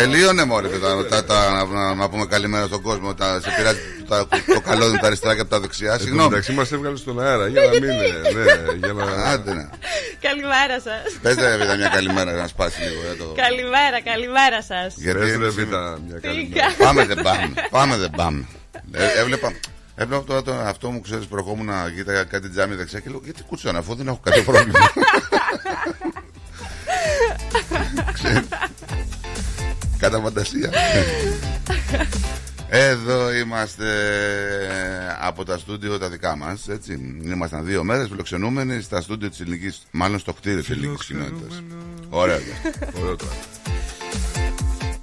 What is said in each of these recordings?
Τελείωνε μόλι τα, τα, τα, να, να πούμε καλημέρα στον κόσμο. Τα, σε πειράζει τα, το καλό είναι τα αριστερά και από τα δεξιά. Συγγνώμη. Εντάξει, μας έβγαλε στον αέρα για να μην. ναι, για να... Άντε, ναι. Καλημέρα σας. Πετε ρε Β' μια καλημέρα να σπάσει λίγο. Για το... Καλημέρα, καλημέρα σας. Γιατί Πες, ρε, εμείς Β' είμαι- μια Τι καλημέρα. κα- Πάμε δεν πάμε. Πάμε δεν πάμε. Ε, έβλεπα. Έβλεπα τώρα το, αυτό μου ξέρεις προχόμουν να κοίταγα κάτι τζάμι δεξιά και λέω γιατί κουτσόνα αφού δεν έχω κάποιο πρόβλημα. Κατά φαντασία. Εδώ είμαστε από τα στούντιο τα δικά μας, έτσι. Ήμασταν δύο μέρες φιλοξενούμενοι στα στούντιο της ελληνικής, μάλλον στο κτίριο της ελληνικής κοινότητας. Ωραία. Ωραίο τώρα.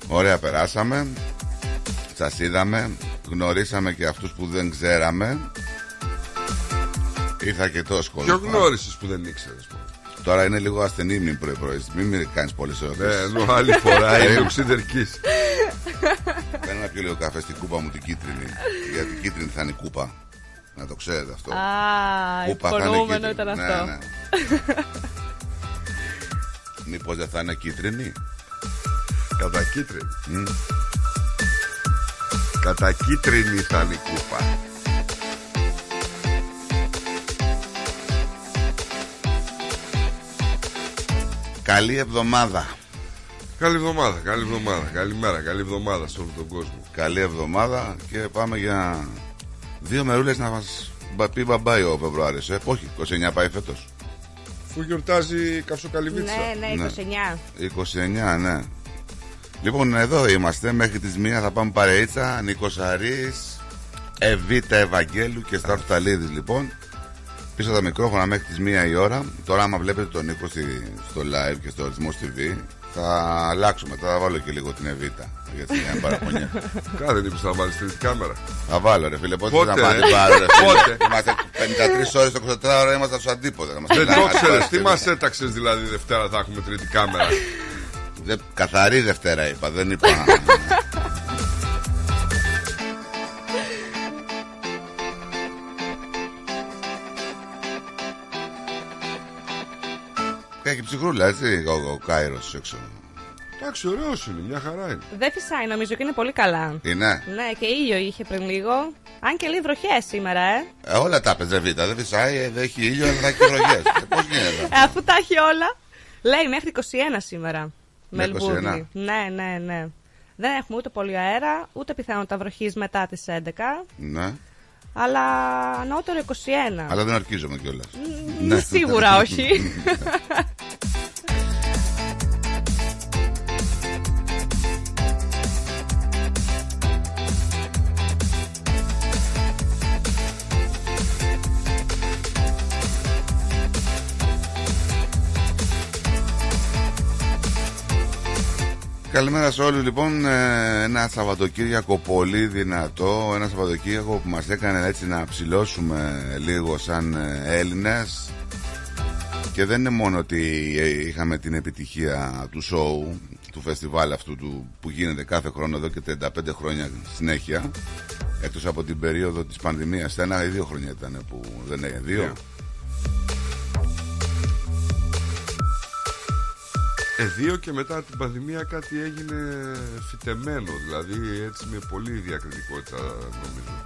Ωραία περάσαμε Σας είδαμε Γνωρίσαμε και αυτούς που δεν ξέραμε Ήρθα και το σχολείο Ποιο γνώρισες που δεν ήξερες; Τώρα είναι λίγο ασθενή μην πρωί πρωί Μην με κάνεις πολλές Ναι, ερωτήσεις ενώ άλλη φορά Ε, είναι οξυδερκή. Θέλω να πιω λίγο καφέ στην κούπα μου την κίτρινη Γιατί η κίτρινη θα είναι η κούπα Να το ξέρετε αυτό Α, Κούπα θα είναι υπονοούμενο κίτρινη. ήταν Ναι, αυτό. ναι. Μήπως δεν θα είναι κίτρινη; Κατά κίτρινη. Κατά κίτρινη θα είναι η κούπα. Καλή εβδομάδα Καλή εβδομάδα, καλή εβδομάδα. Καλημέρα, καλή εβδομάδα σε όλο τον κόσμο. Καλή εβδομάδα και πάμε για δύο μερούλες να μας μπα- πει μπαμπάι ο Φεβρουάριος ε. Όχι, 29 πάει φέτος Αφού γιορτάζει καυσοκαλυβίτσα. Ναι, ναι, Ναι. 29. 29, ναι. Λοιπόν, εδώ είμαστε. Μέχρι τις μία θα πάμε παρείτσα. Νίκος Αρής, Εβίτα Ευαγγέλου και Στάρτου Ταλίδης, λοιπόν. Πίσω τα μικρόφωνα μέχρι τις μία η ώρα. Τώρα, άμα βλέπετε τον Νίκο στη- στο live και στο Ρυθμός TV, θα αλλάξουμε. Τώρα θα βάλω και λίγο την Εβίτα. Γιατί είναι παραπονιά. Κάθε τύπο θα βάλεις τρίτη κάμερα. θα βάλω, ρε φίλε. Πότε, Πότε, θα πάω να ρε; την πάρω, ρε φίλε. Πότε; Είμαστε 53 ώρες το 24 ώρα, είμαστε στους αντίποδα. Να μας Δεν μιλάνε, το ξέρει. ας Τι πάρεις, μας έταξες δηλαδή Δευτέρα θα έχουμε τρίτη κάμερα; Δεν- Καθαρή Δευτέρα είπα, δεν είπα. ψυχρούλα, έτσι, ο, ο Κάιρος έξω. Εντάξει, ωραίος είναι, μια χαρά είναι. Δεν φυσάει νομίζω και είναι πολύ καλά. Είναι. Ναι, και ήλιο είχε πριν λίγο. Αν και λίγο βροχές σήμερα, ε. Ε, όλα τα έπαιζε β. Δεν φυσάει, ε, δεν έχει ήλιο, αλλά θα έχει βροχές. ε, Πώς γίνεται. Ε, Αφού τα έχει όλα. Λέει μέχρι 21 σήμερα. Μέχρι 21. Μελβούρνη. Ναι, ναι, ναι. Δεν έχουμε ούτε πολύ αέρα, ούτε πιθανότητα βροχής μετά τις 11. Ναι, Αλλά ανώτερο 21. αλλά δεν αρκίζομαι κιόλας. Μ, Σίγουρα όχι. Καλημέρα σε όλους. Λοιπόν Ε, Ένα Σαββατοκύριακο πολύ δυνατό. Ένα Σαββατοκύριακο που μας έκανε έτσι να ψηλώσουμε λίγο σαν ε, Έλληνες. Και δεν είναι μόνο ότι ε, είχαμε την επιτυχία του σοου Του φεστιβάλ αυτού του, που γίνεται κάθε χρόνο εδώ και 35 χρόνια συνέχεια Εκτός από την περίοδο της πανδημίας. Ένα ή δύο χρόνια ήταν που δεν έγινε Δύο. Ναι. Ε, δύο και μετά την πανδημία κάτι έγινε φυτεμένο, δηλαδή έτσι με πολύ διακριτικότητα νομίζω.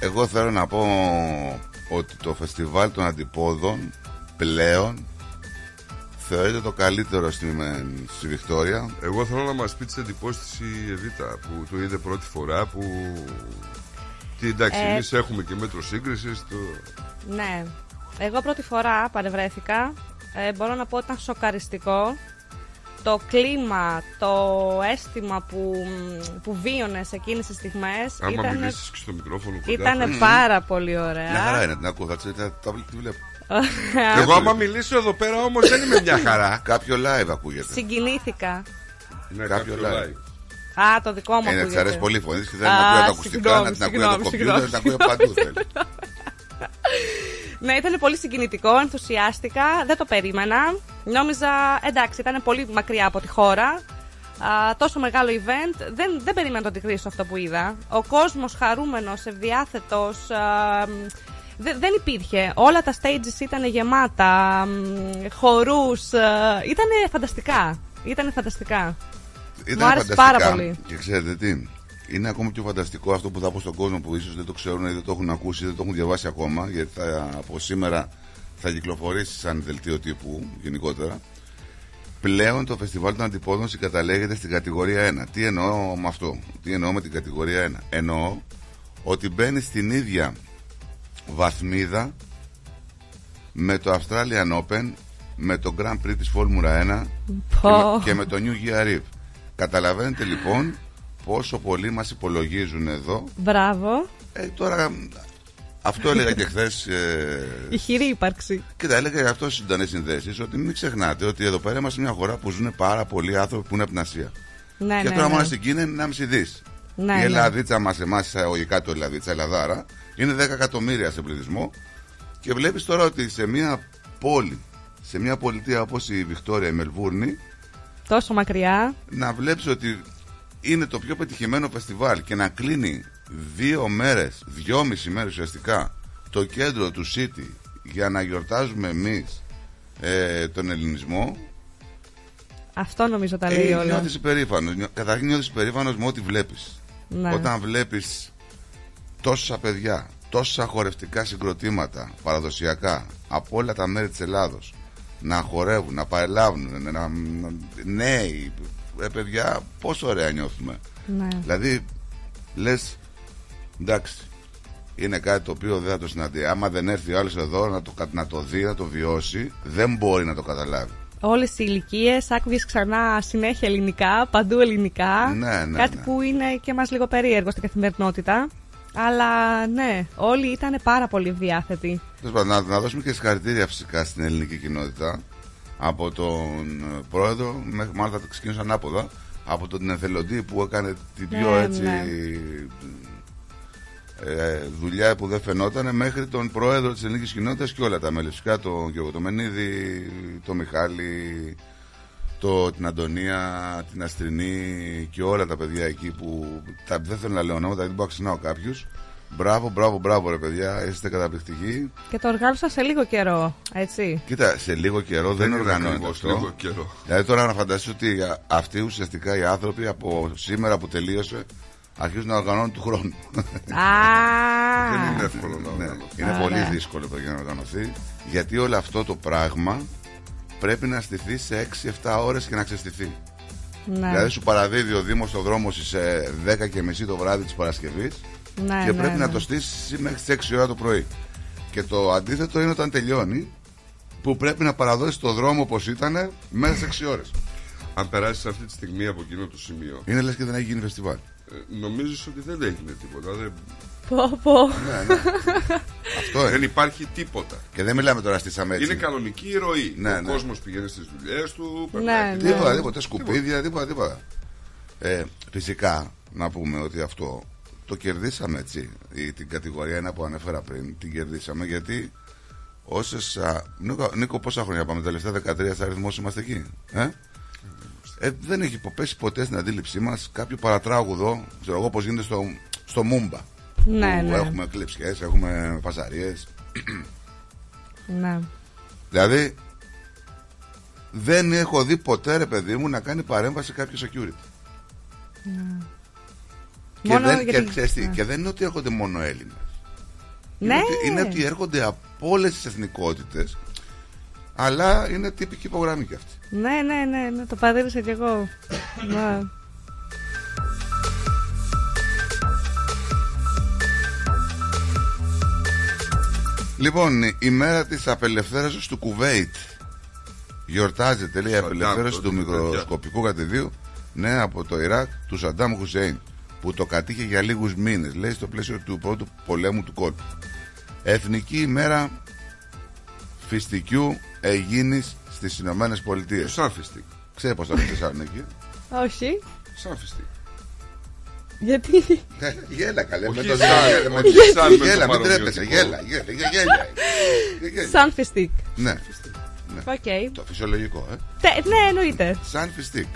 Εγώ θέλω να πω ότι το φεστιβάλ των αντιπόδων πλέον θεωρείται το καλύτερο στη, στη Βικτόρια. Εγώ θέλω να μας πει τις εντυπώσεις της η Εβίτα που το είδε πρώτη φορά που... Τι εντάξει, Ε, εμείς έχουμε και μέτρο σύγκρισης το... Ναι. Εγώ πρώτη φορά παρευρέθηκα. Ε, μπορώ να πω ότι ήταν σοκαριστικό. Το κλίμα, το αίσθημα που, που βίωνες εκείνες τις στιγμές Άμα ήταν, μιλήσεις και στο μικρόφωνο κοντά ήταν θα- πάρα πολύ Μια χαρά ωραία. είναι την ακούω, θα τσι- θα- τα τη βλέπω. Εγώ άμα μιλήσω εδώ πέρα όμως δεν είμαι μια χαρά. Κάποιο live ακούγεται. Συγκινήθηκα. Ναι, Κάποιο live. Α, το δικό μου Είναι, της ακούγεται. αρέσει πολύ η φωνής της και θέλει Α, να ακούει από τα ακουστικά, συγγνώμη, να την ακούει από το συγγνώμη, κομπιούτερ, να την ακούει παντού θέλει. Ναι, ήταν πολύ συγκινητικό, ενθουσιάστηκα, δεν το περίμενα. Νόμιζα, εντάξει, ήταν πολύ μακριά από τη χώρα. Α, τόσο μεγάλο event, δεν, δεν περίμενα το αντικρίσω αυτό που είδα. Ο κόσμος χαρούμενος, ευδιάθετος, α, μ, δε- δεν υπήρχε. Όλα τα stages ήταν γεμάτα, μ, χορούς, ήταν φανταστικά. Ήταν φανταστικά. Ήταν άρεσε φανταστικά. πάρα πολύ. Και ξέρετε τι, είναι ακόμα πιο φανταστικό αυτό που θα πω στον κόσμο που ίσως δεν το ξέρουν ή δεν το έχουν ακούσει ή δεν το έχουν διαβάσει ακόμα, γιατί θα, από σήμερα θα κυκλοφορήσει σαν δελτίο τύπου γενικότερα. Πλέον το φεστιβάλ των αντιπόδων συγκαταλέγεται στην κατηγορία 1. Τι εννοώ με αυτό, τι εννοώ με την κατηγορία 1. Εννοώ ότι μπαίνει στην ίδια βαθμίδα με το Australian Open, με το Grand Prix της Φόρμουρα 1 και Πω. με, και με το New Year Eve. Καταλαβαίνετε λοιπόν πόσο πολλοί μας υπολογίζουν εδώ. Μπράβο. Ε, τώρα αυτό έλεγα και χθες. Ε, Ηχηρή ύπαρξη. και τα έλεγα αυτός στις συντονέ συνδέσεις ότι μην ξεχνάτε ότι εδώ πέρα είμαστε μια χώρα που ζουν πάρα πολλοί άνθρωποι που είναι από την Ασία. Ναι, και ναι, τώρα ναι. μόνο στην Κίνα είναι 1,5 δις. Ναι, η ναι. Ελλαδίτσα μας, εμάς εισαγωγικά το Ελλαδίτσα, Ελλαδάρα, είναι 10 εκατομμύρια σε πληθυσμό. Και βλέπεις τώρα ότι σε μια πόλη, σε μια πολιτεία όπως η Βικτόρια, η Μελβούρνη, Τόσο μακριά. να βλέπεις ότι είναι το πιο πετυχημένο φεστιβάλ και να κλείνει δύο μέρες, δυόμιση μέρες ουσιαστικά το κέντρο του City για να γιορτάζουμε εμείς ε, τον ελληνισμό Αυτό νομίζω τα λέει ε, όλα. νιώθεις υπερήφανος Νιώ- καταρχήν νιώθεις υπερήφανος με ό,τι βλέπεις Ναι. όταν βλέπεις τόσα παιδιά τόσα χορευτικά συγκροτήματα παραδοσιακά από όλα τα μέρη της Ελλάδος να χορεύουν, να παρελάβουν να, να, να- νέοι ε, παιδιά πόσο ωραία νιώθουμε Ναι. Δηλαδή, λες, εντάξει, είναι κάτι το οποίο δεν θα το συναντήσει. Άμα δεν έρθει ο άλλος εδώ να το, κα- να το δει, να το βιώσει, δεν μπορεί να το καταλάβει. Όλες οι ηλικίες, άκουγες ξανά συνέχεια ελληνικά, παντού ελληνικά. Ναι, ναι, Κάτι ναι. που είναι και μας λίγο περίεργο στην καθημερινότητα. Αλλά ναι, όλοι ήταν πάρα πολύ ευδιάθετοι. Τέλος πάντων, να, να δώσουμε και συγχαρητήρια φυσικά στην ελληνική κοινότητα από τον ε, πρόεδρο, μέχρι μάλλον θα το ξεκινήσω ανάποδα, από τον εθελοντή που έκανε την πιο Ναι, έτσι ναι. ε, δουλειά που δεν φαινόταν μέχρι τον πρόεδρο της ελληνικής κοινότητας και όλα τα μέλη. Φυσικά τον Γιώργο το Μενίδη, τον Μιχάλη, το, την Αντωνία, την Αστρινή και όλα τα παιδιά εκεί που τα, δεν θέλω να λέω ονόματα, δεν μπορώ να ξυνάω κάποιους. Μπράβο, μπράβο, μπράβο, ρε παιδιά. Είστε καταπληκτικοί. Και το οργάνωσα σε λίγο καιρό, έτσι. Κοίτα, σε λίγο καιρό δεν, είναι οργανώνεται ακριβώς αυτό. λίγο καιρό. Δηλαδή τώρα να φανταστείς ότι α- αυτοί ουσιαστικά οι άνθρωποι από σήμερα που τελείωσε αρχίζουν να οργανώνουν του χρόνου. Α, Δεν είναι εύκολο να ναι, οργανωθεί. είναι Ωραία. πολύ δύσκολο το για να οργανωθεί γιατί όλο αυτό το πράγμα πρέπει να στηθεί σε 6-7 ώρες και να ξεστηθεί. ναι, Δηλαδή σου παραδίδει ο Δήμος το δρόμο στις ε, 10 και μισή το βράδυ της Παρασκευής ναι, και ναι, πρέπει ναι. να το στήσει μέχρι τις 6 ώρα το πρωί. Και το αντίθετο είναι όταν τελειώνει που πρέπει να παραδώσει το δρόμο όπως ήταν μέσα στις 6 ώρες. Αν περάσεις αυτή τη στιγμή από εκείνο το σημείο, Είναι λες και δεν έχει γίνει φεστιβάλ. ε, νομίζεις ότι δεν έγινε τίποτα. Δεν, Πω, πω. Ναι, ναι. Αυτό δεν είναι. υπάρχει τίποτα. Και δεν μιλάμε τώρα στη Σαμέτσι. Είναι κανονική η ροή. Ναι, ο ναι. κόσμος πηγαίνει στις δουλειές του. Ναι, περνάει την ναι. Τίποτα, τίποτα, σκουπίδια, τίποτα, τίποτα. Ε, φυσικά, να πούμε ότι αυτό το κερδίσαμε έτσι. Η, την κατηγορία ένα που ανέφερα πριν, την κερδίσαμε γιατί όσες. Νίκο, Νίκο, πόσα χρόνια πάμε, τα τελευταία 13 αριθμός είμαστε εκεί. Ε; Ε, δεν έχει πέσει ποτέ στην αντίληψή μας κάποιο παρατράγουδο, ξέρω εγώ πώς γίνεται στο, στο Μούμπα. Ναι, που ναι. Έχουμε κλειψιέ, έχουμε φασαρίες. ναι. Δηλαδή, δεν έχω δει ποτέ ρε παιδί μου να κάνει παρέμβαση κάποιος security. Και, Μόνο δεν, γιατί- και, ξέρεις τι, ναι. και δεν είναι ότι έρχονται μόνο Έλληνες. Ναι. Είναι, ότι, είναι ότι έρχονται από όλες τις εθνικότητες, αλλά είναι τυπική υπογραμμή και αυτή. Ναι, ναι, ναι, ναι, το παρατήρησα κι εγώ. ναι. Λοιπόν, η μέρα της απελευθέρωσης του Κουβέιτ. Γιορτάζεται, λέει, η Σαντάμ, απελευθέρωση τότε, του τέτοια. μικροσκοπικού κατηδίου ναι, από το Ιράκ του Σαντάμ Χουσέιν, που το κατήχε για λίγους μήνες, λέει, στο πλαίσιο του πρώτου πολέμου του κόλπου. Εθνική ημέρα φυστικιού Αιγίνη στις Ηνωμένες Πολιτείες. Σαν φιστίκ. Ξέρει πώς θα πει Θεσσαλονίκη. Όχι. Σαν φιστίκ. Γιατί; Ε, Γέλα καλέ. Όχι με το σαν, γέλα, με το- όχι σαν με το Γέλα, μην παρομοιωτικό. ντρέπεσαι. Γέλα, γέλα, γέλα, γέλα. Γέλα. Σαν φιστίκ. Ναι, Οκ. το φυσιολογικό, ε. Τε- Ναι, εννοείται. Σαν φιστίκ.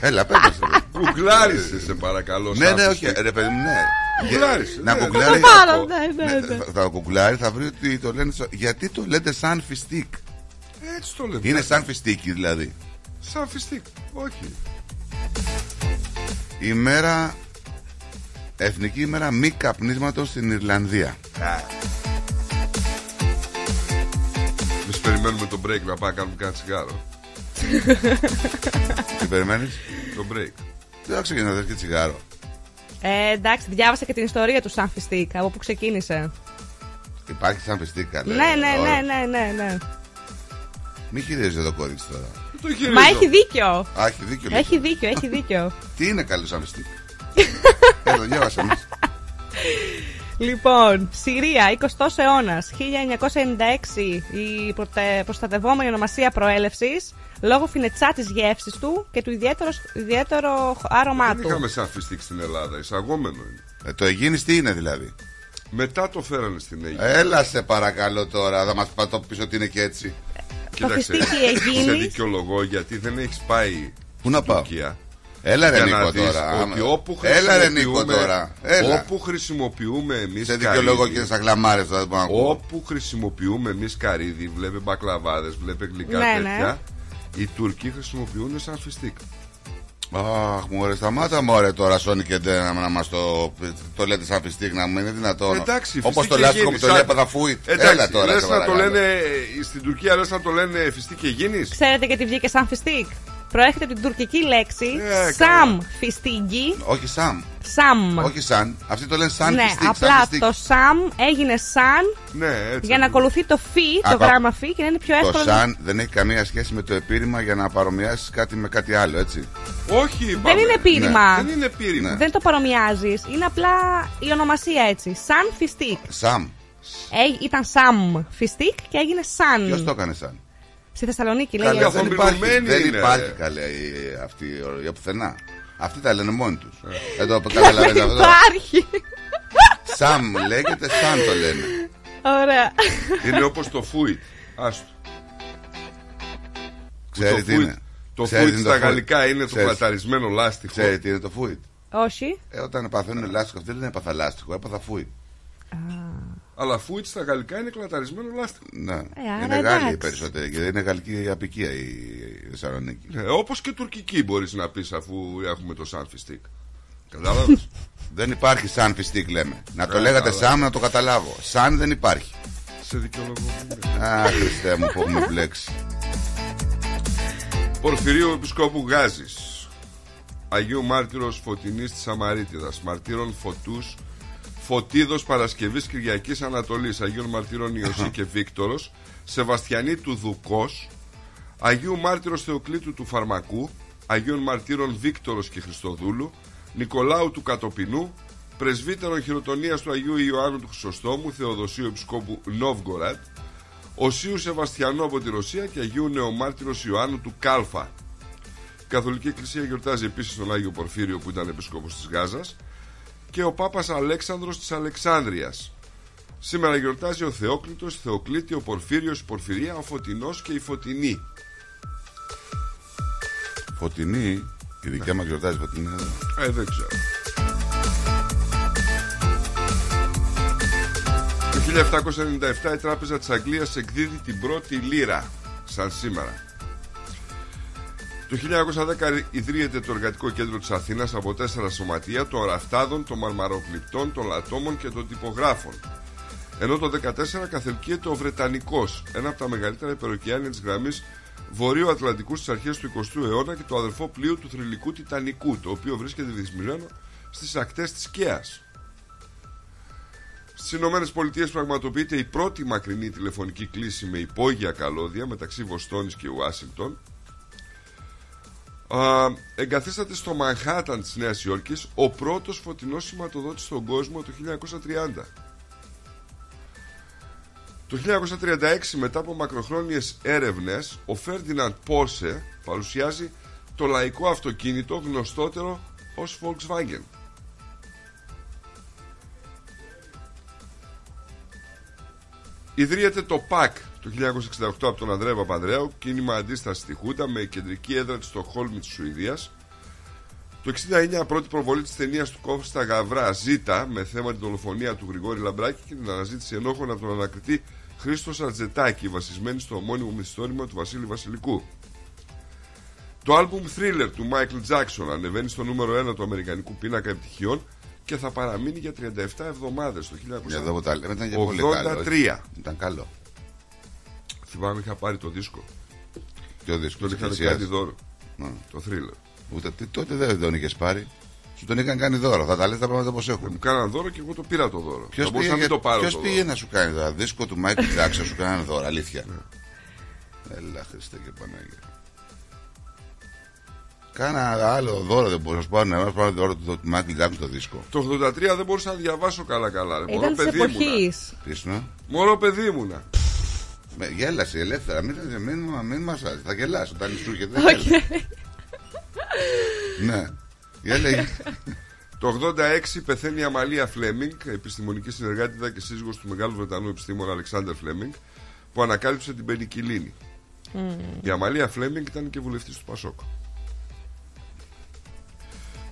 Έλα, πέτασε. Γκουγκλάρισε, σε παρακαλώ. Ναι, σαν ναι, όχι, φιστίκ. ρε παιδί μου, ναι. Γκουγκλάρισε. Να ναι, γκουγκλάρει. δεν Πάρα, θα πω. ναι, ναι, Ναι, ναι. θα- Θα γκουγκλάρει, θα βρει ότι το λένε. στο- Γιατί το λέτε σαν φιστίκ; Έτσι το λέμε. Είναι σαν φιστίκι δηλαδή. Σαν φιστίκ. Όχι. Ημέρα. Εθνική ημέρα μη καπνίσματος στην Ιρλανδία. Εμείς περιμένουμε το break να πάμε να κάνουμε κάνα τσιγάρο. Τι περιμένεις; Το break. Δεν θα ξεκινά και τσιγάρο. Ε, εντάξει, διάβασα και την ιστορία του Σαν Φιστίκ, από που ξεκίνησε. Υπάρχει σαν φιστίκ, καλέ. Ναι, ναι, Ωραία. ναι, ναι, ναι, ναι. Μη χειρίζεσαι το κορίτσι τώρα. Το χειρίζω. Μα έχει δίκιο. Α, έχει δίκιο. λέει. Έχει δίκιο, έχει δίκιο. Τι είναι καλό σαν φιστίκ. Εδώ, διάβασα εμείς. Λοιπόν, Συρία, 20ο αιώνας, 1996, η προτε- προστατευόμενη ονομασία προέλευσης λόγω φινετσά της γεύσης του και του ιδιαίτερο, ιδιαίτερο άρωμά Δεν του. είχαμε σαν φιστίκ στην Ελλάδα. Εισαγόμενο είναι. Ε, το Αιγίνης τι είναι δηλαδή; Μετά το φέρανε στην Αίγυπτο. Έλα σε παρακαλώ τώρα, θα μας πατώ πίσω ότι είναι και έτσι. Το φιστίκι σε Αιγίνης δικαιολογώ γιατί δεν έχεις πάει Πού να στην πάω; Τουρκία. Έλα ρε Για να Νίκο δεις τώρα. ότι άμα- όπου Έλα ρε Νίκο χρησιμοποιούμε- τώρα. Έλα. Όπου χρησιμοποιούμε εμείς Σε δικαιολογώ και στα γλαμάρες τώρα δεν μπορώ να ακούω. Όπου χρησιμοποιούμε εμείς καρύδι, βλέπε μπακλαβάδες, βλέπε γλυκά Ναι, ναι. Τέτοια. Οι Τουρκοί χρησιμοποιούν σαν φιστίκ. Αχ, μωρέ, σταμάτα μωρέ τώρα, Σόνι και Ντε, να, να μας το, το λέτε σαν φιστίκ να μου είναι δυνατόν. Εντάξει, Όπως φιστίκ το λάστιχο που Αιγίνης, το λέει σαν- Παδαφούι. Εντάξει, Έλα τώρα, λες σε να το παρακαλώ. λένε, στην Τουρκία λες να το λένε φιστίκ και γίνεις. Ξέρετε γιατί βγήκε Σαν Φιστίκ; Προέρχεται από την τουρκική λέξη Ε, Σαμ Φιστίγκι. Όχι Σαμ, Σαμ. όχι Σαν. Αυτοί το λένε σαν ναι, φιστίκ. σαν απλά φιστίκ. το Σαμ έγινε Σαν Ναι, έτσι. για να ακολουθεί το Φι, το Άκου, γράμμα Φι και να είναι πιο Το εύκολο. να- σαν δεν έχει καμία σχέση με το επίρρημα για να παρομοιάσεις κάτι με κάτι άλλο, έτσι. Όχι, Δεν είπαμε. είναι πείρημα. Δεν είναι πείρημα. Ναι. Δεν το παρομοιάζεις. Είναι απλά η ονομασία έτσι. Σαν Φιστίκ. Σαμ. Ε, ήταν Σαμ Φιστίκ και έγινε Σαν. Ποιος το έκανε σαν; Στη Θεσσαλονίκη λέει. Καλέ, Καλέ, δεν υπάρχει, αφομοιωμένη δεν είναι, υπάρχει ρε. καλέ η- αυτή η ορολογία πουθενά. Αυτοί τα λένε μόνοι τους. Ε. Δεν το καταλαβαίνετε αυτό. Υπάρχει. Σαμ λέγεται, σαν το λένε. Ωραία. Είναι όπως το φούιτ. Άστο. Ξέρει το τι φούιτ, είναι. το Ξέρει φούιτ τι στα είναι το γαλλικά είναι το Ξέρεις- πλαταρισμένο λάστιχο. Ξέρει τι είναι το φούιτ. Όχι. Ε, όταν παθαίνουν λάστιχο, αυτοί δεν έπαθα λάστιχο, έπαθα φούιτ. Αλλά φούιτ στα γαλλικά είναι κλαταρισμένο λάστιχο. Ναι. άρα είναι Γάλλοι οι εντάξει. περισσότεροι και δεν είναι γαλλική απικία η η Θεσσαλονίκη. Ε, Όπως και τουρκική μπορείς να πεις αφού έχουμε το Σάνφιστικ. Κατάλαβες; Δεν υπάρχει σαν φιστίκ λέμε. Να το Ε, λέγατε καλά. σαν να το καταλάβω. Σαν δεν υπάρχει. Σε δικαιολογώ. Α, Χριστέ μου που έχουμε μπλέξεις. Πορφυρίου Επισκόπου Γάζης Αγίου Μάρτυρος Φωτεινής της Σαμαρίτιδας Μαρτύρων Φωτούς Φωτίδος Παρασκευής Κυριακής Ανατολής. Αγίων Μαρτύρων Ιωσή και Βίκτορος. Σεβαστιανή του Δουκός. Αγίου Μάρτυρος Θεοκλήτου του Φαρμακού. Αγίων Μαρτύρων Βίκτορος και Χριστοδούλου. Νικολάου του Κατοπινού. Πρεσβύτερων Χειροτονίας του Αγίου Ιωάννου του Χρυσοστόμου Θεοδοσίου Επισκόπου Νόβγκορατ Οσίου Σεβαστιανού από τη Ρωσία και Αγίου Νεομάρτυρος Ιωάννου του Κάλφα. Η Καθολική Εκκλησία γιορτάζει επίσης τον Άγιο Πορφύριο που ήταν επίσκοπος της Γάζας και ο Πάπας Αλέξανδρος της Αλεξάνδρειας. Σήμερα γιορτάζει ο Θεόκλητος, η Θεοκλήτη, ο Πορφύριος, η Πορφυρία, ο Φωτεινός και η Φωτεινή. Φωτεινή, η δικιά μας γιορτάζει φωτεινή. εδώ. Ε, δεν ξέρω. Το 1797 η Τράπεζα της Αγγλίας εκδίδει την πρώτη λίρα, σαν σήμερα. Το 1910 ιδρύεται το Εργατικό Κέντρο της Αθήνας από τέσσερα σωματεία των ραφτάδων, των μαρμαροπληπτών, των λατόμων και των τυπογράφων. Ενώ το 14 καθελκύεται ο Βρετανικός, ένα από τα μεγαλύτερα υπεροκειάνια της γραμμής Βορείου Ατλαντικού στις αρχές του 20ου αιώνα και το αδερφό πλοίο του θρηλυκού Τιτανικού, το οποίο βρίσκεται δυσμημένο στις ακτές της Κέας. Στις Ηνωμένες Πολιτείες πραγματοποιείται η πρώτη μακρινή τηλεφωνική κλίση με υπόγεια καλώδια μεταξύ Βοστόνης και Ουάσιγκτον. Α, εγκαθίσταται στο Μανχάταν της Νέας Υόρκης ο πρώτος φωτεινός σηματοδότης στον κόσμο το 1930. Το 1936 μετά από μακροχρόνιες έρευνες ο Φέρντιναντ Πόρσε παρουσιάζει το λαϊκό αυτοκίνητο γνωστότερο ως Volkswagen. Ιδρύεται το ΠΑΚ το 1968 από τον Ανδρέα Παπανδρέου, κίνημα αντίστασης στη Χούντα με κεντρική έδρα της Στοχόλμης της Σουηδίας. Το 69 πρώτη προβολή της ταινίας του Κόφστα Γαβρά Ζήτα με θέμα την δολοφονία του Γρηγόρη Λαμπράκη και την αναζήτηση ενόχων από τον ανακριτή Χρήστο Αρτζετάκη, βασισμένη στο ομώνυμο μυθιστόρημα του Βασίλη Βασιλικού. Το άλμπουμ Thriller του Michael Jackson ανεβαίνει στο νούμερο 1 του Αμερικανικού πίνακα επιτυχιών και θα παραμείνει για 37 εβδομάδες το 1900. Για εδώ που τα λέμε ήταν και πολύ καλό. 83. Ήταν καλό. Θυμάμαι είχα πάρει το δίσκο. Πιο δύσκολο. Τον είχαν Εκκλησίας. κάνει δώρο. Ναι. Το Thriller. Ούτε τι- τότε δεν τον είχες πάρει. Σου τον είχαν κάνει δώρο. Θα τα λες τα πράγματα όπως Μου έχουν. κάναν δώρο και εγώ το πήρα το δώρο. Ποιος θα μπορούσα πήγε, να μην το πάρω ποιος το πήγε δώρο. να σου κάνει δώρο; Δίσκο του Μάικλ Τζάξα σου κάνανε δώρο. Αλήθεια. Ναι. Έλα Χριστέ και Παναγία. Κάνα άλλο δώρο δεν μπορούσα να σου πάρω να σου πάρω δώρο του του Μάικλ Τζάξα το δίσκο. Το 83 δεν μπορούσα να διαβάσω καλά-καλά. ρε. Μωρό Ήταν της παιδί ήμουνα. εποχής. Τι ήσουν. Μωρό παιδί ήμουνα. Με, γέλασε ελεύθερα. Μην, μην, μην μας άρεσε. Θα γελάσει όταν σου έρχεται. δεν γέλασε. Ναι. Γέλαγε. Το 86 πεθαίνει η Αμαλία Φλέμινγκ, επιστημονική συνεργάτηδα και σύζυγος του μεγάλου Βρετανού επιστήμονα Αλεξάνδρ Φλέμινγκ, που ανακάλυψε την πενικυλίνη. Η Αμαλία Φλέμινγκ ήταν και βουλευτής του Πασόκ.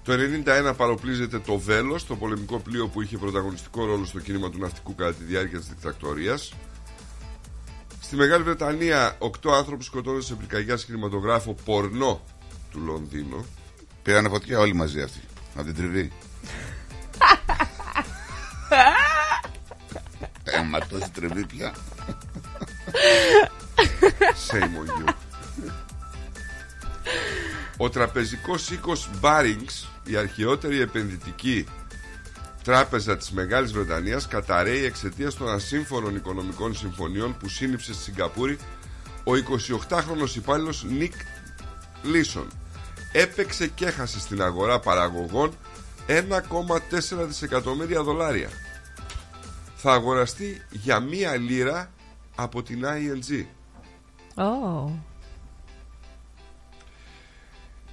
Το 91 παροπλίζεται το Βέλος, το πολεμικό πλοίο που είχε πρωταγωνιστικό ρόλο στο κίνημα του ναυτικού κατά τη διάρκεια της δικτακτορίας. Στη Μεγάλη Βρετανία, 8 άνθρωποι σκοτώνονται σε πυρκαγιά κινηματογράφο πορνό του Λονδίνου. Πήρανε φωτιά όλοι μαζί αυτοί. Από την τριβή. Ε, μα τόση τριβή πια. Shame on you. Ο τραπεζικός οίκος Barings, η αρχαιότερη επενδυτική τράπεζα της Μεγάλης Βρετανίας, καταραίει εξαιτίας των ασύμφωνων οικονομικών συμφωνιών που σύνυψε στη Σιγκαπούρη ο 28χρονος υπάλληλος Νίκ Λίσον. Έπαιξε και έχασε στην αγορά παραγωγών 1,4 δισεκατομμύρια δολάρια. Θα αγοραστεί για μία λίρα από την ING. Oh.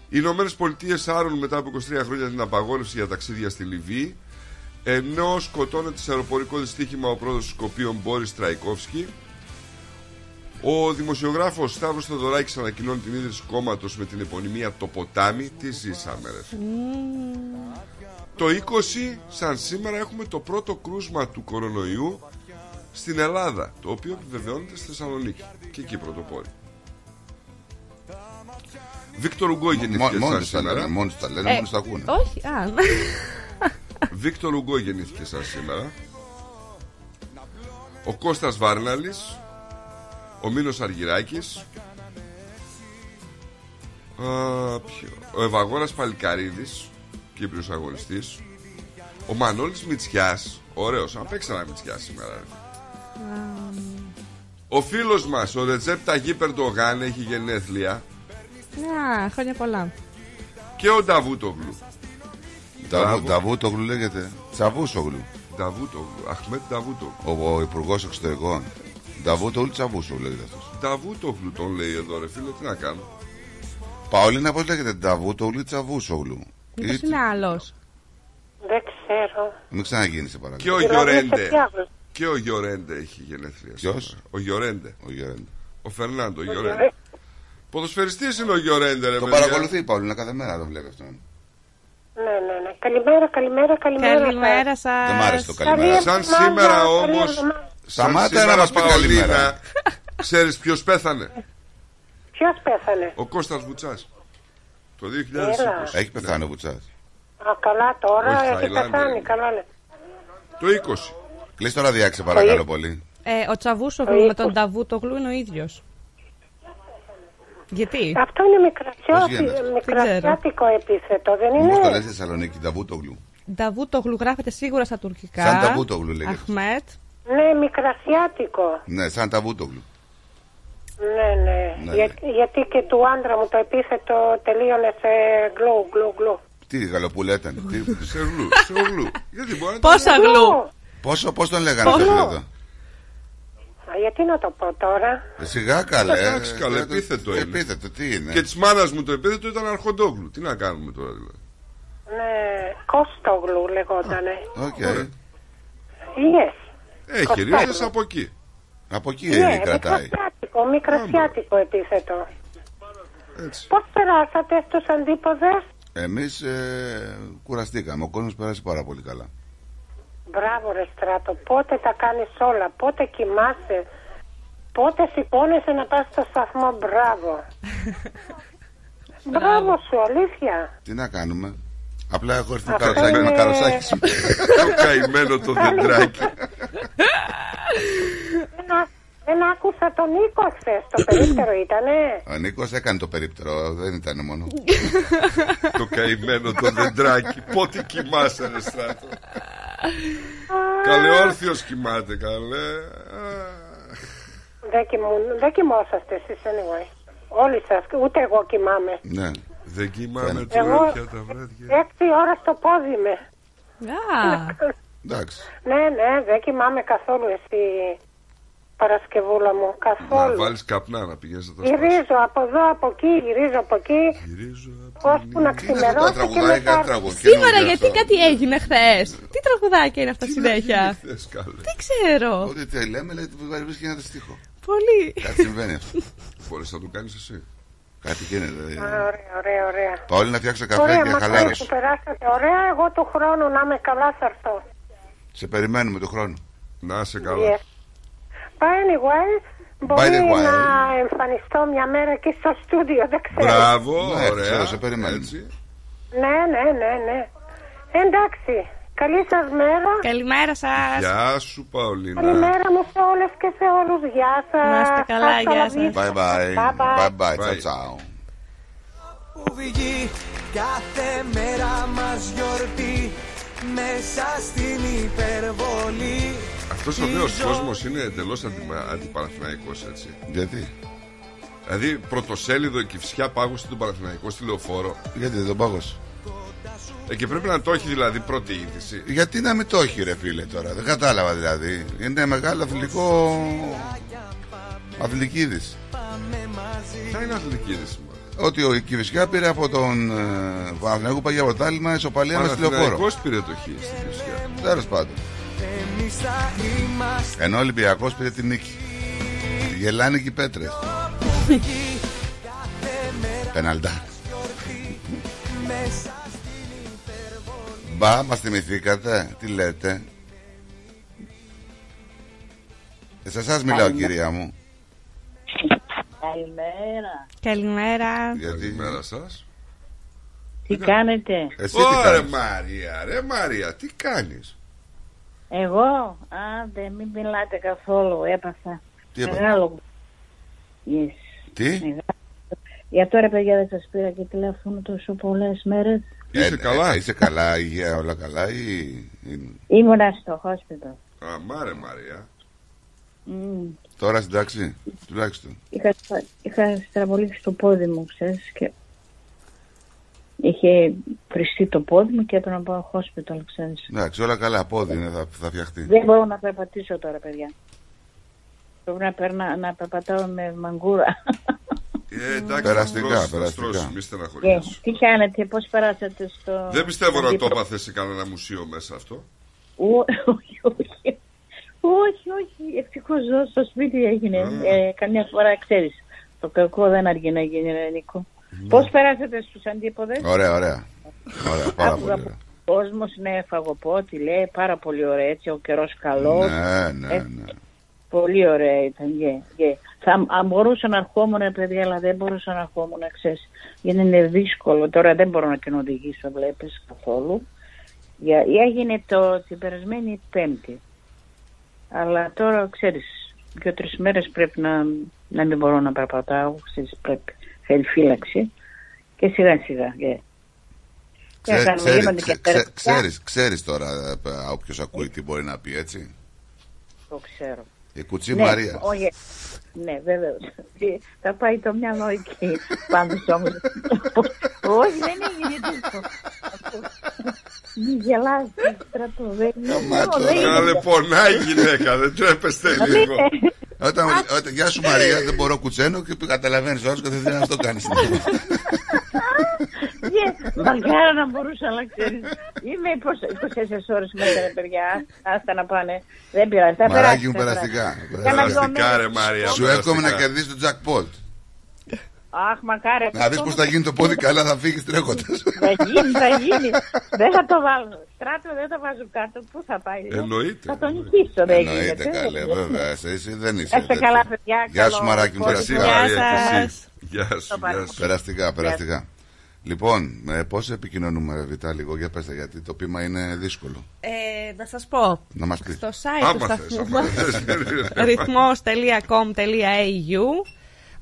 Οι Ηνωμένες Πολιτείες άρουν μετά από 23 χρόνια την απαγόρευση για ταξίδια στη Λιβύη, ενώ σκοτώνεται σε αεροπορικό δυστύχημα ο πρόεδρος του Σκοπίων Μπόρις Τραϊκόφσκι. Ο δημοσιογράφος Σταύρος Θεοδωράκης ανακοινώνει την ίδρυση κόμματος με την επωνυμία Το Ποτάμι. Τι ζήσαμε, ρε. φίλε. Το 20 σαν σήμερα έχουμε το πρώτο κρούσμα του κορονοϊού στην Ελλάδα Το οποίο επιβεβαιώνεται στη Θεσσαλονίκη Και εκεί πρωτοπόρη Βίκτορ Ουγκό γεννήθηκε Μόνοι σαν τους τα σήμερα λένε, μόνοι τους τα λένε, Ε, μόνοι τους τα ακούνε. Όχι, α. Βίκτορ Ουγκό γεννήθηκε σαν σήμερα. Ο Κώστας Βάρναλης. Ο Μίνος Αργυράκης. Α, ποιο- Ο Ευαγόρας Παλικαρίδης Κύπριος αγωνιστής. Ο Μανώλης Μητσιάς. Ωραίος, αν παίξει ένα Μητσιάς σήμερα ρε. Ο φίλος μας, ο Ρετζέπ Ταγί Περντογάν έχει γενέθλια. Α, χρόνια πολλά. Και ο Νταβούτογλου. Νταβού- Μπράβο. Νταβούτογλου λέγεται. Τσαβούσογλου. Νταβούτογλου, Αχμέτ Νταβούτογλου Ο, ο Υπουργός Εξωτερικών. Νταβούτογλου Τσαβούσογλου λέγεται αυτός. Νταβούτογλου τον λέει εδώ ρε φίλε, τι να κάνω Παολίνα, πώς λέγεται; Νταβούτογλου Τσαβούσογλου; Μήπως Ή- είναι άλλος; Δεν ξέρω. Μην ξαναγίνεις, σε Και παρακαλώ. ο Δηλαδή, σε Γιορέντε ποια γλώσσα; Και ο Γιορέντε έχει γενέθλια Ποιος; σήμερα. Ο Γιορέντε Ο Γιάννη. Ο Φερνάντο Ε, Γιορέντε Ποδοσφαιριστής είναι ο Γιορέντε ρε Το παιδιά. παρακολουθεί η Παολίνα κάθε μέρα, το βλέπει αυτό. Ναι, ναι, ναι. Καλημέρα, καλημέρα, καλημέρα. Καλημέρα σας. Δεν μ' άρεσε το Καλή καλημέρα. Σαν εβδομάδα, σήμερα καλή όμως εβδομάδα. σαν Σταμάτα σήμερα, να μας πει Παολίνα, καλημέρα. Ξέρεις ποιος πέθανε; Ποιος πέθανε; Ο Κώστας Βουτσάς Το 2020 Έλα. Έχει πεθάνει ο Βουτσάς. Α, καλά τώρα, Όχι, έχει Θαϊλάνδη. πεθάνει, καλά λέει. Το 20 Κλείσει το ραδιάκι, σε παρακαλώ πολύ. Ε, ο Τσαβούσογλου με τον Ταβούτογλου είναι ο ίδιος. Γιατί; Αυτό είναι Πώς μικρασιώτη- γίνεται; μικρασιάτικο επίθετο, δεν Πώ το είναι. λες στη Θεσσαλονίκη, Νταβούτογλου. Νταβούτογλου γράφεται σίγουρα στα τουρκικά. Σαν Νταβούτογλου λέγεται. Αχμέτ. Ναι, μικρασιάτικο. Ναι, σαν Νταβούτογλου. Ναι, ναι. Ναι, Για- γιατί και του άντρα μου το επίθετο τελείωνε σε γλου, γλου, γλου. Τι γαλοπούλα ήταν; τι- Σε γλου, σε γλου Γιατί μπορεί να το Πόσα γλου; Πόσο, πώς τον λέγανε Πόσο; αυτό εδώ. Α, γιατί να το πω τώρα; Ε, Σιγά καλέ. Εντάξει, καλέ, Ε, επίθετο ε, είναι. Επίθετο, τι είναι; Και της μάνας μου το επίθετο ήταν Αρχοντόγλου Τι να κάνουμε τώρα δηλαδή Ναι, Κώστογλου λεγότανε. OK. Yes. Έχει Κοστόγλου. ρίζες από εκεί Από εκεί Ναι, κρατάει. μικρασιάτικο, μικρασιάτικο επίθετο. Έτσι Πώς περάσατε στους αντίποδες; Εμείς ε, κουραστήκαμε. Ο κόσμος πέρασε πάρα πολύ καλά. Μπράβο ρε Στράτο, πότε τα κάνεις όλα, πότε κοιμάσαι, πότε σηκώνεσαι να πας στο σταθμό, μπράβο. μπράβο σου, αλήθεια. Τι να κάνουμε; Απλά έχω έρθει Αυτό καροτσάκι είναι- με καροτσάκι σου. Το καημένο το δεντράκι Δεν, ά- δεν άκουσα τον Νίκο χθες, το περίπτερο ήτανε. Ο Νίκος έκανε το περίπτερο, δεν ήταν μόνο. Το καημένο το δεντράκι Πότε κοιμάσαι ρε στράτο Καλέ όρθιος κοιμάται καλέ Α, Δεν, κοιμούν, δεν κοιμόσαστε εσείς anyway. Όλοι σας, ούτε εγώ κοιμάμαι. Ναι. Δεν κοιμάμαι Εγώ- τώρα πια τα βράδια Έξι ώρα στο πόδι με. Α, Εντάξει. Ναι, ναι, δεν κοιμάμαι καθόλου εσύ, Παρασκευούλα μου, Να καθόλου. βάλεις καπνά να πηγαίνεις να τα σπάσεις Γυρίζω από εδώ, από εκεί, γυρίζω από εκεί, Γυρίζω από ώσπου να Τι είναι αυτό το ξημερώσει και τραγουδάκι, μετά. κάτι τραγουδάκι. σήμερα καινούργιο γιατί αυτό. κάτι έγινε χθες; Τι τραγουδάκια είναι αυτά συνέχεια; Θες καλέ Δεν ξέρω. Ό,τι τε λέμε, λέει, βρίσκει ένα στίχο. Πολύ. Κάτι συμβαίνει αυτό. Μπορείς να το κάνεις εσύ Κάτι γίνεται. Α, δηλαδή. Ωραία, ωραία, ωραία. Πάω να φτιάξω καφέ Ωραία, και μακάρι που χαλάρωση. περάσατε ωραία. Εγώ του χρόνου να είμαι καλά θα έρθω. Σε περιμένουμε του χρόνου. Να είσαι καλά Yes. But anyway, μπορεί the way. να εμφανιστώ μια μέρα εκεί στο στούντιο, δεν ξέρω. Μπράβο, Ναι, ωραία ξέρω, σε περιμένουμε. Έτσι. Ναι, ναι, ναι, ναι. Εντάξει, καλή σας μέρα. Καλημέρα σας. Γεια σου Παολίνα Καλημέρα μου σε όλες και σε όλους. Γεια σας. Να είστε καλά, Hasta γεια la σας. vista. Bye bye. Bye bye. Bye bye. Ciao Bye. ciao. που βγει κάθε μέρα μας γιορτή μέσα στην υπερβολή Αυτός ο νέος κόσμος είναι εντελώς αντι, αντιπαραθυναϊκός έτσι Γιατί; Δηλαδή πρωτοσέλιδο η Κυφσιά πάγωσε τον Παναθηναϊκό στη λεωφόρο Γιατί δεν τον πάγωσε; ε, Και πρέπει να το έχει δηλαδή πρώτη είδηση Γιατί να μην το έχει ρε φίλε τώρα; Δεν κατάλαβα δηλαδή. Είναι μεγάλο αθλητικό. Αθλητική είδηση. Ποια είναι αθλητική είδηση μάλλον. Ότι ο Κιβισιά πήρε από τον ε, Παναθηναϊκό παγιά πρωτάλημα ισοπαλία με στη λεωφόρο. Παναθηναϊκός πήρε το χ στην Κυφσιά Τέλος πάντων. εμείς θα είμαστε Ενώ ο Ολυμπιακός πήρε την νίκη. Γελάνε και οι πέτρες. Πεναλτά. μέσα στην υπερβολή Μπα, μας θυμηθήκατε. Τι λέτε. Ε, σε εσά μιλάω, κυρία μου. Καλημέρα. Καλημέρα. Γιατί. Καλημέρα σας Τι κάνετε; Εσύ τι Ωρε κάνεις; Μαρία, ρε Μαρία, τι κάνεις; Εγώ, άντε μην μιλάτε καθόλου, έπαθα. Τι έπαθα; Μεγάλο. Yes. Τι; Μεγάλο. Για τώρα παιδιά δεν σας πήρα και τηλέφωνο τόσο πολλές μέρες. Είσαι Ε, καλά; ε, είσαι καλά, υγεία, όλα καλά ή. ή- Ήμουνα στο hospital. Α, μάρε Μαρία Μμ. Τώρα στην τάξη, τουλάχιστον. Είχα, είχα στραβολήσει το πόδι μου, ξέρεις, και είχε φριστεί το πόδι μου και έπρεπε να πάω hospital, ξέρεις. Εντάξει, όλα καλά, πόδι είναι, θα, θα φτιαχτεί. Δεν μπορώ να περπατήσω τώρα, παιδιά. Πρέπει να, περνά, να περπατάω με μαγκούρα. ε, εντάξει, Περαστικά, θα στρώσεις, θα περαστικά. στρώσεις, Μη Και, στεναχωριέσαι τι κάνετε, πώς περάσατε στο... Δεν πιστεύω να το αντίπρο- έπαθες σε κανένα μουσείο μέσα αυτό Ω- Όχι, όχι. Όχι, όχι. Ευτυχώς ζω στο σπίτι έγινε. Ε, καμιά φορά ξέρεις. Το κακό δεν αργεί να γίνει, ρε Νίκο. Πώς περάσατε στους αντίποδες; Ωραία, ωραία. Ωραία, πάρα πολύ Άκουγα ωραία. Ο κόσμο ναι, φαγοπότη, λέει πάρα πολύ ωραία έτσι. Ο καιρός καλό. Ναι, ναι, Ε, ναι. Πολύ ωραία ήταν. Yeah, yeah. Θα αν μπορούσα να ερχόμουν, παιδιά, αλλά δεν μπορούσα να ερχόμουν, ξέρεις. Γιατί είναι δύσκολο. Τώρα δεν μπορώ να την οδηγήσω, βλέπεις καθόλου. Για, έγινε το, την περασμένη Πέμπτη. Αλλά τώρα, ξέρεις, δύο-τρεις μέρες πρέπει να, να μην μπορώ να περπατάω, ξέρεις, πρέπει, θέλει φύλαξη και σιγά σιγά, yeah. Και Ξέ- θα ξέρεις- γίνονται και ξέ- ξέ- πέρα- Ξέρεις, ξέρεις τώρα ε, όποιος ακούει τι μπορεί να πει έτσι. Το ξέρω. Η κουτσή ναι, Μαρία. όχι, ναι, βέβαια. Θα πάει το μυαλό εκεί πάνω όμως. όχι, δεν έγινε τίποτα. Μη γελάς, στρατό, δεν Καμάτο, δεν είναι. Καλέ πονάει η γυναίκα, δεν τρέπεστε λίγο Όταν, όταν, γεια σου Μαρία, δεν μπορώ κουτσένο και καταλαβαίνεις όλος και δεν θέλει να το κάνεις. Yeah, Μακάρι να μπορούσα να ξέρεις. Είμαι 24 ώρες μέσα, ρε παιδιά. Άστα να πάνε. Δεν πειράζει. Θα Μαράκι περάσει, μου θα περαστικά. περάσει. Περαστικά ρε Μαρία Σου εύχομαι περαστικά. να κερδίσεις το jackpot. Αχ, μακάρι. Να δεις πως θα γίνει το πόδι καλά, θα φύγεις τρέχοντας. Θα γίνει, θα γίνει. δεν θα το βάλω. Στράτο δεν το βάζω κάτω. Πού θα πάει. Εννοείται, Θα τον εννοείται. νικήσω, δεν Εννοείται γίνεται. καλέ, βέβαια. Εσύ, εσύ δεν είσαι. Είστε τέτοιο. καλά, παιδιά. Γεια σου καλό Μαράκι μου, Εσύ περαστικά. Γεια Μαρία και σας. εσύ Γεια σου, γεια σου Περαστικά, περαστικά. Λοιπόν, ε, πώς επικοινωνούμε, ρε Βιτά, λίγο για πέστε, γιατί το πείμα είναι δύσκολο. Ε, να σας πω. Να μας πεις. Στο site του Άμα θες σταθμού άμα μας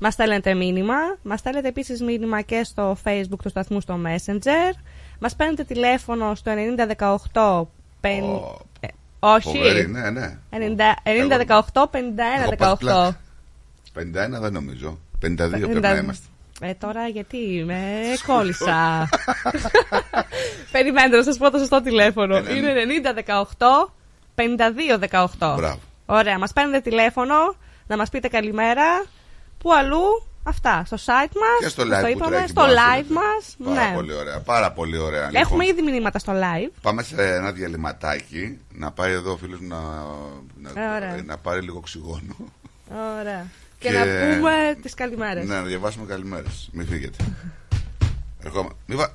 θες. ρυθμός.com.au Μας στέλνετε μήνυμα Μας στέλνετε επίσης μήνυμα και στο facebook του σταθμού στο messenger Μας παίρνετε τηλέφωνο στο 9018 πεν- Ω, ε, Όχι Φοβερή, ναι, ναι. 9018 Έχω πάθει 5118 πλάκα. 51 δεν νομίζω. 52 πρέπει να είμαστε. Ε, τώρα γιατί με κόλλησα. Περιμένετε να σας πω το σωστό τηλέφωνο. Ε, ναι. Είναι 9018 5218. Μπράβο. Ωραία, μας παίρνετε τηλέφωνο να μας πείτε καλημέρα. Πού αλλού, αυτά. Στο site μας. Και στο που live το που είπαμε, τρέχει. στο μπορεί να live στείλετε. μας. Πάρα ναι. πολύ ωραία. Πάρα πολύ ωραία. Έχουμε Λοιπόν, ήδη μηνύματα στο live. Πάμε σε ένα διαλυματάκι να πάει εδώ ο φίλος να, να, Ωραία. να πάρει λίγο οξυγόνο. Ωραία. Και, Και- να πούμε τις καλημέρες. Ναι, να διαβάσουμε καλημέρες. Μην φύγετε. Ερχόμαι. Μη, βα...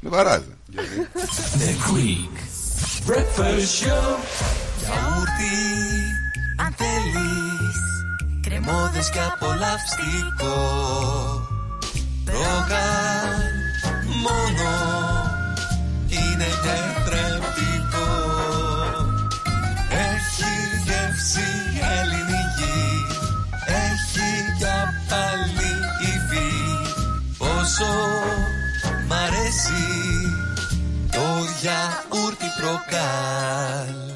Μη βαράζετε. The Greek Breakfast Show. Γιαούρτι, αν θέλεις Κρεμόδες και απολαυστικό. Ρόγαν μόνο Είναι τετρεπτικό. Έχει γεύση ελληνική Έχει για πάλι υφή. Πόσο μ' αρέσει το γιαούρτι προκάλ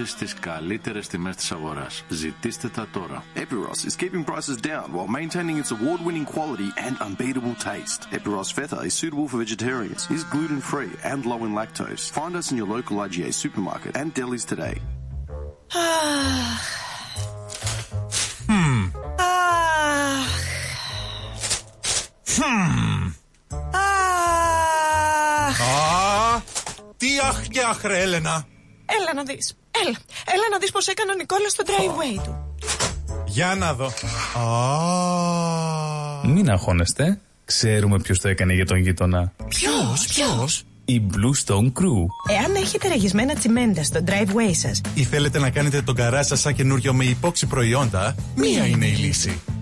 της προσφέρει στις καλύτερες τιμές της αγοράς. Ζητήστε τα τώρα. Epiros is keeping prices down while maintaining its award-winning quality and unbeatable taste. Epiros Feta is suitable for vegetarians, is gluten-free and low in lactose. Find us in your local IGA supermarket and delis today. Hmm. Αχ. Hmm. Αχ. Α, τι αχ και αχ ρε Έλενα. Έλα να δεις. Έλα. Έλα να δεις πως έκανε ο Νικόλας στο driveway του. Για να δω. Α, Μην αγχώνεστε. Ξέρουμε ποιος το έκανε για τον γείτονα. Ποιος, ποιος; Η Blue Stone Crew. Εάν έχετε ραγισμένα τσιμέντα στο driveway σας, ή θέλετε να κάνετε τον καρά σας σαν καινούριο με υπόξη προϊόντα, μία είναι η λύση.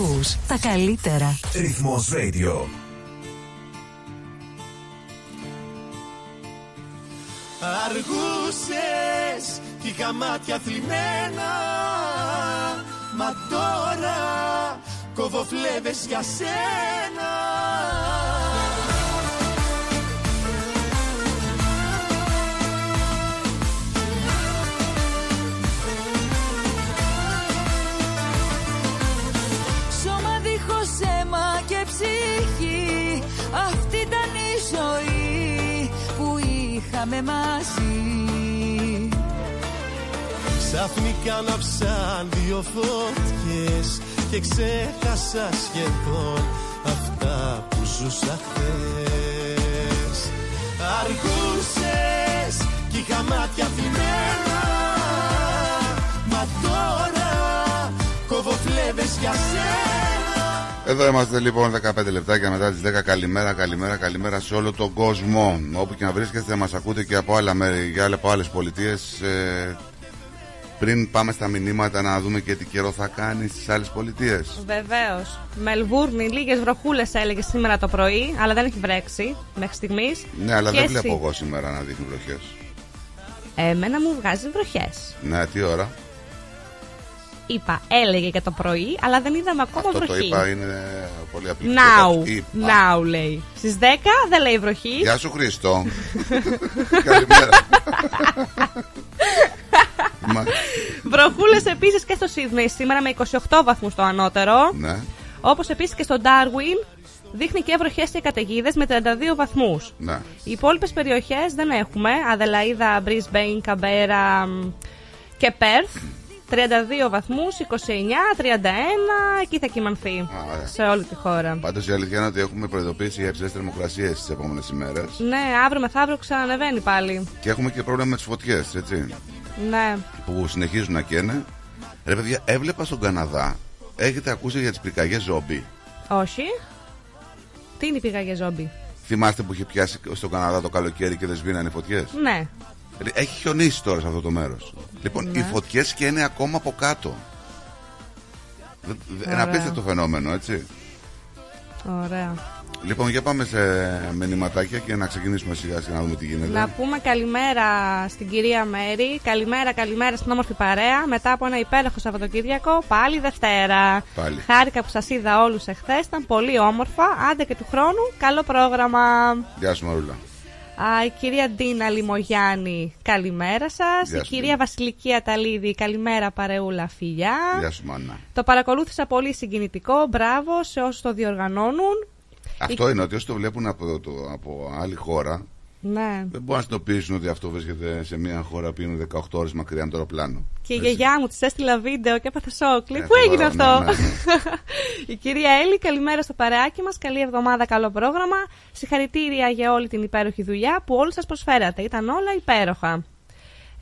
Ακούς τα καλύτερα. Ρυθμός Radio. Αργούσες κι είχα μάτια θλιμμένα Μα τώρα κόβω φλέβες για σένα ψυχή Αυτή ήταν η ζωή που είχαμε μαζί. Ξαφνικά ανάψαν δύο φώτιες Και ξέχασα σχεδόν αυτά που ζούσα χθες. Αργούσες κι είχα μάτια θλιμμένα Μα τώρα κόβω φλέβες για σένα Εδώ είμαστε λοιπόν 15 λεπτάκια μετά τις 10. Καλημέρα, καλημέρα, καλημέρα σε όλο τον κόσμο. Όπου και να βρίσκεστε, μας ακούτε και από άλλα μέρη, για άλλα- από άλλες πολιτείες. Ε, πριν πάμε στα μηνύματα να δούμε και τι καιρό θα κάνει στις άλλες πολιτείες. Βεβαίως. Μελβούρνη, λίγες βροχούλες έλεγε σήμερα το πρωί, αλλά δεν έχει βρέξει μέχρι στιγμής. Ναι, αλλά δεν βλέπω εγώ σήμερα να δείχνει βροχές. Εμένα μου βγάζει βροχές. Ναι, τι ώρα; Είπα, έλεγε και το πρωί, αλλά δεν είδαμε ακόμα Αυτό το βροχή. είπα είναι πολύ απλό. Now, Είπα. now λέει. Στις 10 δεν λέει βροχή. Γεια σου Χρήστο. Καλημέρα. Μα- Βροχούλες επίσης και στο Σίδνεϊ σήμερα με 28 βαθμούς το ανώτερο. Ναι. Όπως επίσης και στο Darwin δείχνει και βροχές και καταιγίδες με 32 βαθμούς. Ναι. Οι υπόλοιπες περιοχές δεν έχουμε. Αδελαίδα, Brisbane, Καμπέρα και Perth. 32 βαθμούς, 29, 31, εκεί θα κοιμανθεί σε όλη τη χώρα. Πάντως η αλήθεια είναι ότι έχουμε προειδοποίηση για υψηλές θερμοκρασίες τις επόμενες ημέρες. Ναι, αύριο μεθαύριο ξανανεβαίνει πάλι. Και έχουμε και πρόβλημα με τις φωτιές, έτσι. Ναι. Που συνεχίζουν να καίνε. Ρε παιδιά, έβλεπα στον Καναδά. Έχετε ακούσει για τις πυρκαγιές ζόμπι; Όχι. Τι είναι η πηγαγια ζόμπι; Θυμάστε που είχε πιάσει στον Καναδά το καλοκαίρι και δεν σβήνανε φωτιές; Ναι. Έχει χιονίσει τώρα σε αυτό το μέρος. Λοιπόν, Ναι. οι φωτιέ καίνε ακόμα από κάτω. Δε- δε- Ένα Ωραία. απίστευτο φαινόμενο, έτσι. Ωραία. Λοιπόν, για πάμε σε μηνυματάκια και να ξεκινήσουμε σιγά σιγά να δούμε τι γίνεται. Να πούμε καλημέρα στην κυρία Μέρη. Καλημέρα, καλημέρα στην όμορφη παρέα. Μετά από ένα υπέροχο Σαββατοκύριακο, πάλι Δευτέρα. Πάλι. Χάρηκα που σας είδα όλους εχθές. Ήταν πολύ όμορφα. Άντε και του χρόνου. Καλό πρόγραμμα. Γεια σου, Μαρούλα. Α, η κυρία Ντίνα Λιμογιάννη, καλημέρα σας. Γεια Η σου, κυρία Βασιλική Αταλίδη, καλημέρα παρεούλα φιλιά. Γεια σου, Μάνα. Το παρακολούθησα πολύ συγκινητικό. Μπράβο σε όσους το διοργανώνουν. Αυτό είναι ότι όσοι το βλέπουν από, το, από άλλη χώρα, Ναι. δεν μπορούν να συνειδητοποιήσουν ότι αυτό βρίσκεται σε μια χώρα που είναι 18 ώρες μακριά από το αεροπλάνο. Και η γιαγιά μου της έστειλα βίντεο και έπαθε σοκ. Λέει, Ε, Πού έγινε φοβάμαι, αυτό; ναι, ναι, η κυρία Έλλη, καλημέρα στο παρεάκι μας. Καλή εβδομάδα, καλό πρόγραμμα. Συγχαρητήρια για όλη την υπέροχη δουλειά που όλοι σας προσφέρατε. Ήταν όλα υπέροχα.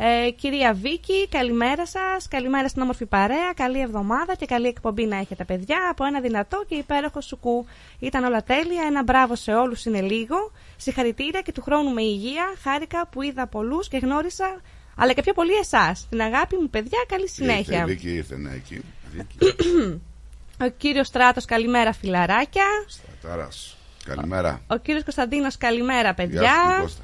Ε, κυρία Βίκη, καλημέρα σας. Καλημέρα στην όμορφη παρέα. Καλή εβδομάδα και καλή εκπομπή να έχετε, παιδιά. Από ένα δυνατό και υπέροχο σουκού. Ήταν όλα τέλεια. Ένα μπράβο σε όλους είναι λίγο. Συγχαρητήρια και του χρόνου με υγεία. Χάρηκα που είδα πολλούς και γνώρισα, αλλά και πιο πολύ εσάς. Την αγάπη μου, παιδιά. Καλή συνέχεια. Ήρθε, η Βίκη ήρθε, ναι, εκεί. Βίκη. Ο κύριος Στράτος, καλημέρα, φιλαράκια. Ταράς. Καλημέρα. Ο κύριος Κωνσταντίνος, καλημέρα, Γεια παιδιά. σου, κύριε Κώστα.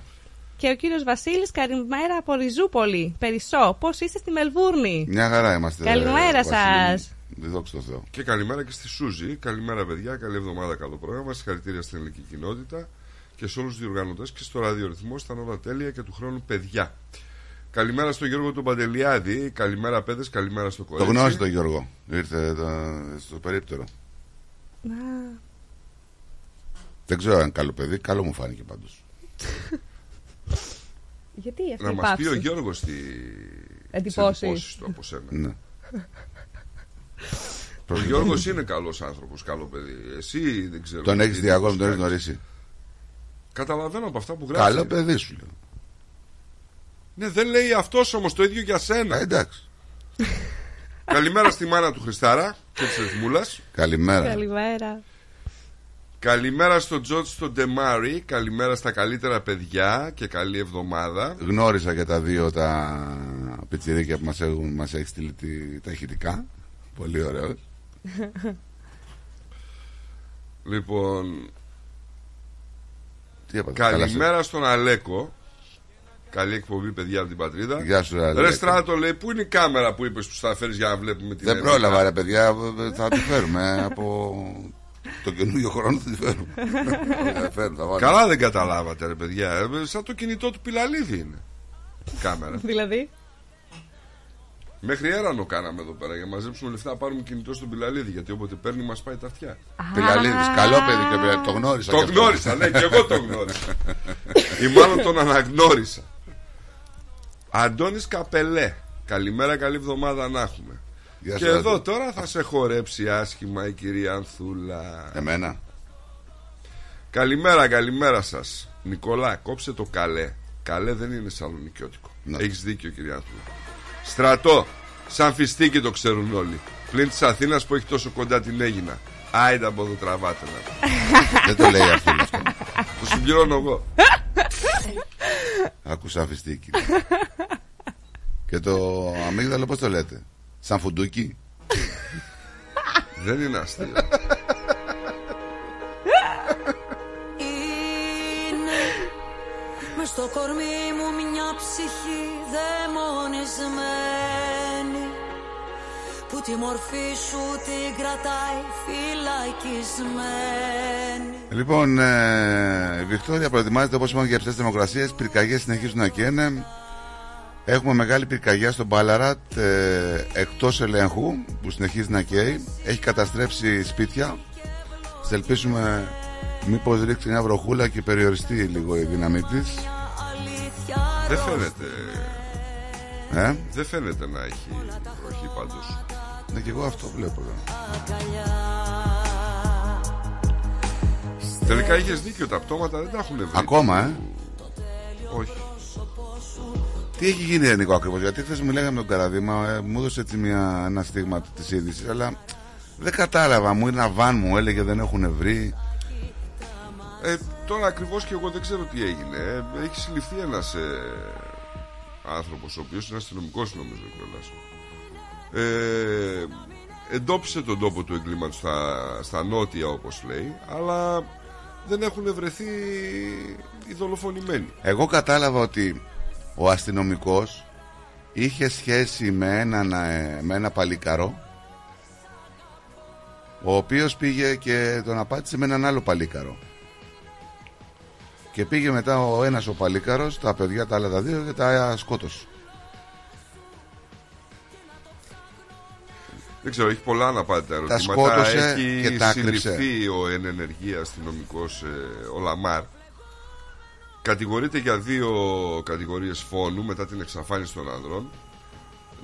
Και ο κύριος Βασίλης, καλημέρα από Ριζούπολη. Περισσό, πώς είστε στη Μελβούρνη; Μια χαρά είμαστε. Καλημέρα Βασίλη. σας. Δόξα τω Θεώ. Και καλημέρα και στη Σούζη. Καλημέρα, παιδιά. Καλή εβδομάδα, καλό πρόγραμμα. Συγχαρητήρια στην ελληνική κοινότητα και σε όλους τους διοργανωτές και στο ραδιορυθμό. Ήταν όλα τέλεια και του χρόνου παιδιά. Καλημέρα στον Γιώργο τον Παντελιάδη. Καλημέρα, παιδες. Καλημέρα στο Το κορίτσι. γνώρισε τον Γιώργο. Ήρθε το- στο περίπτερο. Να. Δεν ξέρω αν καλό παιδί, καλό μου φάνηκε πάντως. Γιατί αυτή Να η μας πει πάυση; ο Γιώργος τι Εντυπώσεις. τις εντυπώσεις του από σένα. Ναι. Ο Γιώργος είναι καλός άνθρωπος, καλό παιδί. Εσύ δεν ξέρω. Τον τι έχει διαγώνει, τον έχεις κάνεις. γνωρίσει. Καταλαβαίνω από αυτά που γράφει. Καλό παιδί σου λέω. Ναι, δεν λέει αυτός όμως το ίδιο για σένα. Ε, εντάξει. Καλημέρα στη μάνα του Χριστάρα και της Εθμούλα. Καλημέρα. Καλημέρα. Καλημέρα στον Τζότ στον Ντεμάρι. Καλημέρα στα καλύτερα παιδιά και καλή εβδομάδα. Γνώρισα και τα δύο τα πιτσιρίκια που μας, έχουν, μας έχει στείλει τη- τα ηχητικά. Πολύ ωραίος. Λοιπόν, Τι έπατε, καλά καλημέρα στον Αλέκο. Καλή εκπομπή, παιδιά από την πατρίδα. Γεια σου, Αλέκο. Ρε Στράτο, λέει, πού είναι η κάμερα που είπες που θα φέρεις για να βλέπουμε την Δεν Εύα; πρόλαβα ρε παιδιά, θα τη φέρουμε από το καινούριο χρόνο θα τη φέρουμε. Θα φέρουμε, θα βάλουμε. Καλά δεν καταλάβατε, ρε παιδιά. Ε, Σαν το κινητό του Πιλαλίδη είναι. Η κάμερα. δηλαδή; Μέχρι έρανο κάναμε εδώ πέρα για να μαζέψουμε λεφτά να πάρουμε κινητό στον Πιλαλίδη. Γιατί όποτε παίρνει μας πάει τα αυτιά. Πιλαλίδης, καλό παιδί και παιδιά, το γνώρισα. Το κι αυτό. γνώρισα, ναι, και εγώ το γνώρισα. Ή μάλλον τον αναγνώρισα. Αντώνης Καπελέ. Καλημέρα, καλή εβδομάδα να έχουμε. Γεια και σου, εδώ Άντωνη. τώρα θα σε χορέψει άσχημα η κυρία Ανθούλα. Εμένα. Καλημέρα, καλημέρα σας Νικολά, κόψε το καλέ. Καλέ δεν είναι σαλονικιώτικο. Ναι. Έχεις δίκιο, κυρία Ανθούλα. Στρατό, σαν φιστίκι το ξέρουν όλοι. Πλην της Αθήνας που έχει τόσο κοντά την Έγινα. Άιντα από εδώ τραβάτε να. Δεν το λέει αυτό. αυτό. Το συμπληρώνω εγώ. Άκουσα φιστίκι. και το αμύγδαλο πώς το λέτε; Σαν φουντούκι. Δεν είναι αστείο. Είναι μες στο κορμί μου μια ψυχή δαιμονισμένη που τη μορφή σου την κρατάει φυλακισμένη Λοιπόν, ε, η Βικτόρια προετοιμάζεται όπως είπαμε για ψηλέ θερμοκρασίε. Πυρκαγιές συνεχίζουν να καίνε. Έχουμε μεγάλη πυρκαγιά στο Μπάλαρατ ε, εκτός ελέγχου που συνεχίζει να καίει. Έχει καταστρέψει σπίτια. Σε ελπίσουμε μήπως ρίξει μια βροχούλα και περιοριστεί λίγο η δύναμή της. Δεν φαίνεται. Ε; Δεν φαίνεται να έχει βροχή πάντως. Ναι, και εγώ αυτό βλέπω. εδώ. Τελικά είχες δίκιο, τα πτώματα δεν τα έχουν βρει. Ακόμα, ε; Όχι. Τι έχει γίνει, ρε Νικό, ακριβώς. Γιατί χθες μιλάγαμε με τον Καραδίμα, ε, μου έδωσε έτσι μια, ένα στίγμα της είδησης, αλλά δεν κατάλαβα. Μου είναι ένα βαν μου έλεγε δεν έχουν βρει. Ε, τώρα ακριβώς και εγώ δεν ξέρω τι έγινε. Ε, έχει συλληφθεί ένας ε, άνθρωπος, ο οποίος είναι αστυνομικός νομίζω κιόλας. Ε, εντόπισε τον τόπο του εγκλήματος στα, στα νότια όπως λέει, αλλά δεν έχουν βρεθεί οι δολοφονημένοι. Εγώ κατάλαβα ότι ο αστυνομικός είχε σχέση με, έναν, ε, με ένα παλικαρό ο οποίος πήγε και τον απάτησε με έναν άλλο παλίκαρο. Και πήγε μετά ο ένας ο παλίκαρος, τα παιδιά τα άλλα τα δύο και τα σκότωσε. Δεν ξέρω, έχει πολλά να πάρει τα ερωτήματα. σκότωσε έχει και τα συλληφθεί κρύψε. ο εν ενεργεία αστυνομικός ε, ο Λαμάρ. Κατηγορείται για δύο κατηγορίες φόνου μετά την εξαφάνιση των άνδρων.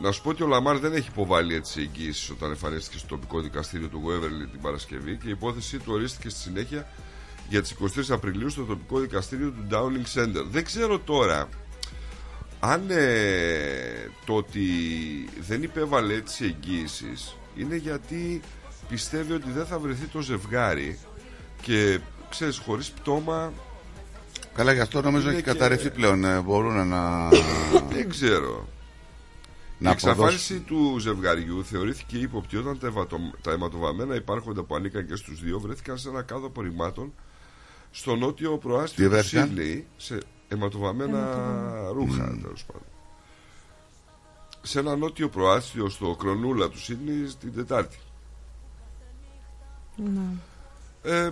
Να σου πω ότι ο Λαμάρ δεν έχει υποβάλει έτσι εγγύηση όταν εμφανίστηκε στο τοπικό δικαστήριο του Γουέβερλι την Παρασκευή και η υπόθεσή του ορίστηκε στη συνέχεια για τις 23 Απριλίου στο τοπικό δικαστήριο του Downing Center. Δεν ξέρω τώρα αν ε, το ότι δεν υπέβαλε έτσι εγγύησης είναι γιατί πιστεύει ότι δεν θα βρεθεί το ζευγάρι και ξέρεις χωρίς πτώμα Καλά, γι' αυτό νομίζω Είναι έχει και- καταρρευθεί πλέον. ε, Μπορούν να. δεν ξέρω Να η εξαφάνιση αποδώσουν. του ζευγαριού θεωρήθηκε ύποπτη όταν τα, αιματο- τα αιματοβαμμένα υπάρχοντα που ανήκαν και στους δύο βρέθηκαν σε ένα κάδο απορριμμάτων στο νότιο προάστιο Τι του βρέθηκαν; Σίδνεϊ σε αιματοβαμμένα Αιματοβαμμένα. ρούχα τέλος πάντων. Σε ένα νότιο προάστιο στο Κρονούλα του Σίδνεϊ την Τετάρτη. Ναι. Ε,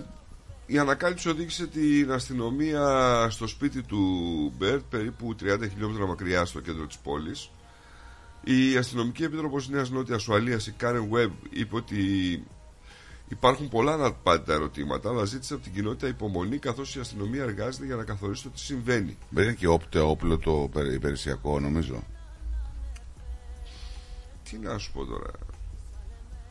η ανακάλυψη οδήγησε την αστυνομία στο σπίτι του Μπέρτ, περίπου 30 χιλιόμετρα μακριά στο κέντρο της πόλης. Η αστυνομική επίτροπος Νέας Νότιας Ουαλίας, η Κάρεν Webb, είπε ότι υπάρχουν πολλά αναπάντητα ερωτήματα, αλλά ζήτησε από την κοινότητα υπομονή καθώς η αστυνομία εργάζεται για να καθορίσει το τι συμβαίνει. Δεν είναι και όπτε όπλο το περι- υπηρεσιακό, νομίζω. Τι να σου πω τώρα.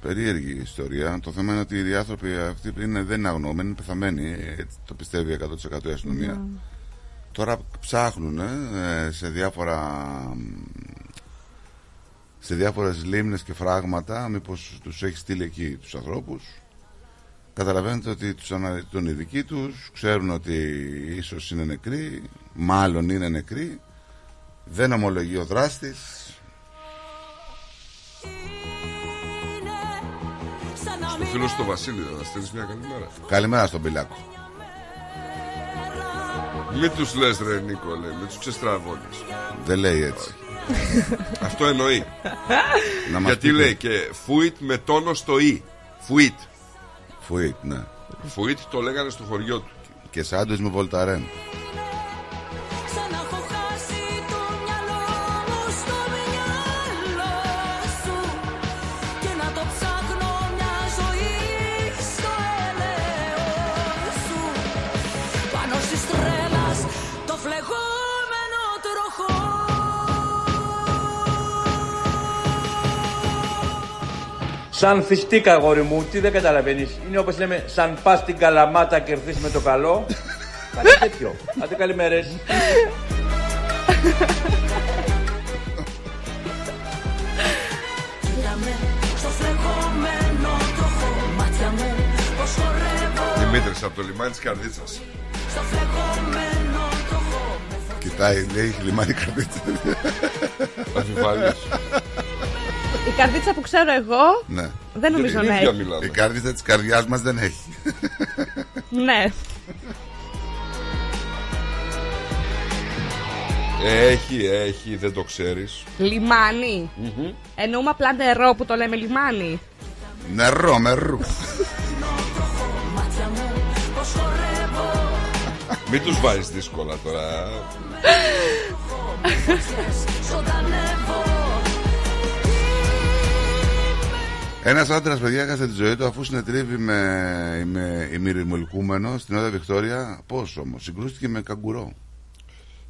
Περίεργη η ιστορία. Το θέμα είναι ότι οι άνθρωποι αυτοί είναι, δεν είναι αγνοούμενοι, είναι πεθαμένοι. Έτσι το πιστεύει 100% η αστυνομία. Ναι. Τώρα ψάχνουν ε, σε διάφορα σε διάφορες λίμνες και φράγματα μήπως τους έχει στείλει εκεί τους ανθρώπους καταλαβαίνετε ότι τους αναζητούν οι δικοί τους ξέρουν ότι ίσως είναι νεκροί μάλλον είναι νεκροί δεν ομολογεί ο δράστης Στο φίλος στο Βασίλη να στείλεις μια καλημέρα. καλημέρα στον Πιλάκο Μην τους λες ρε Νίκολε, μην τους ξεστραβώνεις. δεν λέει έτσι Αυτό εννοεί. Να μας Γιατί πείτε. λέει και φουίτ με τόνο στο ή. Φουίτ. Φουίτ, ναι. Φουίτ το λέγανε στο χωριό του. Και σάντουιτς με βολταρέν. Σαν θυστήκα, αγόρι μου, τι δεν καταλαβαίνεις. Είναι όπως λέμε, σαν πας στην καλαμάτα και έρθεις με το καλό. Κάτι τέτοιο. Άντε καλημέρες. Κοίτα με στο φλεγόμενο τροχό Μάτια μου πως χορεύω Δημήτρης από το λιμάνι της Καρδίτσας. Στο φλεγόμενο τροχό Κοιτάει, λέει, έχει λιμάνι καρδίτσας. Αμφιβάλλεις. Η καρδίτσα που ξέρω εγώ ναι. δεν νομίζω να έχει. Η καρδίτσα της καρδιάς μας δεν έχει. Ναι. Έχει, έχει, δεν το ξέρεις. Λιμάνι. Μμμ. Εννοούμε απλά νερό που το λέμε λιμάνι. Νερό, νερού. Μάτια μου πως χορεύω Μην τους βάζεις δύσκολα τώρα. Ένας άντρας, παιδιά, έχασε τη ζωή του αφού συνετρίβει με, με ημιρημολικούμενο στην Όδα Βικτόρια. Πώς όμως, συγκρούστηκε με καγκουρό.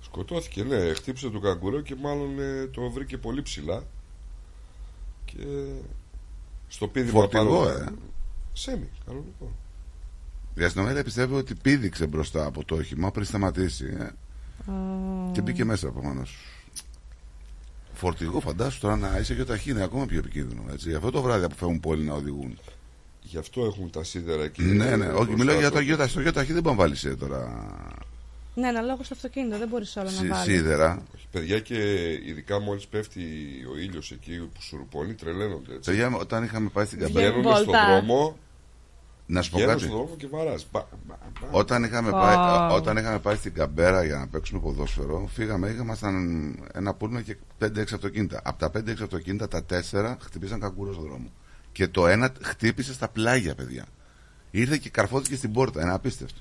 Σκοτώθηκε, ναι. Χτύπησε το καγκουρό και μάλλον ε, το βρήκε πολύ ψηλά. Και στο πίδημα Φορτηγό, πάνω. ε. Σέμι, κανονικό. Η αστυνομία πιστεύει ότι πήδηξε μπροστά από το όχημα πριν σταματήσει. Ε. Και μπήκε μέσα προφανώ. Φορτηγό, φαντάσου τώρα να είσαι και ταχύ, είναι ακόμα πιο επικίνδυνο. Έτσι. Αυτό το βράδυ αποφεύγουν πολλοί να οδηγούν. Γι' αυτό έχουν τα σίδερα εκεί. Ναι, ναι, όχι, μπροστά μιλάω για στο- το γιο στο γιο ταχύ, δεν μπορεί να βάλει τώρα Ναι, αναλόγω στο αυτοκίνητο, δεν μπορείς όλα σι- να βάλεις. σίδερα. Όχι, παιδιά και ειδικά μόλις πέφτει ο ήλιος εκεί που σουρουπώνει, τρελαίνονται έτσι. Παιδιά, όταν είχαμε πάει στην Καμπέρα. Βγαίνουν στον Βόλτα. δρόμο Να σου πω Βγαίνω κάτι. στον δρόμο και βαράς. Μπα, μπα, μπα. Όταν είχαμε, Wow. πάει, όταν είχαμε πάει στην Καμπέρα για να παίξουμε ποδόσφαιρο, φύγαμε, είχαμασταν ένα πούλμα και 5-6 αυτοκίνητα. Από τα 5-6 αυτοκίνητα, τα 4 χτυπήσαν καγκούρο στον δρόμο. Και το ένα χτύπησε στα πλάγια, παιδιά. Ήρθε και καρφώθηκε στην πόρτα. Ένα απίστευτο.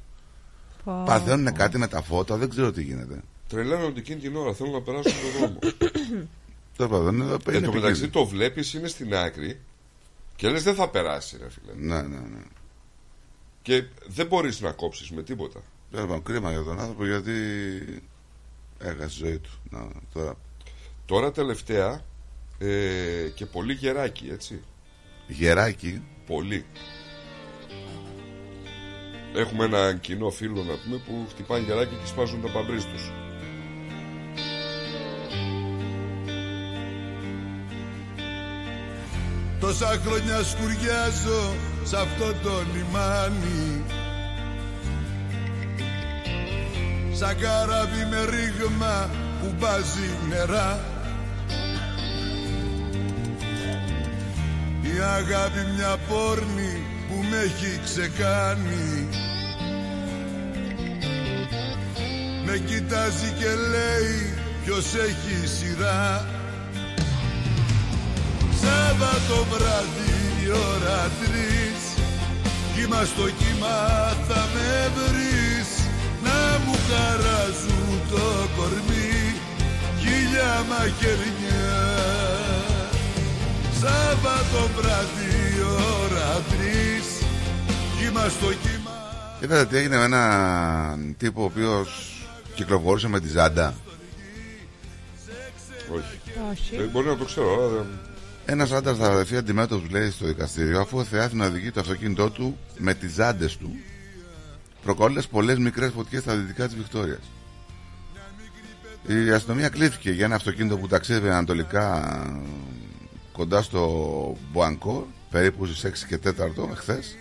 Πω. Παθαίνουν κάτι με τα φώτα, δεν ξέρω τι γίνεται. Τρελαίνονται εκείνη την ώρα, θέλουν να περάσουν τον δρόμο. Τέλος πάντων, εδώ Εν είναι τω μεταξύ επικίνδυνο. το βλέπεις, είναι στην άκρη και λες δεν θα περάσει, ρε φίλε. Ναι, ναι, ναι. Και δεν μπορείς να κόψεις με τίποτα. Τέλο πάντων, κρίμα για τον άνθρωπο γιατί έχασε τη ζωή του. Να, τώρα. Τώρα τελευταία ε, και πολύ γεράκι, έτσι. Γεράκι. Πολύ. Έχουμε ένα κοινό φίλο να πούμε που χτυπάνε γεράκι και σπάζουν τα παμπρίζ τους. Τόσα χρόνια σκουριάζω σε αυτό το λιμάνι. Σαν καράβι με ρήγμα που μπάζει νερά. Η αγάπη μια πόρνη που με έχει ξεκάνει Με κοιτάζει και λέει ποιος έχει σειρά Σάββατο βράδυ η ώρα τρεις Κύμα στο κύμα θα με βρεις Να μου χαράζουν το κορμί Χίλια μαχαιριά Σάββατο βράδυ η ώρα τρεις Κύμα στο κύμα Είδατε τι έγινε με έναν τύπο ο οποίος κυκλοφορούσε με τη Ζάντα; Όχι. Όχι. Ε, μπορεί να το ξέρω, αλλά δεν... Ένας άντρας θα βρεθεί αντιμέτωπος, λέει, στο δικαστήριο, αφού θεάθη να οδηγεί το αυτοκίνητό του με τις ζάντες του, προκαλώντα πολλές μικρές φωτιές στα δυτικά της Βικτόριας. Η αστυνομία κλήθηκε για ένα αυτοκίνητο που ταξίδευε ανατολικά κοντά στο Μποανκό, περίπου στις 6 και 4 εχθές.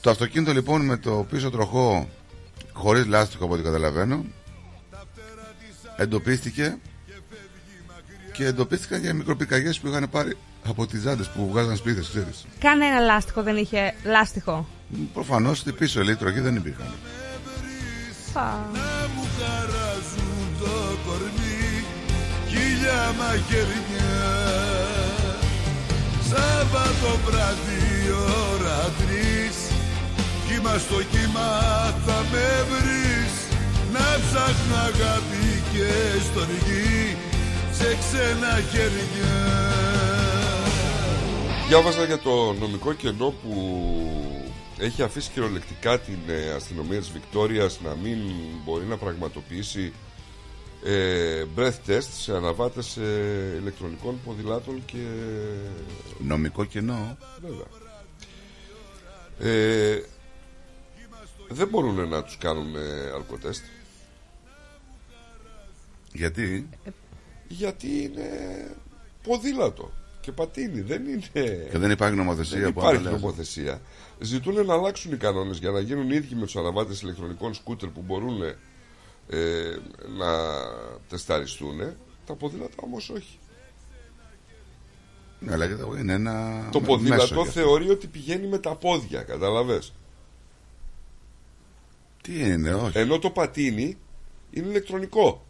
Το αυτοκίνητο λοιπόν με το πίσω τροχό χωρίς λάστιχο από ό,τι καταλαβαίνω εντοπίστηκε και εντοπίστηκαν για μικροπυρκαγιές που είχαν πάρει από τις ζάντες που βγάζαν σπίτες, ξέρεις. Κανένα λάστιχο δεν είχε λάστιχο. Προφανώς στη πίσω λέει τροχή δεν υπήρχαν. Α. Να μου χαράζουν το κορμί Χίλια μαχαιριά Σάββατο βράδυ η ώρα τρεις Κύμα στο κύμα θα με βρεις Να ψάχνω αγάπη και στον γη Σε ξένα χέρια Διάβαζα για το νομικό κενό που έχει αφήσει κυριολεκτικά την ε, αστυνομία της Βικτόριας να μην μπορεί να πραγματοποιήσει ε, breath test σε αναβάτες ε, ηλεκτρονικών ποδηλάτων και Νομικό κενό. βέβαια. Ε, δεν μπορούν να τους κάνουν ε, αλκοτέστ Γιατί; Γιατί είναι ποδήλατο και πατίνι δεν είναι και δεν υπάρχει νομοθεσία δεν που υπάρχει αναλέζει. νομοθεσία. Ζητούν να αλλάξουν οι κανόνες για να γίνουν ίδιοι με τους αναβάτες ηλεκτρονικών σκούτερ που μπορούν ε, να τεσταριστούν. Τα ποδήλατα όμως όχι. Ναι, αλλά είναι ένα Το με- ποδήλατο μέσο γι' αυτό. θεωρεί ότι πηγαίνει με τα πόδια, καταλαβες; Τι είναι, όχι. Ενώ το πατίνι είναι ηλεκτρονικό.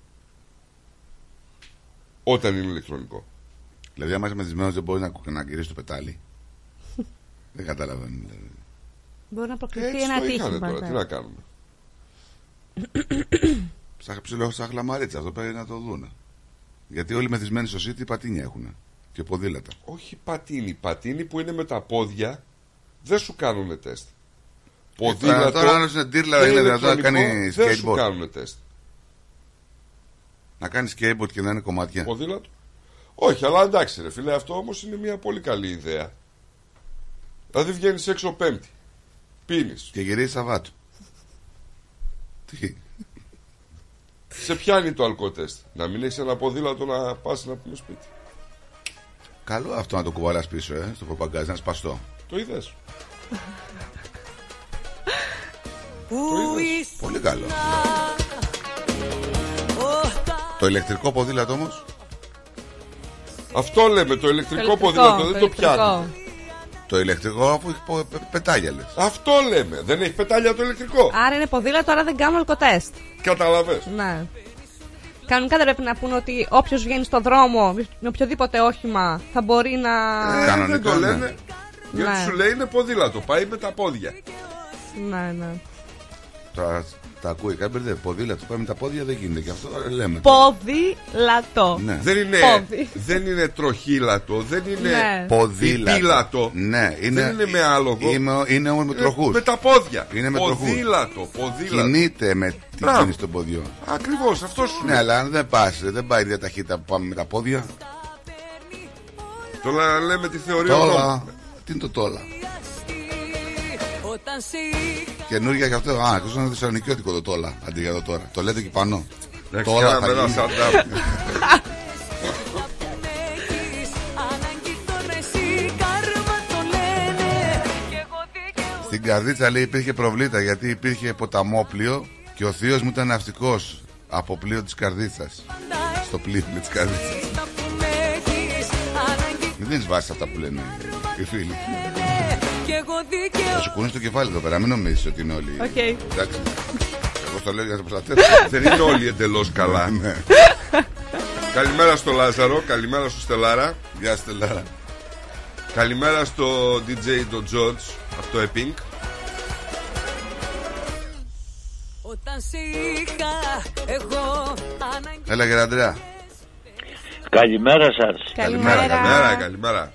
Όταν είναι ηλεκτρονικό. Δηλαδή, άμα είσαι μεθυσμένος δεν μπορείς να, να γυρίσεις το πετάλι. δεν καταλαβαίνω. Δηλαδή. Μπορεί να προκληθεί Έτσι ένα το είχανε τύχημα. τώρα, τι ναι. να κάνουμε; Σαν ψηλό σαν χλαμαρίτσα, αυτό πρέπει να το δούνε. Γιατί όλοι οι μεθυσμένοι στο σίτι πατίνια έχουν. Και ποδήλατα. Όχι πατίνι. Πατίνι που είναι με τα πόδια δεν σου κάνουν τεστ. τώρα, τώρα αν είναι τύρλα, είναι δυνατόν να κάνει ηλεκτρονικό, Δεν σου skateboard. κάνουν τεστ. Να κάνεις skateboard και να είναι κομμάτια. Ποδήλατο. Όχι, αλλά εντάξει, ρε φίλε, αυτό όμως είναι μια πολύ καλή ιδέα. Δηλαδή βγαίνεις έξω Πέμπτη. Πίνεις. Και γυρίζεις Σαββάτου. Τι; Σε πιάνει το αλκοτέστ. Να μην έχεις ένα ποδήλατο να πας να πούμε σπίτι. Καλό αυτό να το κουβαλάς πίσω, ε, στο προπαγκάζ, να σπαστό. Το είδες. Πολύ καλό. Το ηλεκτρικό ποδήλατο όμως Αυτό λέμε, το ηλεκτρικό, Το ηλεκτρικό, ποδήλατο δεν το, ηλεκτρικό. πιάνει. Το ηλεκτρικό αφού έχει πο- πε- πετάγια λες. Αυτό λέμε. Δεν έχει πετάλια το ηλεκτρικό. Άρα είναι ποδήλατο, άρα δεν κάνουν αλκοτέστ. Καταλαβες. Ναι. Κανονικά δεν πρέπει να πούνε ότι όποιος βγαίνει στο δρόμο με οποιοδήποτε όχημα θα μπορεί να. Ε, δεν το λένε. Γιατί Ναι. σου λέει είναι ποδήλατο. Πάει με τα πόδια. Ναι, ναι. Τώρα τα ακούει κάποιος ποδήλατος. Πάμε με τα πόδια δεν γίνεται και αυτό λέμε. Ποδήλατο. Ναι. Δεν είναι, Πόδι. δεν είναι τροχήλατο, δεν είναι Ναι. Ποδήλατο. ποδήλατο. Ναι, είναι, Δεν είναι με άλογο. Είναι, είναι όμως με Ε, τροχούς. Με τα πόδια. Είναι με τροχούς. ποδήλατο, ποδήλατο. Κινείται με την Μπράβο. κίνηση των ποδιών. Ακριβώς, αυτός σου Ναι, λέει. αλλά αν δεν πας, δεν πάει η ίδια ταχύτητα που πάμε με τα πόδια. Τώρα λέμε τη θεωρία ο Τόλα. νόμος. Τι είναι το τόλα; Όταν σε είχα Καινούργια και αυτό. Α, αυτό είναι θεσσαλονικιώτικο το τόλα. Αντί για το τώρα. Το λέτε εκεί πάνω. Εντάξει, Τόλα κάναμε θα ένα γίνει. σαντάπ. έχεις Ανάγκη τον εσύ Κάρμα το λένε Κι εγώ δικαιούμαι Στην καρδίτσα λέει υπήρχε προβλήτα γιατί υπήρχε ποταμόπλιο και ο θείος μου ήταν ναυτικός από πλοίο της καρδίτσας. Στο πλοίο της καρδίτσας. να που με έχεις Ανάγκη Μην δίνεις βάση σε αυτά που λένε οι φίλοι. Κι εγώ Θα δικαιούμαι σου κουνήσει το κεφάλι εδώ πέρα, μην νομίζεις ότι είναι όλοι. Οκ. Εντάξει. Εγώ το λέω για να σε προστατεύσω. Δεν είναι όλοι εντελώς καλά. Ναι. Καλημέρα στο Λάζαρο, καλημέρα στο Στελάρα. Γεια σου, Στελάρα. Καλημέρα στο DJ τον George από το Epping. Όταν σε είχα Εγώ Ανάγκη Έλα, κυρ Αντρέα. Καλημέρα σας. Καλημέρα. Καλημέρα, καλημέρα. Καλημέρα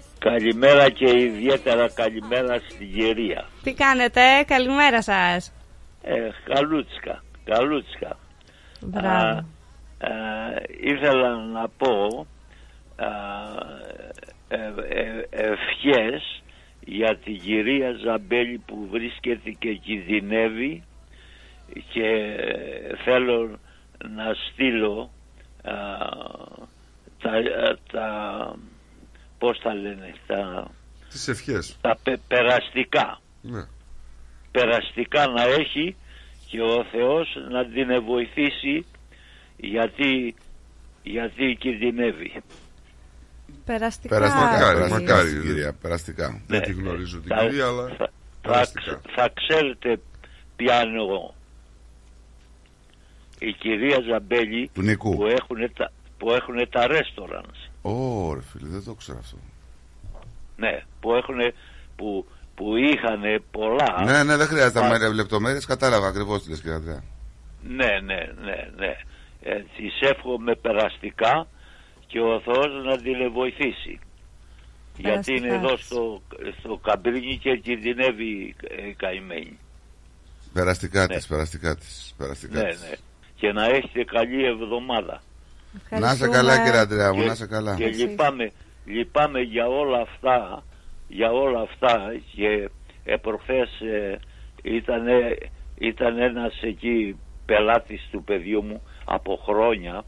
και ιδιαίτερα καλημέρα στη Γερία. Τι κάνετε, καλημέρα σας. Ε, καλούτσκα, καλούτσκα. Μπράβο. Α, α, ήθελα να πω α, ε, ε, ευχές για τη κυρία Ζαμπέλη που βρίσκεται και κινδυνεύει και θέλω να στείλω α, τα, τα πώς τα λένε τα, Τις ευχές. τα πε- περαστικά Ναι. περαστικά να έχει και ο Θεός να την βοηθήσει γιατί, γιατί κινδυνεύει. Περαστικά. Περαστικά, Μακάρι, περαστικά, μακάρι. στην κυρία. Περαστικά. Δεν τη γνωρίζω την Θα- κυρία, αλλά θα, θα, περαστικά. θα ξέρετε ποια εννοώ. Η κυρία Ζαμπέλη Του Νικού. που έχουν τα, που έχουνε τα restaurants. Ω, ρε φίλε, δεν το ξέρω αυτό. Ναι, που έχουν που, που είχαν πολλά. Ναι, ναι, δεν χρειάζεται Μα- να λεπτομέρειες. Κατάλαβα ακριβώς τι λες, κύριε Αντρέα. Ναι, ναι, ναι, ναι. Ε, της εύχομαι περαστικά και ο Θεός να την βοηθήσει. Γιατί είναι Περαστικά εδώ της. στο, στο καμπρίνι και κινδυνεύει ε, καημένη. Περαστικά Ναι. της, περαστικά της. Περαστικά Ναι, της. ναι. Και να έχετε καλή εβδομάδα. Να είσαι καλά, κύριε Αντρέα μου, να είσαι καλά. Και λυπάμαι, λυπάμαι για όλα αυτά, για όλα αυτά και ε, προχθές ε, ήταν, ήταν ένας εκεί πελάτης του παιδιού μου από χρόνια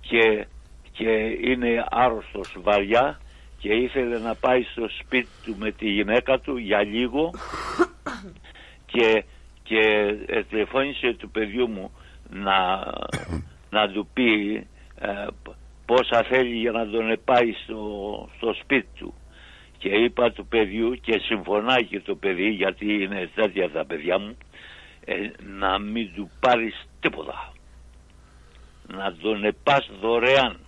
και, και είναι άρρωστος βαριά και ήθελε να πάει στο σπίτι του με τη γυναίκα του για λίγο και, και ε, τηλεφώνησε του παιδιού μου να, να του πει ε, π- πόσα θέλει για να τον πάει στο, στο σπίτι του και είπα του παιδιού και συμφωνάει και το παιδί γιατί είναι τέτοια τα παιδιά μου ε, να μην του πάρεις τίποτα να τον επάς δωρεάν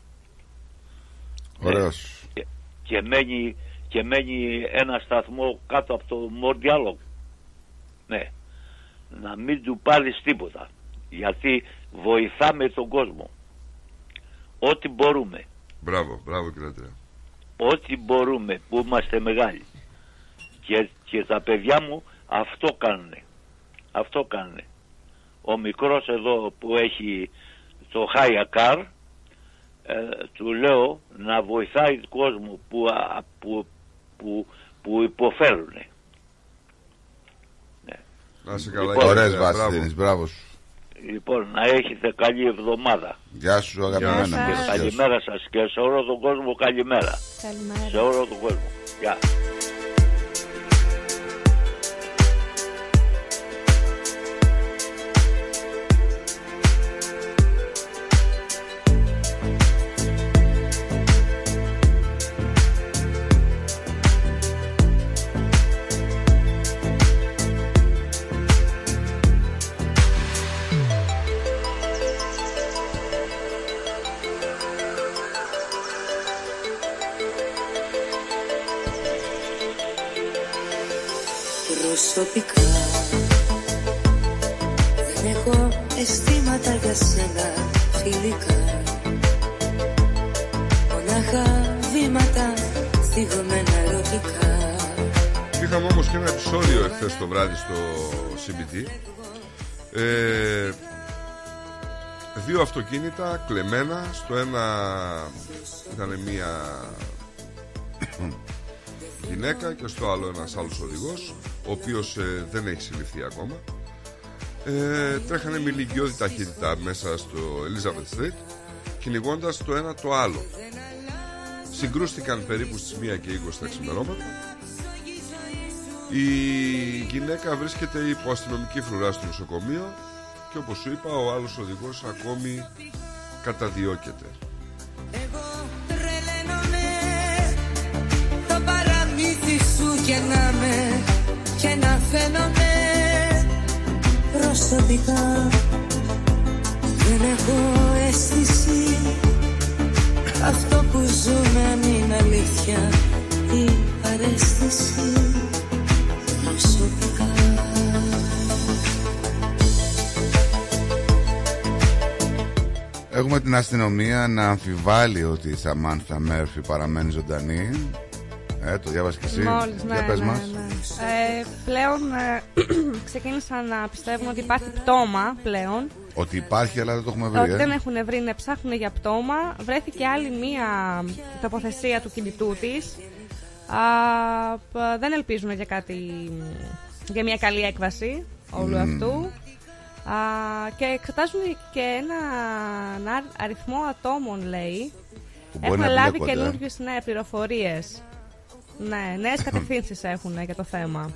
Ωραίος. και, και, μένει, και μένει ένα σταθμό κάτω από το Μοντιάλο. Ναι. Να μην του πάρεις τίποτα. Γιατί βοηθάμε τον κόσμο. Ό,τι μπορούμε. Μπράβο, μπράβο κύριε Αντρέα. Ό,τι μπορούμε που είμαστε μεγάλοι. Και, και τα παιδιά μου αυτό κάνουνε. Αυτό κάνουνε. Ο μικρός εδώ που έχει το Χάια ε, του λέω να βοηθάει τον κόσμο που, α, που, που, που υποφέρουν. Να είσαι καλά, Λοιπόν, κύριε Ωραίε Αντρέα, βάσει μπράβο. Δίνει, μπράβο σου. Λοιπόν, να έχετε καλή εβδομάδα. Γεια σου, αγαπημένα Γεια μου. Και σας. Γεια σου. καλημέρα σας και σε όλο τον κόσμο καλημέρα. Καλημέρα. Σε όλο τον κόσμο. Γεια. Αυτοκίνητα κλεμμένα Στο ένα ήταν μία γυναίκα Και στο άλλο ένας άλλος οδηγός Ο οποίος ε, δεν έχει συλληφθεί ακόμα. Ε, Τρέχανε με ηλικιώδη ταχύτητα Μέσα στο Elizabeth Street Κυνηγώντας το ένα το άλλο. Συγκρούστηκαν περίπου στις 1 και 20 τα ξημερώματα. Η γυναίκα βρίσκεται υπό αστυνομική φρουρά στο νοσοκομείο και όπως σου είπα ο άλλος οδηγός ακόμη καταδιώκεται. Τρελαίνομαι Το παραμύθι σου και να με Και να φαίνομαι Προσωπικά Δεν έχω αίσθηση Αυτό που ζούμε αν είναι αλήθεια Η παρέστηση Έχουμε την αστυνομία να αμφιβάλλει ότι η Σαμάνθα Μέρφυ παραμένει ζωντανή. Ε, το διάβασες και εσύ. Μόλις, ναι, Για πες ναι, μας. ναι. Ε, πλέον ε, ξεκίνησαν να πιστεύουν ότι υπάρχει πτώμα πλέον. Ότι υπάρχει, αλλά δεν το έχουμε βρει. Ότι ε. δεν έχουν βρει, ναι, ψάχνουν για πτώμα. Βρέθηκε άλλη μία τοποθεσία του κινητού της. Δεν ελπίζουν για κάτι. για μια καλή έκβαση όλου Μμμ. αυτού. Α, και εξετάζουν και ένα, ένα αριθμό ατόμων, λέει. Που μπορεί Έχουν να λάβει μπλέκονται. καινούργιες ναι, πληροφορίες. Ναι, νέες κατευθύνσεις έχουν για το θέμα.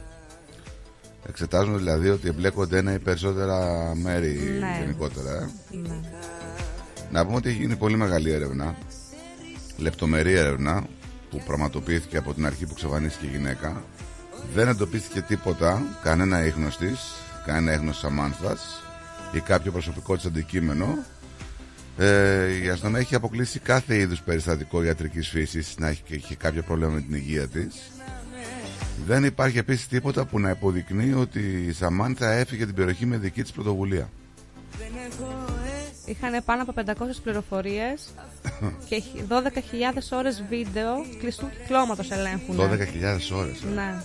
Εξετάζουν δηλαδή ότι εμπλέκονται ένα ή περισσότερα μέρη Ναι. γενικότερα. ε. Ναι. Να πούμε ότι έχει γίνει πολύ μεγάλη έρευνα, λεπτομερή έρευνα, που πραγματοποιήθηκε από την αρχή που ξεφανίστηκε η γυναίκα. Δεν εντοπίστηκε τίποτα, κανένα ίχνος της, κανένα ίχνος Σαμάνθας ή κάποιο προσωπικό της αντικείμενο. Ε, η αστυνομία έχει αποκλείσει κάθε είδους περιστατικό ιατρικής φύσης να έχει, έχει κάποιο πρόβλημα με την υγεία της. Δεν υπάρχει επίσης τίποτα που να υποδεικνύει ότι η Σαμάνθα έφυγε την περιοχή με δική της πρωτοβουλία. Είχαν πάνω από 500 πληροφορίες και 12.000 ώρες βίντεο κλειστού κυκλώματος ελέγχουν. 12.000 ώρες. ε. Ναι.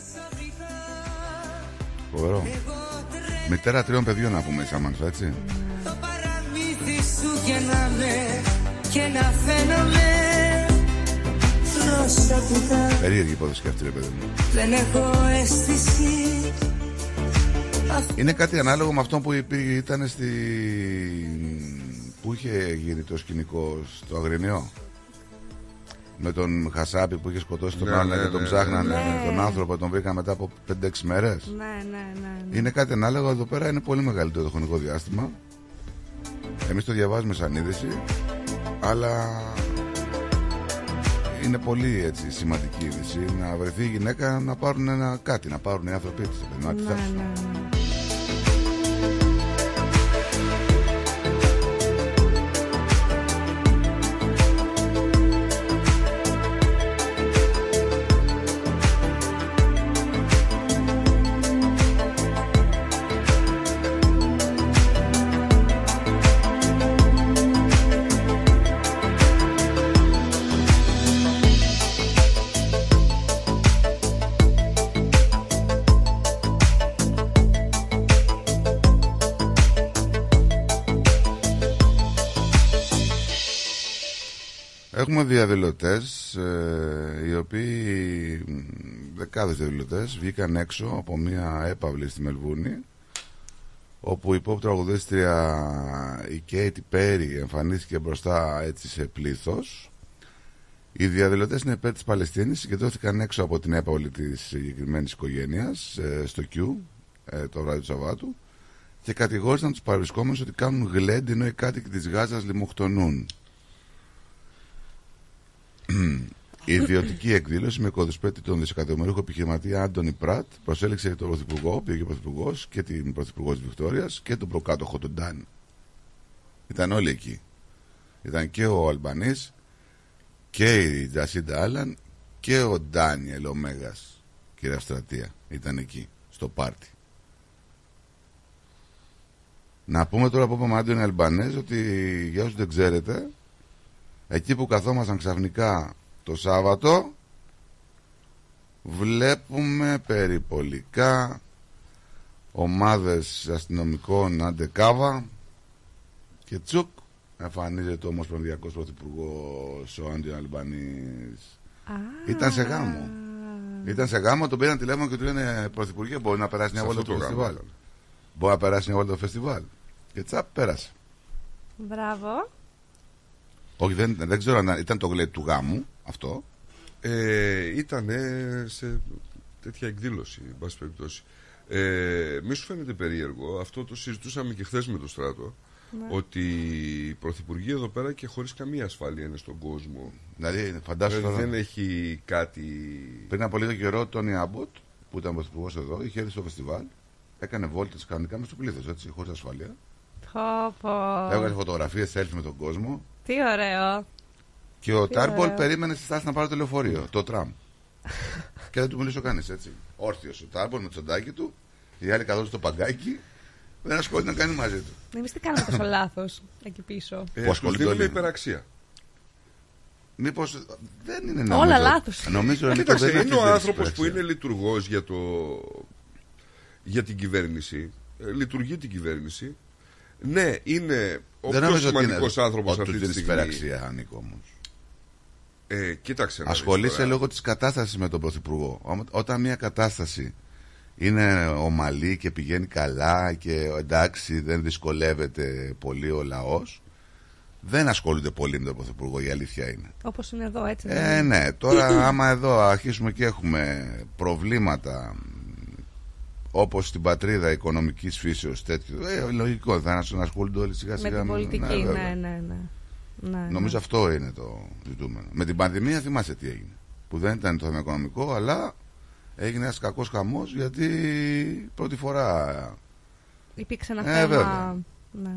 Φοβερό. Μητέρα τριών παιδιών να πούμε η Σαμάνθα, έτσι. παραμύθι σου και να με και να φαίνομαι προσωπικά Περίεργη υπόθεση και αυτή, ρε παιδί μου. δεν έχω αίσθηση Είναι κάτι ανάλογο με αυτό που υπήρχε, ήταν στη. που είχε γίνει το σκηνικό στο Αγρινιό. Με τον Χασάπη που είχε σκοτώσει τον Ναι, άλλον ναι, και τον ναι, ψάχνανε. ναι. Τον άνθρωπο τον βρήκαν μετά από 5-6 μέρες. Ναι, ναι, ναι. ναι. Είναι κάτι ανάλογο εδώ πέρα, είναι πολύ μεγαλύτερο το χρονικό διάστημα. Εμείς το διαβάζουμε σαν είδηση, αλλά είναι πολύ έτσι, σημαντική είδηση να βρεθεί η γυναίκα να πάρουν ένα κάτι, να πάρουν οι άνθρωποι τη. Να τη Ναι, θάψουν. ναι, ναι. Έχουμε διαδηλωτέ, οι οποίοι μ, δεκάδες διαδηλωτές βγήκαν έξω από μια έπαυλη στη Μελβούνη όπου η pop τραγουδίστρια η Κέιτι Πέρι εμφανίστηκε μπροστά έτσι σε πλήθος οι διαδηλωτές είναι υπέρ της Παλαιστίνης, συγκεντρώθηκαν έξω από την έπαυλη της συγκεκριμένης οικογένειας στο Q ε, το βράδυ του Σαββάτου και κατηγόρησαν τους παρευρισκόμενους ότι κάνουν γλέντι ενώ οι κάτοικοι της Γάζας λιμοκτονούν. Η ιδιωτική εκδήλωση με κοδοσπέτη τον δισεκατομμυρίουχο επιχειρηματία Άντωνι Πρατ προσέλεξε τον Πρωθυπουργό, πήγε ο Πρωθυπουργός και την Πρωθυπουργό της Βικτόριας και τον προκάτοχο τον Ντάν. Ήταν όλοι εκεί. Ήταν και ο Αλμπανής και η Τζασίντα Άλαν και ο Ντάνιελ ο Μέγας, κύριε Αυστρατεία. Ήταν εκεί στο πάρτι. Να πούμε τώρα που είπαμε Άντωνη Αλμπανέζ ότι για όσους δεν ξέρετε, εκεί που καθόμασταν ξαφνικά το Σάββατο, βλέπουμε περιπολικά ομάδες αστυνομικών αντεκάβα και τσουκ εμφανίζεται ο Ομοσπονδιακός Πρωθυπουργός ο Άντωνη Αλμπανής. Ήταν σε γάμο. Ήταν σε γάμο, τον πήραν τηλέφωνο και του λένε Πρωθυπουργέ, μπορεί να περάσει μια Σε βόλτα αυτό το το γάμο φεστιβάλ. Μπορεί να περάσει μια βόλτα το φεστιβάλ. Και τσαπ, πέρασε. Μπράβο. Όχι, δεν, δεν ξέρω αν ήταν το γλέτ του γάμου αυτό. Ε, ήταν σε τέτοια εκδήλωση, εν πάση περιπτώσει. Ε, μη σου φαίνεται περίεργο, αυτό το συζητούσαμε και χθες με το στράτο, Ναι. ότι οι πρωθυπουργοί εδώ πέρα και χωρίς καμία ασφάλεια είναι στον κόσμο. Δηλαδή, φαντάσου Δηλαδή, τώρα- δεν έχει κάτι... Πριν από λίγο καιρό, ο Τόνι Άμποτ, που ήταν πρωθυπουργός εδώ, είχε έρθει στο φεστιβάλ, έκανε βόλτες κανονικά μες στο πλήθος, έτσι, χωρίς ασφάλεια. Πω, πω. Έβγαλε φωτογραφίες, selfie με τον κόσμο. Τι ωραίο. Και ο Τι Τάρμπολ ωραίο. περίμενε στη στάση να πάρει το λεωφορείο, το τραμ. και δεν του μιλούσε κανείς, έτσι. Όρθιος ο Τάρμπολ με το τσοντάκι του, οι άλλοι καθόλου στο παγκάκι, δεν ασχολείται να κάνει μαζί του. Εμείς τι κάναμε τόσο λάθος εκεί πίσω. Ε, Που ασχολείται τους δίνουμε όλοι. υπεραξία. Μήπως δεν είναι Όλα νομίζω- λάθος. Νομίζω Ε, Νίκο, Κοίταξε, δεν είναι ο αυτή η άνθρωπος που υπεραξία. είναι λειτουργός για, το... για την κυβέρνηση. Ε, λειτουργεί την κυβέρνηση. Ναι, είναι ο Δεν πιο νομίζω ότι είναι- σημαντικός άνθρωπος ότι αυτή του τη δίνεις στιγμή. υπεραξία, Νίκο, όμως. Ε, κοίταξε. να δεις Ασχολείσαι τώρα. λόγω της κατάστασης με τον Πρωθυπουργό. Ό- Όταν μια κατάσταση είναι ομαλή και πηγαίνει καλά και εντάξει δεν δυσκολεύεται πολύ ο λαός, δεν ασχολούνται πολύ με τον Πρωθυπουργό, η αλήθεια είναι. Όπως είναι εδώ, έτσι. δεν Ε, είναι; ναι, τώρα άμα εδώ αρχίσουμε και έχουμε προβλήματα όπως στην πατρίδα οικονομικής φύσεως τέτοιο, ε, λογικό θα είναι να ασχολούνται όλοι σιγά Με σιγά την πολιτική, βέβαια. ναι, ναι, ναι. ναι, Νομίζω ναι. αυτό είναι το ζητούμενο. Με την πανδημία θυμάσαι τι έγινε. Που δεν ήταν το θέμα οικονομικό, αλλά έγινε ένας κακός χαμός γιατί πρώτη φορά. Υπήρξε ένα Ε, θέμα. βέβαια. Ναι.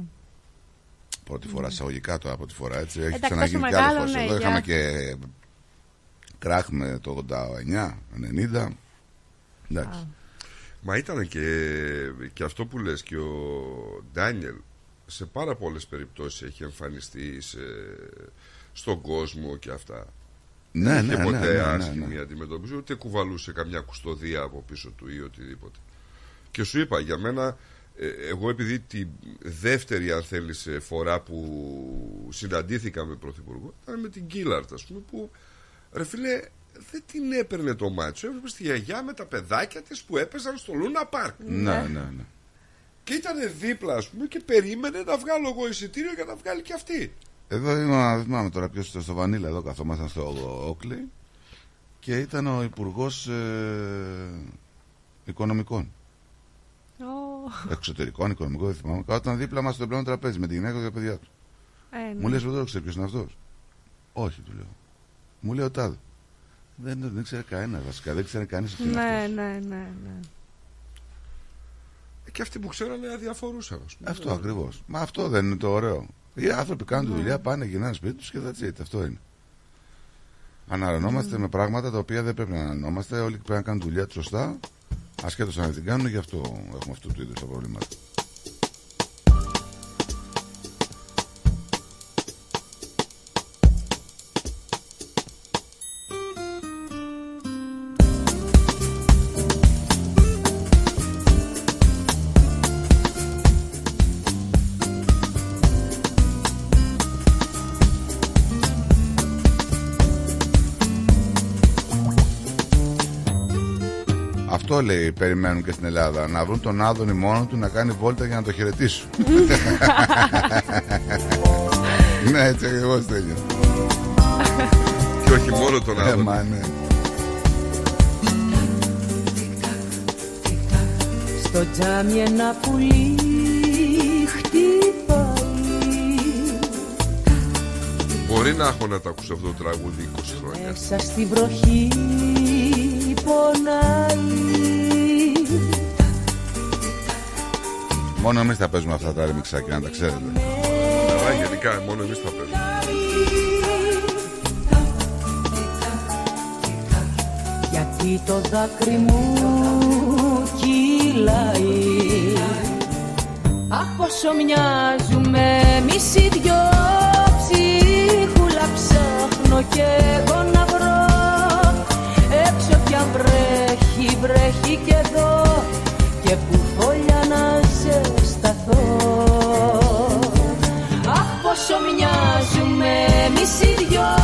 Πρώτη φορά, εισαγωγικά τώρα πρώτη φορά έτσι. Έχει Εντάξει, ξαναγίνει τόσο και άλλες μεγάλο, φορές. ναι, Εδώ για- είχαμε και κράχ με το 89, 90. Εντάξει. Μα ήταν και, και αυτό που λες και ο Ντάνιελ σε πάρα πολλές περιπτώσεις έχει εμφανιστεί σε, στον κόσμο και αυτά. Ναι, Δεν ναι, είχε ναι, ποτέ ναι, ναι, άσχημη ναι. αντιμετώπιση, ούτε κουβαλούσε καμιά κουστοδία από πίσω του ή οτιδήποτε. Και σου είπα, για μένα, ε, εγώ επειδή τη δεύτερη, αν θέλεις, ε, φορά που συναντήθηκα με πρωθυπουργό, ήταν με την Κίλαρτ, ας πούμε, που, ρε φίλε, δεν την έπαιρνε το μάτσο. Έβλεπε τη γιαγιά με τα παιδάκια της που έπαιζαν στο Λούνα Πάρκ. Ναι, ναι, ναι. Και ήταν δίπλα, ας πούμε, και περίμενε να βγάλω εγώ εισιτήριο για να βγάλει και αυτή. Εδώ ήμουν, δεν θυμάμαι τώρα ποιος ήταν στο Βανίλα, εδώ καθόμασταν στο Όκλι και ήταν ο Υπουργός Οικονομικών. Ω, Εξωτερικών, οικονομικών, δεν θυμάμαι. Κάταν δίπλα μας στο πλάνο τραπέζι με τη γυναίκα και τα παιδιά του. ε, ναι. Μου λες, δεν το ξέρεις ποιος είναι αυτός. Όχι, του λέω. Μου λέει ο Τάδε. Δεν, δεν ξέρει κανένα βασικά, δεν ξέρει κανείς αυτός. Ναι, ναι, ναι, ναι. Και αυτοί που ξέρανε αδιαφορούσαν, ας πούμε. Αυτό ακριβώς. Μα αυτό δεν είναι το ωραίο. Οι άνθρωποι κάνουν τη Ναι. δουλειά, πάνε, γυρνάνε σπίτι τους και that's it. Αυτό είναι. Αναρρωνόμαστε με πράγματα τα οποία δεν πρέπει να αναρρωνόμαστε. Όλοι πρέπει να κάνουν τη δουλειά τους σωστά. Ασχέτως αν δεν την κάνουν, γι' αυτό έχουμε αυτού του είδους τα προβλήματα. Αυτό λέει, περιμένουν και στην Ελλάδα. Να βρουν τον Άδωνη μόνο του να κάνει βόλτα για να το χαιρετήσουν. ναι, έτσι ακριβώς τέλειο. Και όχι μόνο τον Ε, Άδωνη. μα, ναι. Στο τζάμι ένα πουλί χτυπάει Μπορεί να έχω να τα ακούσω αυτό το τραγούδι 20 χρόνια. Μέσα στη βροχή πονάει Μόνο εμείς θα παίζουμε αυτά τα ρεμιξάκια, να τα ξέρετε. Αλλά γενικά μόνο εμείς θα παίζουμε. Γιατί το δάκρυ μου κύλησε φυλάει Αχ πόσο μοιάζουμε εμείς οι δυο ψίχουλα ψάχνω κι εγώ να βρω Έξω πια βρέχει, βρέχει κι εδώ και που φωλιά να ζεσταθώ Αχ πόσο μοιάζουμε εμείς οι δυο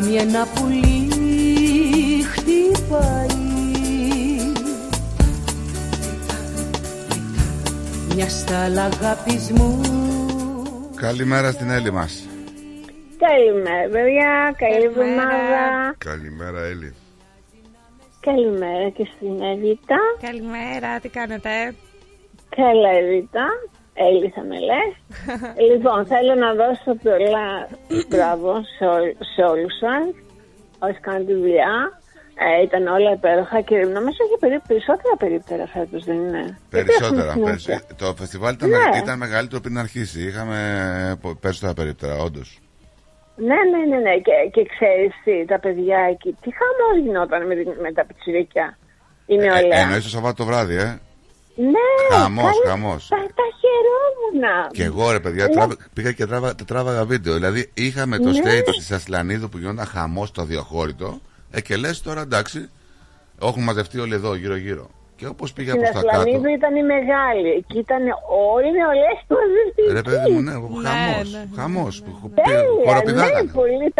Στο τζάμι ένα πουλί χτυπάει Μια στάλα αγάπης μου Καλημέρα στην Έλλη μας. Καλημέρα, παιδιά. Καλή εβδομάδα. Καλημέρα, Έλλη. Καλημέρα και στην Εβίτα. Καλημέρα, τι κάνετε; Καλά, Εβίτα. Έλλη θα με λες. λοιπόν, θέλω να δώσω πολλά μπράβο σε, ό- σε όλους σας. Όσοι κάνουν τη δουλειά. Ε, ήταν όλα υπέροχα και νομίζω είχε περίπου περισσότερα περίπτερα φέτος, δεν είναι; Περισσότερα. Γιατί έχουμε περισσ- συνέχεια. Το φεστιβάλ ήταν, Ναι. ήταν μεγαλύτερο πριν αρχίσει. Είχαμε πο- περισσότερα περίπτερα, όντως. Ναι, ναι, ναι, ναι. Και, και ξέρεις τι, τα παιδιά εκεί, τι χαμός γινόταν με, την- με τα πιτσιρίκια. Η νεολαία. Ε, Εννοείς το Σαββάτο το βράδυ, ε; Ναι, Χαμός, καλά, χαμός. Τα, τα χαιρόμουνα. Και εγώ ρε παιδιά Ναι. τράβα- πήγα και τράβα, τράβαγα βίντεο. Δηλαδή είχαμε το Ναι. stage τη Ασλανίδου που γινόταν χαμός στο διοχώρητο. Ε, και λες τώρα εντάξει, έχουν μαζευτεί όλοι εδώ γύρω-γύρω. Και όπως πήγα Στην προ τα κάτω. Ασλανίδου ήταν η μεγάλη. Εκεί ήταν όλοι οι νεολαίες του μαζευτικοί. Ρε παιδί μου, ναι, χαμός. Χαμός. Τέλεια, ναι, Χοροπηδάγανε. πολύ.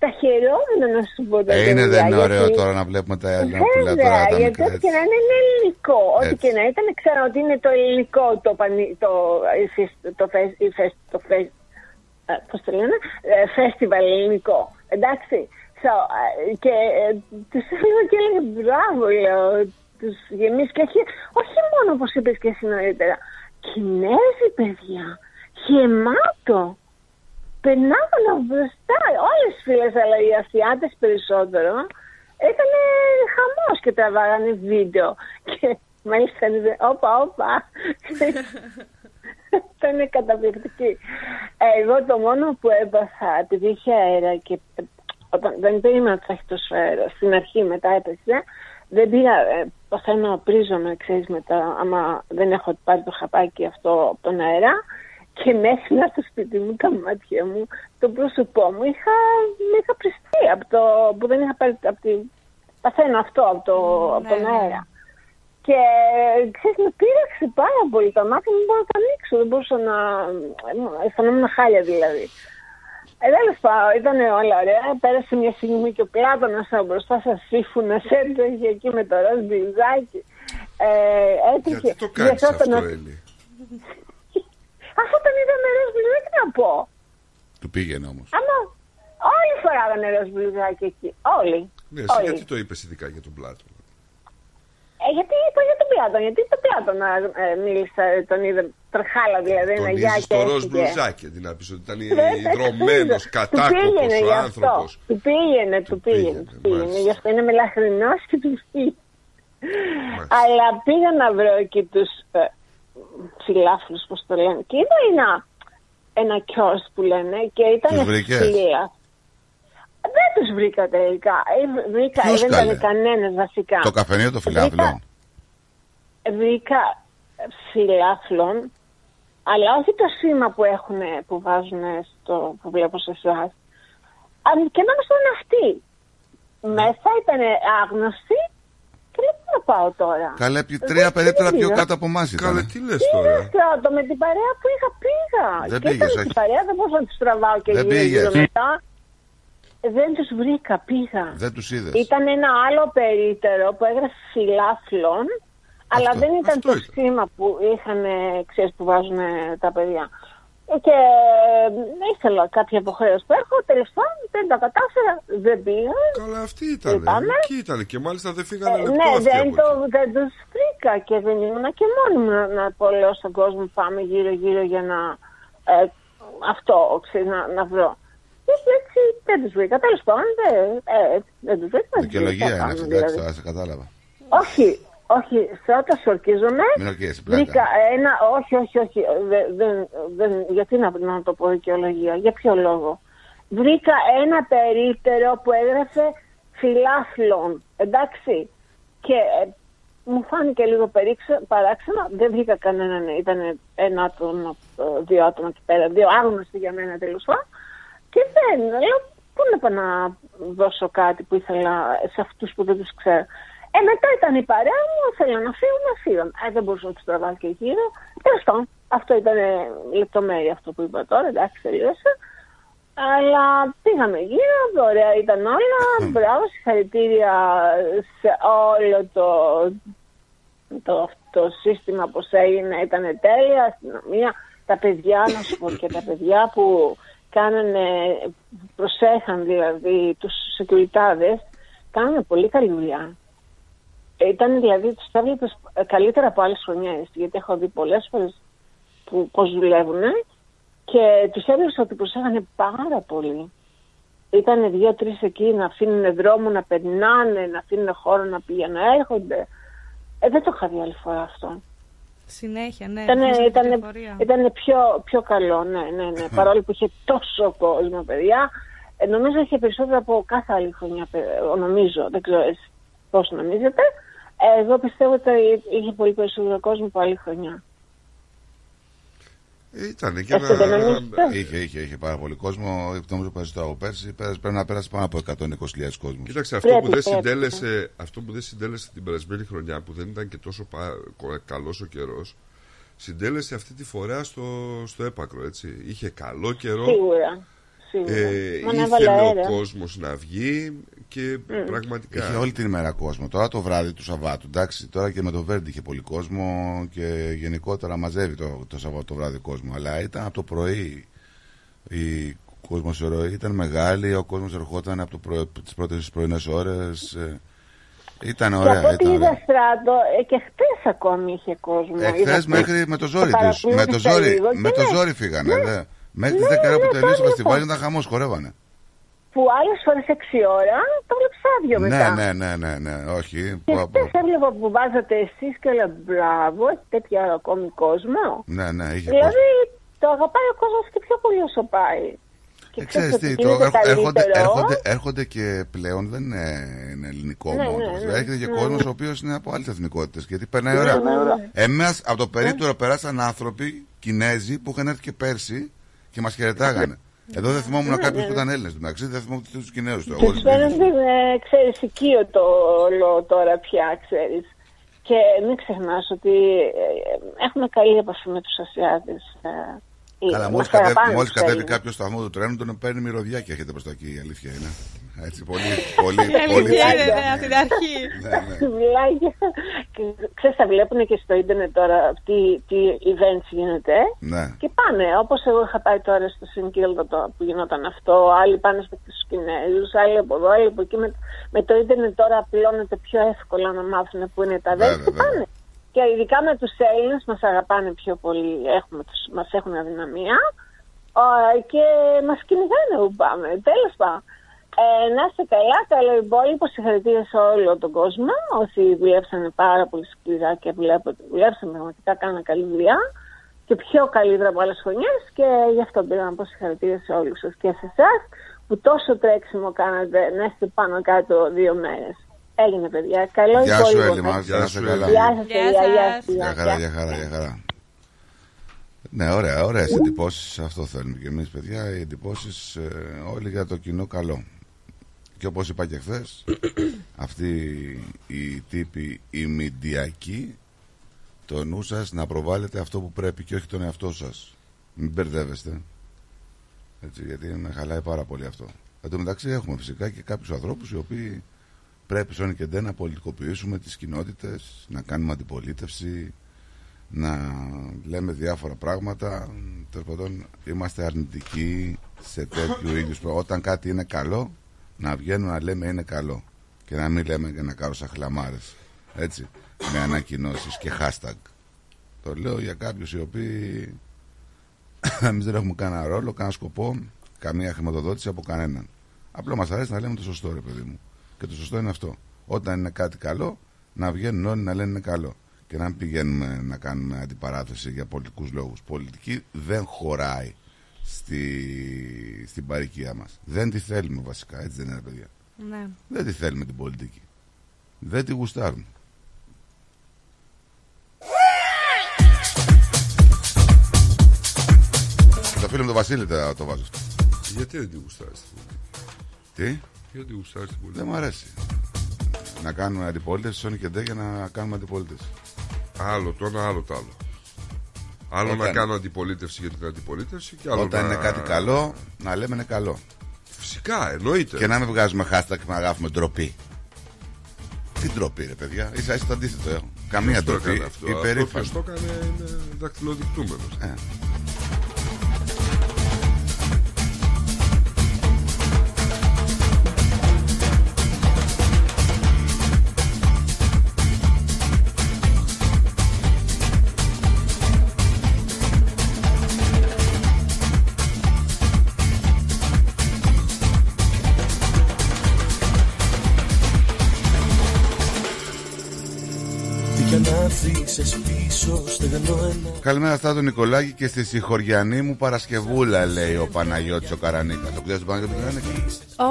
Τα, τα χαιρόμουν να σου πω τα Ε, είναι παιδιά, δεν είναι ωραίο γιατί- τώρα να βλέπουμε τα Ελληνόπουλα Βέβαια, τώρα. Τα γιατί μικρά, ό,τι και να είναι είναι ελληνικό. Ό,τι Έτσι. και να ήταν, ξέρω ότι είναι το ελληνικό το, πανι- το, η φεσ- το, φεσ- η φεσ- το, φεσ- ε, πώς το λένε, ε, φεστιβάλ ελληνικό. Εντάξει. So, ε, και ε, τους έλεγα και έλεγα μπράβο, λέω, τους γεμίσει και όχι, όχι μόνο όπως είπες και εσύ νωρίτερα, Κινέζοι παιδιά, γεμάτο. Περνάγανε μπροστά όλες οι φίλες, αλλά οι Ασιάτες περισσότερο, έκανε χαμός και τραβάγανε βίντεο. Και μάλιστα είδε, όπα, όπα. Ήταν καταπληκτική. Ε, Εγώ το μόνο που έπαθα, επειδή είχε αέρα και ε, όταν δεν περίμενα ότι θα έχει τόσο αέρα, στην αρχή μετά έπεσε, δεν πήγα, ε, παθαίνω, πρίζομαι, ξέρεις, μετά, άμα δεν έχω πάρει το χαπάκι αυτό από τον αέρα, και μέχρι να έρθω στο σπίτι μου, τα μάτια μου, το πρόσωπό μου, είχα, με είχα πριστεί από το, που δεν είχα πάρει από τη, παθαίνω αυτό από, το, από τον ναι. αέρα. Και ξέρεις, με πείραξε πάρα πολύ τα μάτια μου, δεν μπορούσα να τα ανοίξω, δεν μπορούσα να, αισθανόμουν χάλια δηλαδή. Ε, τέλος πάντων, ήταν όλα ωραία. Πέρασε μια στιγμή και ο Πλάτωνας από μπροστά σας σύμφωνα έτρεχε εκεί με το ροζ μπλουζάκι. Ε, έτρεχε. Γιατί το κάνεις διασώταν αυτό, να- Έλλη; Αφού τον είδαμε ροζ μπλουζάκι, τι να πω. Του πήγαινε όμως. Άμα όλοι φοράγανε ροζ μπλουζάκι εκεί. Όλοι. Ναι, εσύ όλοι. γιατί το είπες ειδικά για τον Πλάτο. Ε, γιατί είπα για τον Πλάτων, γιατί τον Πλάτων ε, μίλησα, τον είδε τρχάλα δηλαδή, ένα Τον γεια είσαι και στο ροζ έφυγε. μπλουζάκι, αντί να πεις ότι ήταν Δεν τα ιδρωμένος, ξέρω. κατάκοπος Του πήγαινε ο γι' αυτό. άνθρωπος. Του πήγαινε, του πήγαινε. Του πήγαινε. Γι' αυτό είναι μελαχρινός και του πήγαινε. Αλλά πήγα να βρω εκεί τους ε, ψηλάφρους, πώς το λένε. Και είδα ένα, ένα κιός που λένε και ήταν Τους βρήκες; ψηλά. Δεν τους βρήκα τελικά. Ε, βρήκα, Ποιους δεν καλέ; ήταν κανένας βασικά. Το καφενείο το φιλάθλο. βρήκα ψηλάφλων, αλλά όχι το σήμα που έχουν, που βάζουν στο, που βλέπω σε εσάς. Αν και να στον αυτοί. Μέσα ήταν άγνωστοι και λέω πού να πάω τώρα; Καλέ, πι- τρία περίπτερα πιο πήγα. κάτω από εμάς ήταν. Καλέ, τι λες Τι τώρα. να στράτω, με την παρέα που είχα πήγα. Δεν και πήγες, ήταν όχι. στην παρέα, δεν μπορούσα να τους τραβάω και Δεν γύρω γύρω πήγες. μετά. Δεν τους βρήκα, πήγα. Δεν τους είδες. Ήταν ένα άλλο περίτερο που έγραφε φιλάφλων, αλλά δεν ήταν το σήμα που είχαν, ξέρεις, που βάζουν τα παιδιά. Και ε, ήθελα κάποια υποχρέωση που έχω. Τέλος πάντων δεν τα κατάφερα, δεν πήγα. Καλά, αυτή ήταν. Λυπάμαι. Εκεί ήταν και μάλιστα δεν φύγανε Ε, λεπτό ναι, αυτοί δεν, από το, δεν τους βρήκα και δεν ήμουν και μόνη μου να, να πω λέω στον κόσμο πάμε γύρω γύρω για να ε, αυτό ξέρεις, να, να βρω. Και έτσι δεν τους βρήκα. Τέλος πάντων δεν, ε, δεν τους βρήκα. Δικαιολογία Τι θα είναι κάνω, αυτή, δηλαδή. εντάξει, τώρα σε κατάλαβα. Όχι, όχι, σε όταν σου ορκίζομαι, Μην ορκίζεσαι, πλάκα. βρήκα ένα, όχι, όχι, όχι, δεν, δεν, δεν, γιατί να, να το πω δικαιολογία, για ποιο λόγο. Βρήκα ένα περίπτερο που έγραφε φιλάθλων, εντάξει, και ε, μου φάνηκε λίγο περίξε- παράξενο, δεν βρήκα κανέναν, ήταν ένα άτομο, ε, δύο άτομα εκεί πέρα, δύο άγνωστοι για μένα τέλος πάντων, και δεν, λέω, πού να πάω να δώσω κάτι που ήθελα σε αυτούς που δεν τους ξέρω. Ε, μετά ήταν η παρέα μου, θέλω να φύγω, να φύγω. Ε, δεν μπορούσα να τους τραβάω και γύρω. Τέλος πάντων, αυτό ήταν ε, λεπτομέρεια αυτό που είπα τώρα, εντάξει, τελείωσα. Αλλά πήγαμε γύρω, ωραία ήταν όλα. Μπράβο, συγχαρητήρια σε όλο το, το, το σύστημα που έγινε. Ήταν τέλεια, αστυνομία, τα παιδιά, να σου πω και τα παιδιά που κάνανε, προσέχαν δηλαδή τους σεκουριτάδες, κάνανε πολύ καλή δουλειά. Ήταν δηλαδή, τους τα βλέπεις καλύτερα από άλλες χρονιές, γιατί έχω δει πολλές φορές που, πώς δουλεύουν και τους έβλεπες ότι προσέχανε πάρα πολύ. Ήταν δύο-τρεις εκεί να αφήνουν δρόμο, να περνάνε, να αφήνουν χώρο να πηγαίνουν, να έρχονται. Ε, δεν το είχα δει άλλη φορά αυτό. Συνέχεια, ναι. Ήταν, χωρίς ήταν, κυκλοφορία. ήταν πιο, πιο καλό, ναι, ναι, ναι. Παρόλο που είχε τόσο κόσμο, παιδιά. Ε, νομίζω είχε περισσότερο από κάθε άλλη χρονιά, παι- νομίζω. Δεν ξέρω εσείς πώς νομίζετε. Ε, εγώ πιστεύω ότι είχε πολύ περισσότερο κόσμο από άλλη χρονιά. Ήταν και Εσύ δεν ένα... νομίζετε; Είχε, είχε, είχε πάρα πολύ κόσμο. Νομίζω πέρασε το από πέρσι. Πέρασε, πρέπει να πέρασε πάνω από 120.000 κόσμος. Κοίταξε, αυτό Πρέπει, που, δεν πρέπει, συντέλεσε, αυτό που δεν συντέλεσε την περασμένη χρονιά, που δεν ήταν και τόσο καλός ο καιρός, συντέλεσε αυτή τη φορά στο, στο έπακρο. Έτσι. Είχε καλό καιρό. Σίγουρα. Σίγουρα. Ε, Μα να έβαλε ήθελε αέρα. ο κόσμος να βγει και πραγματικά. Είχε όλη την ημέρα κόσμο. Τώρα το βράδυ του Σαββάτου. Εντάξει, τώρα και με το Βέρντι είχε πολύ κόσμο και γενικότερα μαζεύει το, το Σαββάτο το βράδυ κόσμο. Αλλά ήταν από το πρωί. Η κόσμος ήταν μεγάλη, ο κόσμος ερχόταν από το πρωί, τις πρώτες πρωινές ώρες. ε, Ήταν Και ωραία. από ό,τι Ήταν είδα ωραία. στράτο, ε, και χθες ακόμη είχε κόσμο. Εχθέ Είδα μέχρι που- με το ζόρι το τους. Με το παρακολούθησα ζόρι, λίγο με και το ναι. ζόρι φύγανε. Ναι. Δε. Μέχρι Ναι, τι 10 ώρα που ναι, τελείωσε το πάλι φεστιβάλ λοιπόν. ήταν χαμός, χορεύανε. Που άλλε φορέ 6 ώρα το βλέπεις άδειο Ναι, μετά. ναι, ναι, ναι, ναι, όχι. Και Πω, πω. χθες έβλεπα που βάζατε εσείς και λέω μπράβο, έχει τέτοια ακόμη κόσμο. Ναι, ναι, είχε κόσμο. Δηλαδή το αγαπάει ο κόσμος και πιο πολύ όσο πάει. Και Ε, ξέρεις ότι τι, το, γίνεται έρχ- έρχονται, καλύτερο. έρχονται, έρχονται και πλέον δεν είναι, είναι ελληνικό Ναι, μόνος. ναι, ναι, έρχεται και ναι, κόσμος ναι. ο οποίος είναι από άλλες εθνικότητες γιατί περνάει Ναι, ωραία. ναι, ναι. Εμάς από το περίπτερο περάσαν άνθρωποι Κινέζοι που είχαν έρθει και πέρσι και μας χαιρετάγανε. Εδώ δεν θυμόμουν Ναι, κάποιο ναι. που ήταν Έλληνες. Εντάξει, δεν θυμόμουν τους Κινέζους. τώρα. Τους Εγώ- φαίνεται, ε, ξέρεις, οικείο το όλο τώρα πια, ξέρεις. Και μην ξεχνάς ότι ε, ε, έχουμε καλή επαφή με τους Ασιάτες. Ε, ε, Καλά, μας μόλις κατέβει, αγαπάνε μόλις τους κατέβει Έλληνες. κάποιο σταθμό του τρένου, τον παίρνει μυρωδιά και έρχεται προς τα εκεί. Η αλήθεια είναι. Έτσι, πολύ, πολύ, Η πολύ. αλήθεια τσίκι. είναι, ναι, από την αρχή. Ναι, ναι. Μιλάγια. Και, Ξέρεις, τα βλέπουν και στο ίντερνετ τώρα τι, τι events γίνεται. Ναι. Και πάνε, όπως εγώ είχα πάει τώρα στο Σινκίλδο που γινόταν αυτό, άλλοι πάνε στους Κινέζους, άλλοι από εδώ, άλλοι από εκεί. Με, με το ίντερνετ τώρα απλώνεται πιο εύκολα να μάθουν που είναι τα αδέρφια και πάνε. Και ειδικά με τους Έλληνες μας αγαπάνε πιο πολύ, έχουμε, τους, μας έχουν αδυναμία Α, και μας κυνηγάνε που πάμε, τέλος πάντων. Ε, να είστε καλά, καλό υπόλοιπο, συγχαρητήρια σε όλο τον κόσμο, όσοι δουλέψανε πάρα πολύ σκληρά και βλέπω ότι δουλέψαν πραγματικά, κάναν καλή δουλειά και πιο καλύτερα από άλλες χρονιές και γι' αυτό πήρα να πω συγχαρητήρια σε όλους σας και σε εσάς που τόσο τρέξιμο κάνατε να είστε πάνω κάτω δύο μέρες. Έγινε παιδιά, καλό Γεια σου υπόλοιπο. Έλλη μας, Γεια να σου, είσαι καλά. Γεια σας παιδιά, γεια σας. Για χαρά, για χαρά, για χαρά. Ναι, ωραία, ωραίες εντυπώσεις, αυτό θέλουμε και εμείς παιδιά, οι εντυπώσεις ε, όλοι για το κοινό καλό. Και όπως είπα και χθες, αυτοί οι τύποι οι μηντιακοί, το νου σας να προβάλλετε αυτό που πρέπει και όχι τον εαυτό σας. Μην μπερδεύεστε. Έτσι, γιατί με χαλάει πάρα πολύ αυτό. Εν τω μεταξύ έχουμε φυσικά και κάποιους ανθρώπους οι οποίοι πρέπει σώνει και ντε να πολιτικοποιήσουμε τις κοινότητες, να κάνουμε αντιπολίτευση, να λέμε διάφορα πράγματα. τέλος πάντων είμαστε αρνητικοί σε τέτοιου είδους πράγματα. Όταν κάτι είναι καλό, να βγαίνουμε να λέμε είναι καλό. Και να μην λέμε και να κάνω σαν χλαμάρες. Έτσι. Με ανακοινώσεις και hashtag. Το λέω για κάποιους οι οποίοι εμείς δεν έχουμε κανένα ρόλο, κανένα σκοπό, καμία χρηματοδότηση από κανέναν. Απλά μας αρέσει να λέμε το σωστό, ρε παιδί μου. Και το σωστό είναι αυτό. Όταν είναι κάτι καλό, να βγαίνουν όλοι να λένε είναι καλό. Και να μην πηγαίνουμε να κάνουμε αντιπαράθεση για πολιτικούς λόγους. Πολιτική δεν χωράει στη, στην παροικία μας. Δεν τη θέλουμε βασικά, έτσι δεν είναι, παιδιά. Ναι. Δεν τη θέλουμε την πολιτική. Δεν τη γουστάρουμε. Το φίλο μου το Βασίλη θα το βάζω αυτό. Γιατί δεν τη γουστάρεις την πολιτική; Τι; Γιατί γουστάρει την πολιτική. Δεν μου αρέσει. Να κάνουμε αντιπολίτευση, Σόνι και Ντε για να κάνουμε αντιπολίτευση. Άλλο το ένα, άλλο το άλλο. Άλλο Όταν- να κάνω αντιπολίτευση για την αντιπολίτευση και άλλο Όταν να... είναι κάτι καλό, να λέμε είναι καλό. Φυσικά, εννοείται. Και να μην βγάζουμε hashtag και να γράφουμε ντροπή. Τι ντροπή, ρε παιδιά. σα ίσα το αντίθετο. ε. Καμία Ποιος το ντροπή. έκανε αυτό; Αυτό Υπερήφανο. ποιος το έκανε είναι δακτυλοδεικτούμενος. Ε. Τι κι αν άφησες πίσω στεγνό ένα Καλημέρα στα τον Νικολάκη και στη συγχωριανή μου Παρασκευούλα, λέει ο Παναγιώτης ο Καρανίκας. Το ξέρεις τον Παναγιώτη Καρανίκα.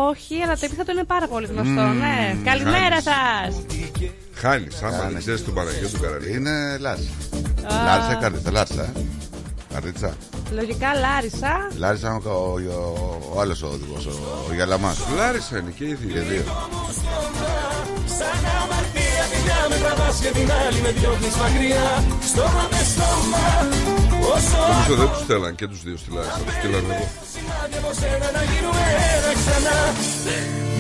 Όχι, αλλά το επίθετο είναι πάρα πολύ γνωστό, Μμμ, ναι. Καλημέρα χάνεις. σας! Χάνει, άμα Κάνε. δεν ξέρεις τον Παναγιώτη του Καρανίκη. Είναι Λάρισα. Α. Λάρισα ή Καρδίτσα. Λάρισα, ε. Καρδίτσα. Λογικά Λάρισα. Λάρισα είναι ο, ο, ο, ο άλλος ο οδηγός, ο, ο Γιαλαμάς. Λάρισα είναι και οι δύο. Και δύο. Σαν αμαρτία τη μια με τραβάς και την άλλη με διώχνεις μακριά Στόμα με στόμα Όσο Νομίζω δεν τους θέλαν και τους δύο στη Λάρισα. Τους στείλαν εγώ. και από σένα να γίνουμε ένα ξανά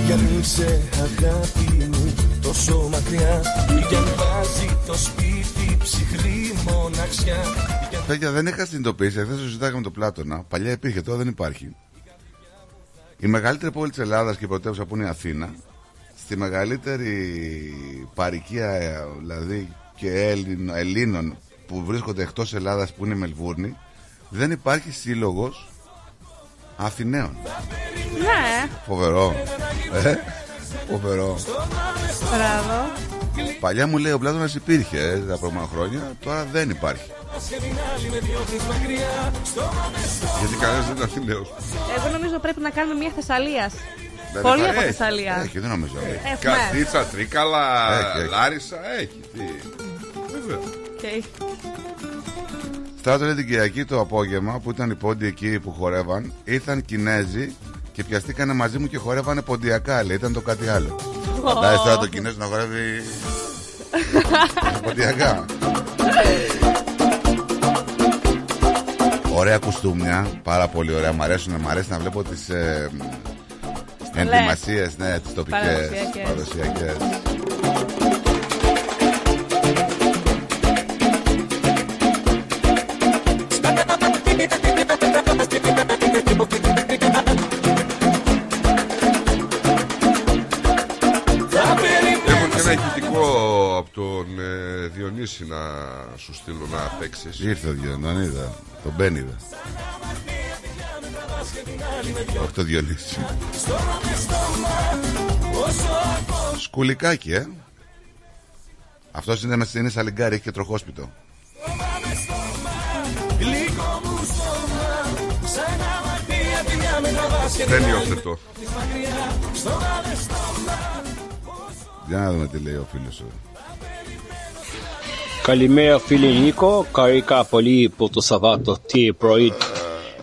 Για αν είσαι αγάπη μου τόσο μακριά Για αν βάζει το σπίτι ψυχρή μοναξιά Παιδιά, δεν είχα συνειδητοποιήσει. Χθε το συζητάγαμε με τον Πλάτωνα. Παλιά υπήρχε, τώρα δεν υπάρχει. Η μεγαλύτερη πόλη της Ελλάδας και η πρωτεύουσα που είναι η Αθήνα, στη μεγαλύτερη παροικία ε, δηλαδή και Έλλην- Ελλήνων που βρίσκονται εκτός Ελλάδας που είναι η Μελβούρνη, δεν υπάρχει σύλλογος Αθηναίων. Ναι, Φοβερό. Ε, φοβερό. μπράβο. Παλιά μου λέει ο Πλάτωνας υπήρχε ε, τα προηγούμενα χρόνια, τώρα δεν υπάρχει. Γιατί κανένας δεν είναι Αθηναίος. Εγώ νομίζω πρέπει να κάνουμε μια Θεσσαλίας. Δεν Πολύ υπάρχει. από Έχει, Θεσσαλία. Έχει, δεν νομίζω. Έχει. Έχουμε. Καθίτσα, Τρίκαλα, Έχει, έχει. Λάρισα, έχει. Τι. Βέβαια. Okay. Στράτο λέει την Κυριακή το απόγευμα που ήταν οι πόντοι εκεί που χορεύαν, ήρθαν Κινέζοι και πιαστήκανε μαζί μου και χορεύανε ποντιακά. Λέει, ήταν το κάτι άλλο. Φαντάζεσαι τώρα το Κινέζο να χορεύει. ποντιακά. Ωραία κουστούμια, πάρα πολύ ωραία. Μ' αρέσουν, μ' αρέσει να βλέπω τις ε, ενδυμασίες, ναι, τις τοπικές Παραδοσιακές. παραδοσιακές. Έχω και ένα ηχητικό από τον ε, Διονύση να σου στείλω να παίξεις. Ήρθε ο Διονύση, τον είδα. Τον Μπεν είδα. Όχι το Διονύση. Σκουλικάκι, ε. Αυτός είναι με είναι σαλιγκάρι, έχει και τροχόσπιτο. Γλυκό μου στόμα Σαν αμαρτία τη μια με τραβάς και Δεν την άλλη υιοθετώ. της μακριά Στόμα με στόμα Για να δούμε τι λέει ο φίλος σου. Καλημέρα φίλε Νίκο, χαρήκα πολύ που το Σαββάτο τι πρωί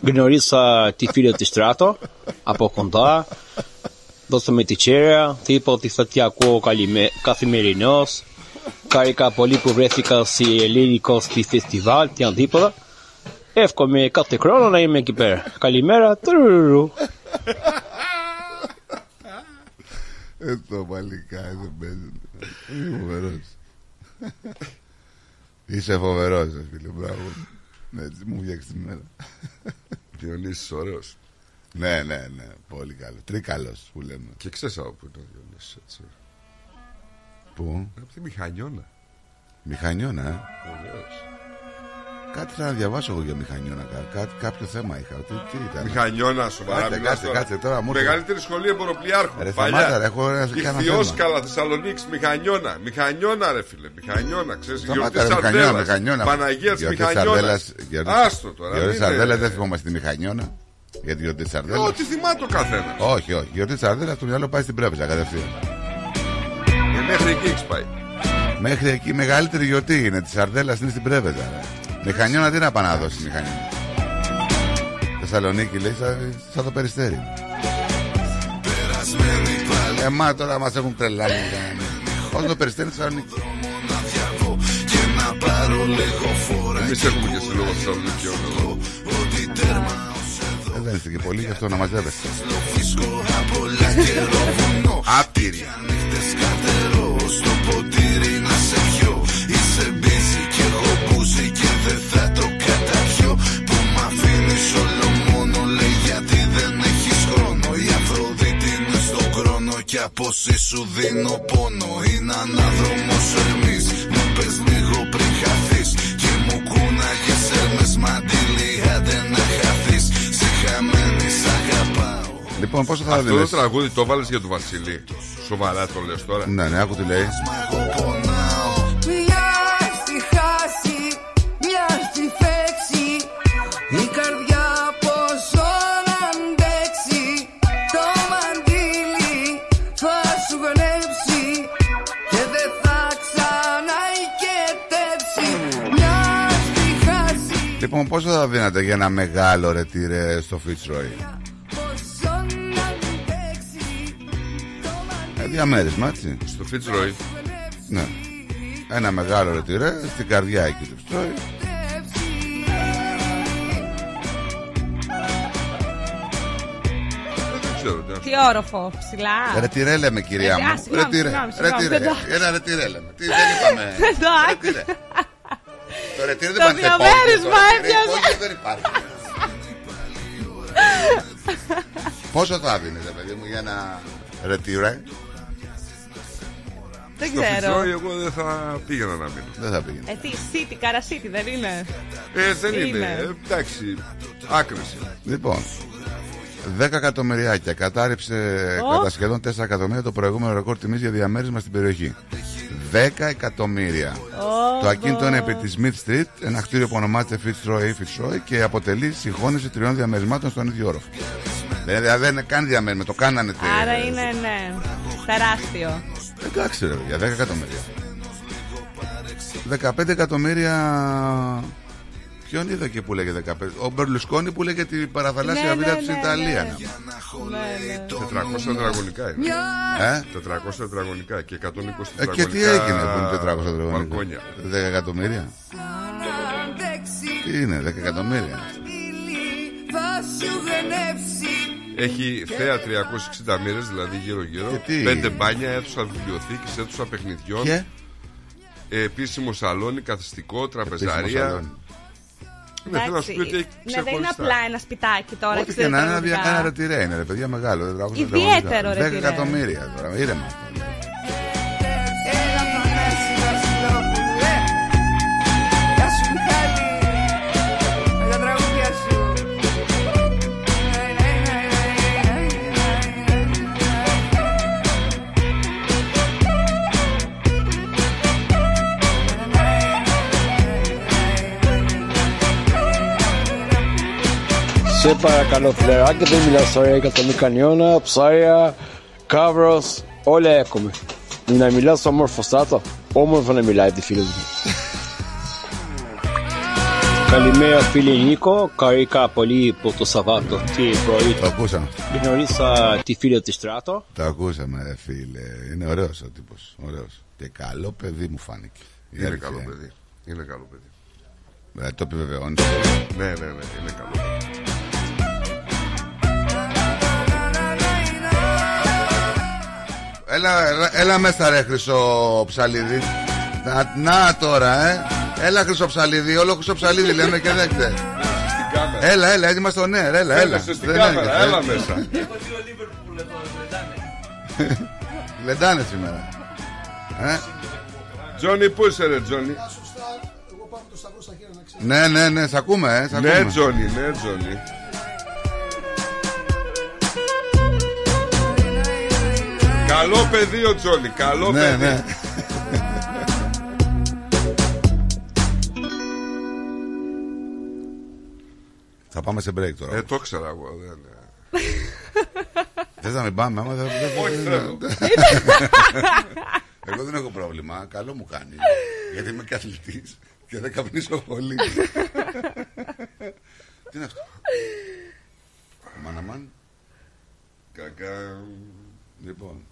γνωρίσα τη φίλη της Στράτο από κοντά. Δώσαμε τη τσέρα, τι είπα ότι θα τη ακούω καλημέ- καθημερινώς. Χαρήκα πολύ που βρέθηκα σε ελληνικό στη φεστιβάλ, τι αντίποδα. Εύχομαι κάθε χρόνο να είμαι εκεί πέρα. Καλημέρα, τρουρουρου. Ε, το παλικάρι δεν παίζει. Είσαι φοβερός. Είσαι φοβερός, ρε φίλε, μπράβο. Έτσι μου βγήκε τη μέρα. Διονύσης ωραίος. Ναι, ναι, ναι. Πολύ καλό. Τρίκαλος που λέμε. Και ξέρεις από πού είναι ο Διονύσης έτσι. Πού; Από τη Μηχανιώνα. Μηχανιώνα, ε. Ωραίος. Κάτι θα να διαβάσω εγώ για μηχανιώνα. Κα- Κάτι, κάποιο θέμα είχα. Τι, τι ήταν; Μηχανιώνα, σοβαρά Κάτσε, μιλάς κάτσε, τώρα. κάτσε τώρα. Μου έρχεται. Μεγαλύτερη σχολή εμποροπλιάρχου. Ρε, Παλιά. σταμάτα, ρε, έχω ένα- κάνα Ιχθυόσκαλα, Θεσσαλονίκη, Μηχανιώνα. Μηχανιώνα, ρε φίλε. Μηχανιώνα, ξέρεις. Σταμάτα, ρε, μηχανιώνα, μηχανιώνα. Παναγίας τη Γιορτή Μηχανιώνα. Σαρδέλας- Γιορτή- Άστο τώρα. Γιορτή μην Σαρδέλα είναι- δεν θυμόμαστε τη μηχανιώνα. Για τη γιορτή τη Σαρδέλα. Ό,τι θυμάται ο καθένας. Όχι, όχι. Η γιορτή τη Σαρδέλα στο μυαλό πάει στην Πρέβεζα κατευθείαν. Ε, μέχρι εκεί έχεις πάει. Μέχρι εκεί η μεγαλύτερη γιορτή είναι τη Σαρδέλα είναι στην Πρέβεζα. Ρε. Μηχανιώνα τι να πάνε να δώσει μηχανιώνα. Θεσσαλονίκη λέει σαν, σαν το περιστέρι. Εμά τώρα μας έχουν τρελάνει. Όσο το περιστέρι Θεσσαλονίκη. Εμείς έχουμε και συλλόγο Θεσσαλονίκη εδώ. Ε, δεν είστε και πολύ γι' αυτό να μαζεύεστε. Άπειροι. Στο ποτήρι να σε χρόνο Και από εσύ σου δίνω πόνο. Είναι ανάδρομος Ερμής Μου πες λίγο πριν χαθείς. Και μου κούναγες Ερμές Μαντήλι άντε να χαθείς. Σε χαμένη σ' αγαπάω. Λοιπόν, πόσο θα Αυτό το δίνεις; τραγούδι το βάλες για τον Βασιλή. Σοβαρά το λες τώρα. Ναι, ναι, άκου τι λέει. Μιας στη χάση, μιας στη φέξη Η καρδιά Λοιπόν, πόσο θα δίνατε για ένα μεγάλο ρετήρε στο Fitzroy; πόσο να αντέξει Ε, διαμέρισμα, έτσι. Στο Fitzroy. Ναι. Ένα μεγάλο ρετήρε στην καρδιά εκεί του Fitzroy. Δεν ξέρω. τι να σου Τι όροφο, ψηλά. Ρετήρε λέμε, κυρία Ε, μου. α, συγγνώμη, Ρετήρε. συγγνώμη, συγγνώμη, Ρετήρε. δεν το- Ένα ρετήρε λέμε. Τι δεν είπαμε. Δεν το Ρετήρε. Το ρετήρε δεν Το υπάρχει σε πόλη, διαμέρισμα το ρετήρε έπιασε. πόλη δεν υπάρχει. Πόσο θα δίνετε, παιδί μου, για ένα ρετήρε. Δεν Στο ξέρω. Fitzroy εγώ δεν θα πήγαινα να μείνω. Δεν θα πήγαινε. Ε, τι, City, Cara City δεν είναι; Ε, δεν είναι. Είναι. Ε, εντάξει. Άκρηση. Λοιπόν, 10 εκατομμυριάκια. Κατάρριψε Ω. κατά σχεδόν 4 εκατομμύρια το προηγούμενο ρεκόρ τιμής για διαμέρισμα στην περιοχή. 10 εκατομμύρια. Ω, Το ακίνητο είναι επί της Smith Street, ένα κτίριο που ονομάζεται Fitzroy ή Fitzroy και αποτελεί συγχώνευση τριών διαμερισμάτων στον ίδιο όροφο. Δηλαδή δεν είναι καν διαμέρισμα, το κάνανε. τε- Άρα είναι, ναι, τεράστιο. Εντάξει, ρε, για 10 εκατομμύρια. 15 εκατομμύρια. Ποιον είδα και που λέγε 15. Ο Μπερλουσκόνη που λέγε την παραθαλάσσια Ναι, βίδα ναι, της ναι, Ιταλία. ναι. Ναι, ναι. 400 τετραγωνικά είναι. Ε; 400 τετραγωνικά και 120 Ε, τετραγωνικά. και τι έγινε που είναι 400 τετραγωνικά; Μπαλκόνια. 10 εκατομμύρια. Τι είναι, 10 εκατομμύρια. θα σου γνέψει Έχει θέα 360 μέρε, δηλαδή γύρω-γύρω. Και τι; Πέντε μπάνια, αίθουσα βιβλιοθήκης, αίθουσα παιχνιδιών. Και; Ε, επίσημο σαλόνι, καθιστικό, τραπεζαρία. Σαλόνι. Ναι, θέλω να σου πει ότι έχει ναι, δεν είναι ξεχωριστά. απλά ένα σπιτάκι τώρα. Ό,τι 60 και να είναι, ένα τετραγωνικά. δια- ένα ρετυρέ είναι, ρε παιδιά, μεγάλο. 400 Ιδιαίτερο τετραγωνικά. 10 ρετυρέ. εκατομμύρια τώρα, ήρεμα. Σε παρακαλώ φιλεράκι, δεν μιλάς ωραία για το Μικανιώνα, ψάρια, κάβρος, όλα έχουμε. Να μιλάς όμορφος στάτο, όμορφο να μιλάει τη φίλη μου. Καλημέρα φίλε Νίκο, καρίκα πολύ από το Σαββάτο τι πρωί. Το ακούσαμε. Γνωρίσα τη φίλη της Στράτο. Το ακούσαμε, ρε φίλε. Είναι ωραίος ο τύπος. Ωραίος. Και καλό παιδί μου φάνηκε. Η Είναι αλήθεια καλό είναι. παιδί. Είναι καλό παιδί. Ε, το επιβεβαιώνεις. Ναι, ναι, ναι, είναι καλό παιδί. Έλα, έλα, έλα μέσα ρε χρυσό ψαλίδι. Να, να τώρα, ε. Έλα Χρυσοψαλίδη, όλο Χρυσοψαλίδη λέμε και δεν ξέρει. Έλα, έλα, έτοιμα στο ναι, έλα, έλα. Έλα, στην Δεν κάμερα, έρχεται. έλα μέσα. Λεντάνε σήμερα. Ε, Τζόνι, πού είσαι ρε Τζόνι; ναι, ναι, ναι, σ' ακούμε, ε, σ' ακούμε. Ναι Τζόνι, ναι Τζόνι. Καλό παιδί ο Τζόνι, καλό Ναι, παιδί. ναι. Θα πάμε σε break τώρα. Ε, το ήξερα εγώ. δεν- Θες να μην πάμε, άμα δεν... δεν- Όχι, δεν- θέλω. Εγώ δεν έχω πρόβλημα, καλό μου κάνει. Γιατί είμαι καθλητής και δεν καπνίσω πολύ. Τι είναι αυτό; Μαναμάν. Κακά. Λοιπόν,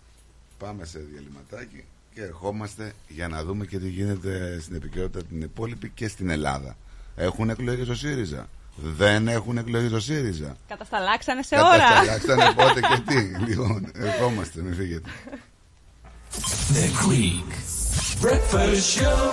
πάμε σε διαλυματάκι και ερχόμαστε για να δούμε και τι γίνεται στην επικαιρότητα την υπόλοιπη και στην Ελλάδα. Έχουν εκλογές ο ΣΥΡΙΖΑ. Δεν έχουν εκλογές ο ΣΥΡΙΖΑ. Κατασταλάξανε σε ώρα. Κατασταλάξανε πότε και τι. Λοιπόν, ερχόμαστε, μην φύγετε. The Greek Breakfast Show.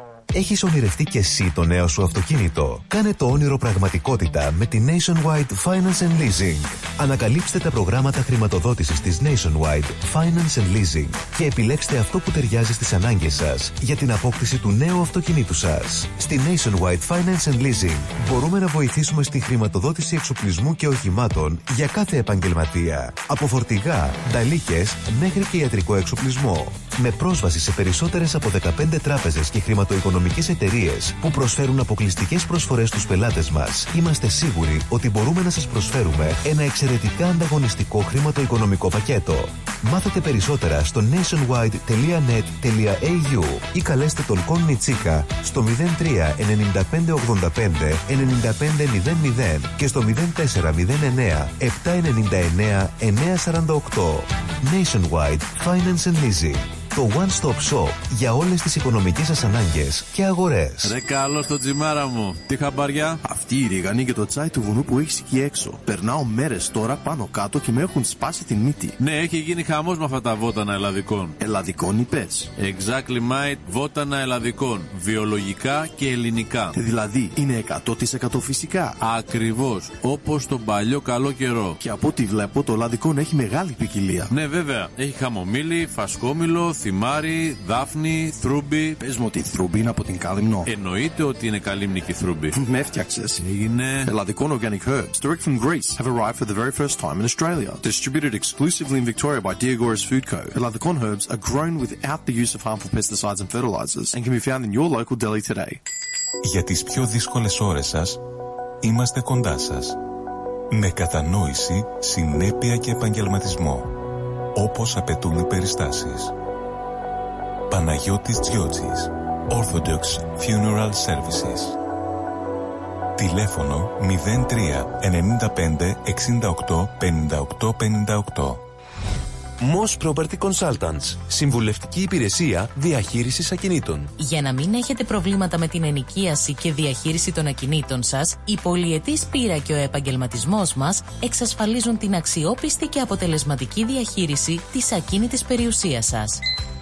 Έχεις ονειρευτεί και εσύ το νέο σου αυτοκίνητο; Κάνε το όνειρο πραγματικότητα με τη Nationwide Finance and Leasing. Ανακαλύψτε τα προγράμματα χρηματοδότησης της Nationwide Finance and Leasing και επιλέξτε αυτό που ταιριάζει στις ανάγκες σας για την απόκτηση του νέου αυτοκινήτου σας. Στη Nationwide Finance and Leasing μπορούμε να βοηθήσουμε στη χρηματοδότηση εξοπλισμού και οχημάτων για κάθε επαγγελματία. Από φορτηγά, νταλίκες μέχρι και ιατρικό εξοπλισμό. Με πρόσβαση σε περισσότερες από 15 τράπεζες και χρηματοοικονομικές εταιρείες που προσφέρουν αποκλειστικές προσφορές στους πελάτες μας, είμαστε σίγουροι ότι μπορούμε να σας προσφέρουμε ένα εξαιρετικά ανταγωνιστικό χρηματοοικονομικό πακέτο. Μάθετε περισσότερα στο nationwide.net.au ή καλέστε τον Κον Νιτσίκα στο 03 95 85 95 00 και στο 0409 799 948. Nationwide Finance and Leasing. Το one-stop shop για όλες τις οικονομικές σας ανάγκες και αγορές. Ρε καλό στο τσιμάρα μου. Τι χαμπαριά. Αυτή η ρίγανη και το τσάι του βουνού που έχεις εκεί έξω. Περνάω μέρες τώρα πάνω κάτω και με έχουν σπάσει την μύτη. Ναι, έχει γίνει χαμός με αυτά τα βότανα ελλαδικών. Ελλαδικών είπες. Exactly mate, βότανα ελλαδικών. Βιολογικά και ελληνικά. Δηλαδή είναι 100% φυσικά. Ακριβώς. Όπως τον παλιό καλό καιρό. Και από ό,τι βλέπω το ελλαδικό έχει μεγάλη ποικιλία. Ναι, βέβαια. Έχει χαμομήλι, φασκόμηλο, θυμάρι, δάφνη, θρούμπι. Πες μου ότι η θρούμπι είναι από την Κάλυμνο. Εννοείται ότι είναι καλύμνικη θρούμπι. Με έφτιαξε. Έγινε. Ελλαδικών organic herbs, direct from Greece, have arrived for the very first time in Australia. Distributed exclusively in Victoria by Diagoras Food Co. Ελλαδικών herbs are grown without the use of harmful pesticides and fertilizers and can be found in your local deli today. Για τις πιο δύσκολες ώρες σας, είμαστε κοντά σας. Με κατανόηση, συνέπεια και επαγγελματισμό. Όπως απαιτούν οι περιστάσεις. Παναγιώτης Τζιότσης. Orthodox Funeral Services. Τηλέφωνο 03 95 68 58 58. Moss Property Consultants. Συμβουλευτική υπηρεσία διαχείρισης ακινήτων. Για να μην έχετε προβλήματα με την ενοικίαση και διαχείριση των ακινήτων σας, η πολυετής πείρα και ο επαγγελματισμός μας εξασφαλίζουν την αξιόπιστη και αποτελεσματική διαχείριση της ακίνητης περιουσίας σας.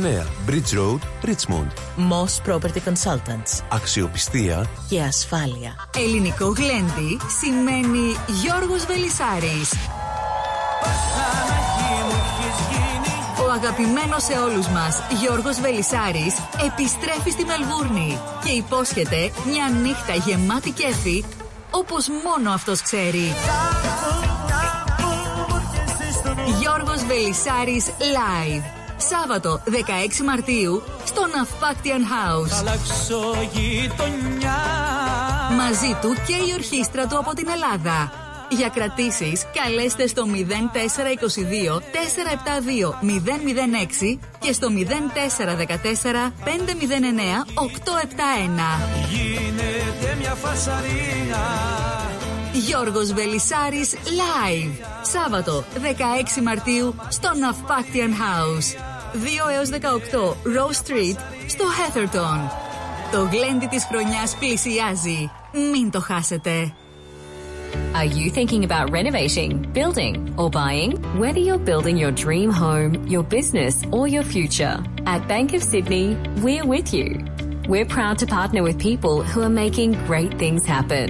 Bridge Road, Richmond. Moss Property Consultants. Αξιοπιστία Και ασφάλεια. Ελληνικό γλέντι σημαίνει Γιώργος Βελισάρης. Ο αγαπημένος σε όλους μας Γιώργος Βελισάρης επιστρέφει στη Μελβούρνη και υπόσχεται μια νύχτα γεμάτη κέφι όπως μόνο αυτός ξέρει. Γιώργος Βελισάρης Live. Σάββατο 16 Μαρτίου στο Ναυπάκτιαν House. Αλλάξω γειτονιά. Μαζί του και η ορχήστρα του από την Ελλάδα. Για κρατήσεις καλέστε στο 0422 472 006 και στο 0414 509 871. Γίνεται μια φασαρία. Γιώργος Βελισάρης Live. Σάββατο 16 Μαρτίου στο Ναυπάκτιαν House. 2 έως 18 Rose Street στο Heatherton. Το γλέντι της χρονιάς πλησιάζει. Μην το χάσετε. Are you thinking about renovating, building, or buying? Whether you're building your dream home, your business, or your future, at Bank of Sydney, we're with you. We're proud to partner with people who are making great things happen.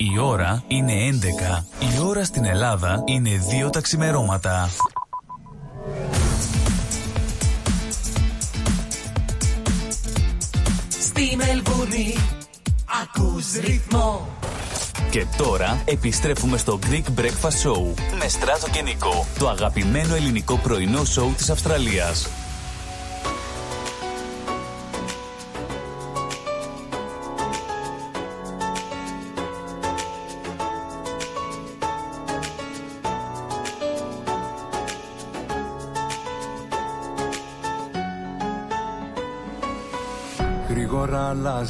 Η ώρα είναι 11. Η ώρα στην Ελλάδα είναι 2 τα ξημερώματα. Στη Μελβούνι ακούς ρυθμό. Και τώρα επιστρέφουμε στο Greek Breakfast Show με Στράτο και Νικό, το αγαπημένο ελληνικό πρωινό σοου της Αυστραλίας.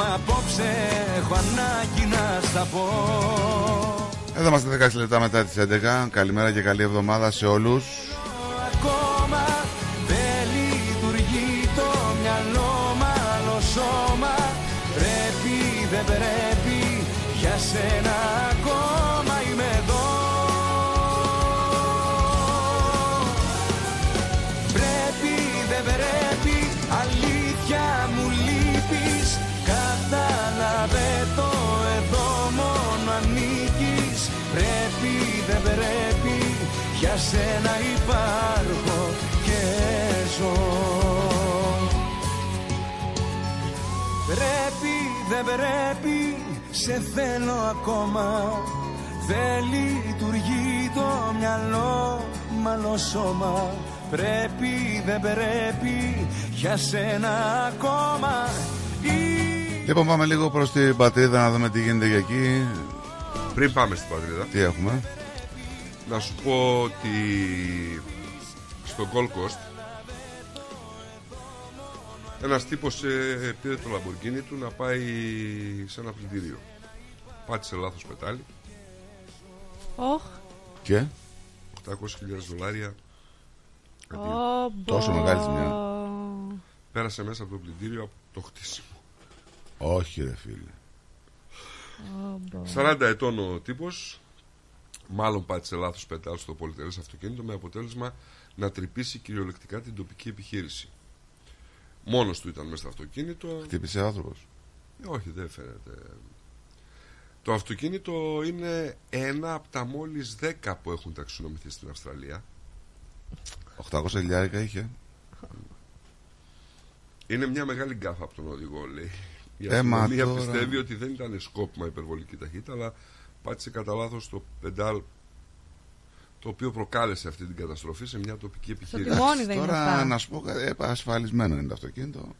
Μα απόψε έχω ανάγκη να στα πω Εδώ είμαστε 16 λεπτά μετά τις 11. Καλημέρα και καλή εβδομάδα σε όλους. Ακόμα δεν λειτουργεί το μυαλό μάλλον σώμα Πρέπει δεν πρέπει για σένα ακόμα δεν πρέπει για σένα υπάρχω και ζω Πρέπει δεν πρέπει σε θέλω ακόμα Δεν λειτουργεί το μυαλό μ' σώμα Πρέπει δεν πρέπει για σένα ακόμα Λοιπόν, πάμε λίγο προς την πατρίδα να δούμε τι γίνεται για εκεί. Πριν πάμε στην πατρίδα, Τι έχουμε; Να σου πω ότι στο Gold Coast ένας τύπος ε, πήρε το Lamborghini του να πάει σε ένα πλυντήριο. Πάτησε λάθος πετάλι, Όχ. Και; 800.000 δολάρια. Ω, Τόσο μπο. μεγάλη ζημιά. Πέρασε μέσα από το πλυντήριο από το χτίσιμο. Όχι, ρε φίλε. Ω, μπο. 40 ετών ο τύπος Μάλλον πάτησε λάθος πετάλ στο πολυτερές αυτοκίνητο με αποτέλεσμα να τρυπήσει κυριολεκτικά την τοπική επιχείρηση. Μόνος του ήταν μέσα στο αυτοκίνητο. Χτύπησε άνθρωπος. Ε, όχι, δεν φαίνεται. Το αυτοκίνητο είναι ένα από τα μόλις 10 που έχουν ταξινομηθεί στην Αυστραλία. 800 χιλιάρικα είχε. Είναι μια μεγάλη γκάφα από τον οδηγό, λέει. Η Ε, μα αστυνομία τώρα- πιστεύει ότι δεν ήταν σκόπιμα υπερβολική ταχύτητα, αλλά πάτησε κατά λάθος το πεντάλ το οποίο προκάλεσε αυτή την καταστροφή σε μια τοπική επιχείρηση. τιμόνι δεν είναι Τώρα αυτά. να σου πω κάτι, ε, ασφαλισμένο είναι το αυτοκίνητο.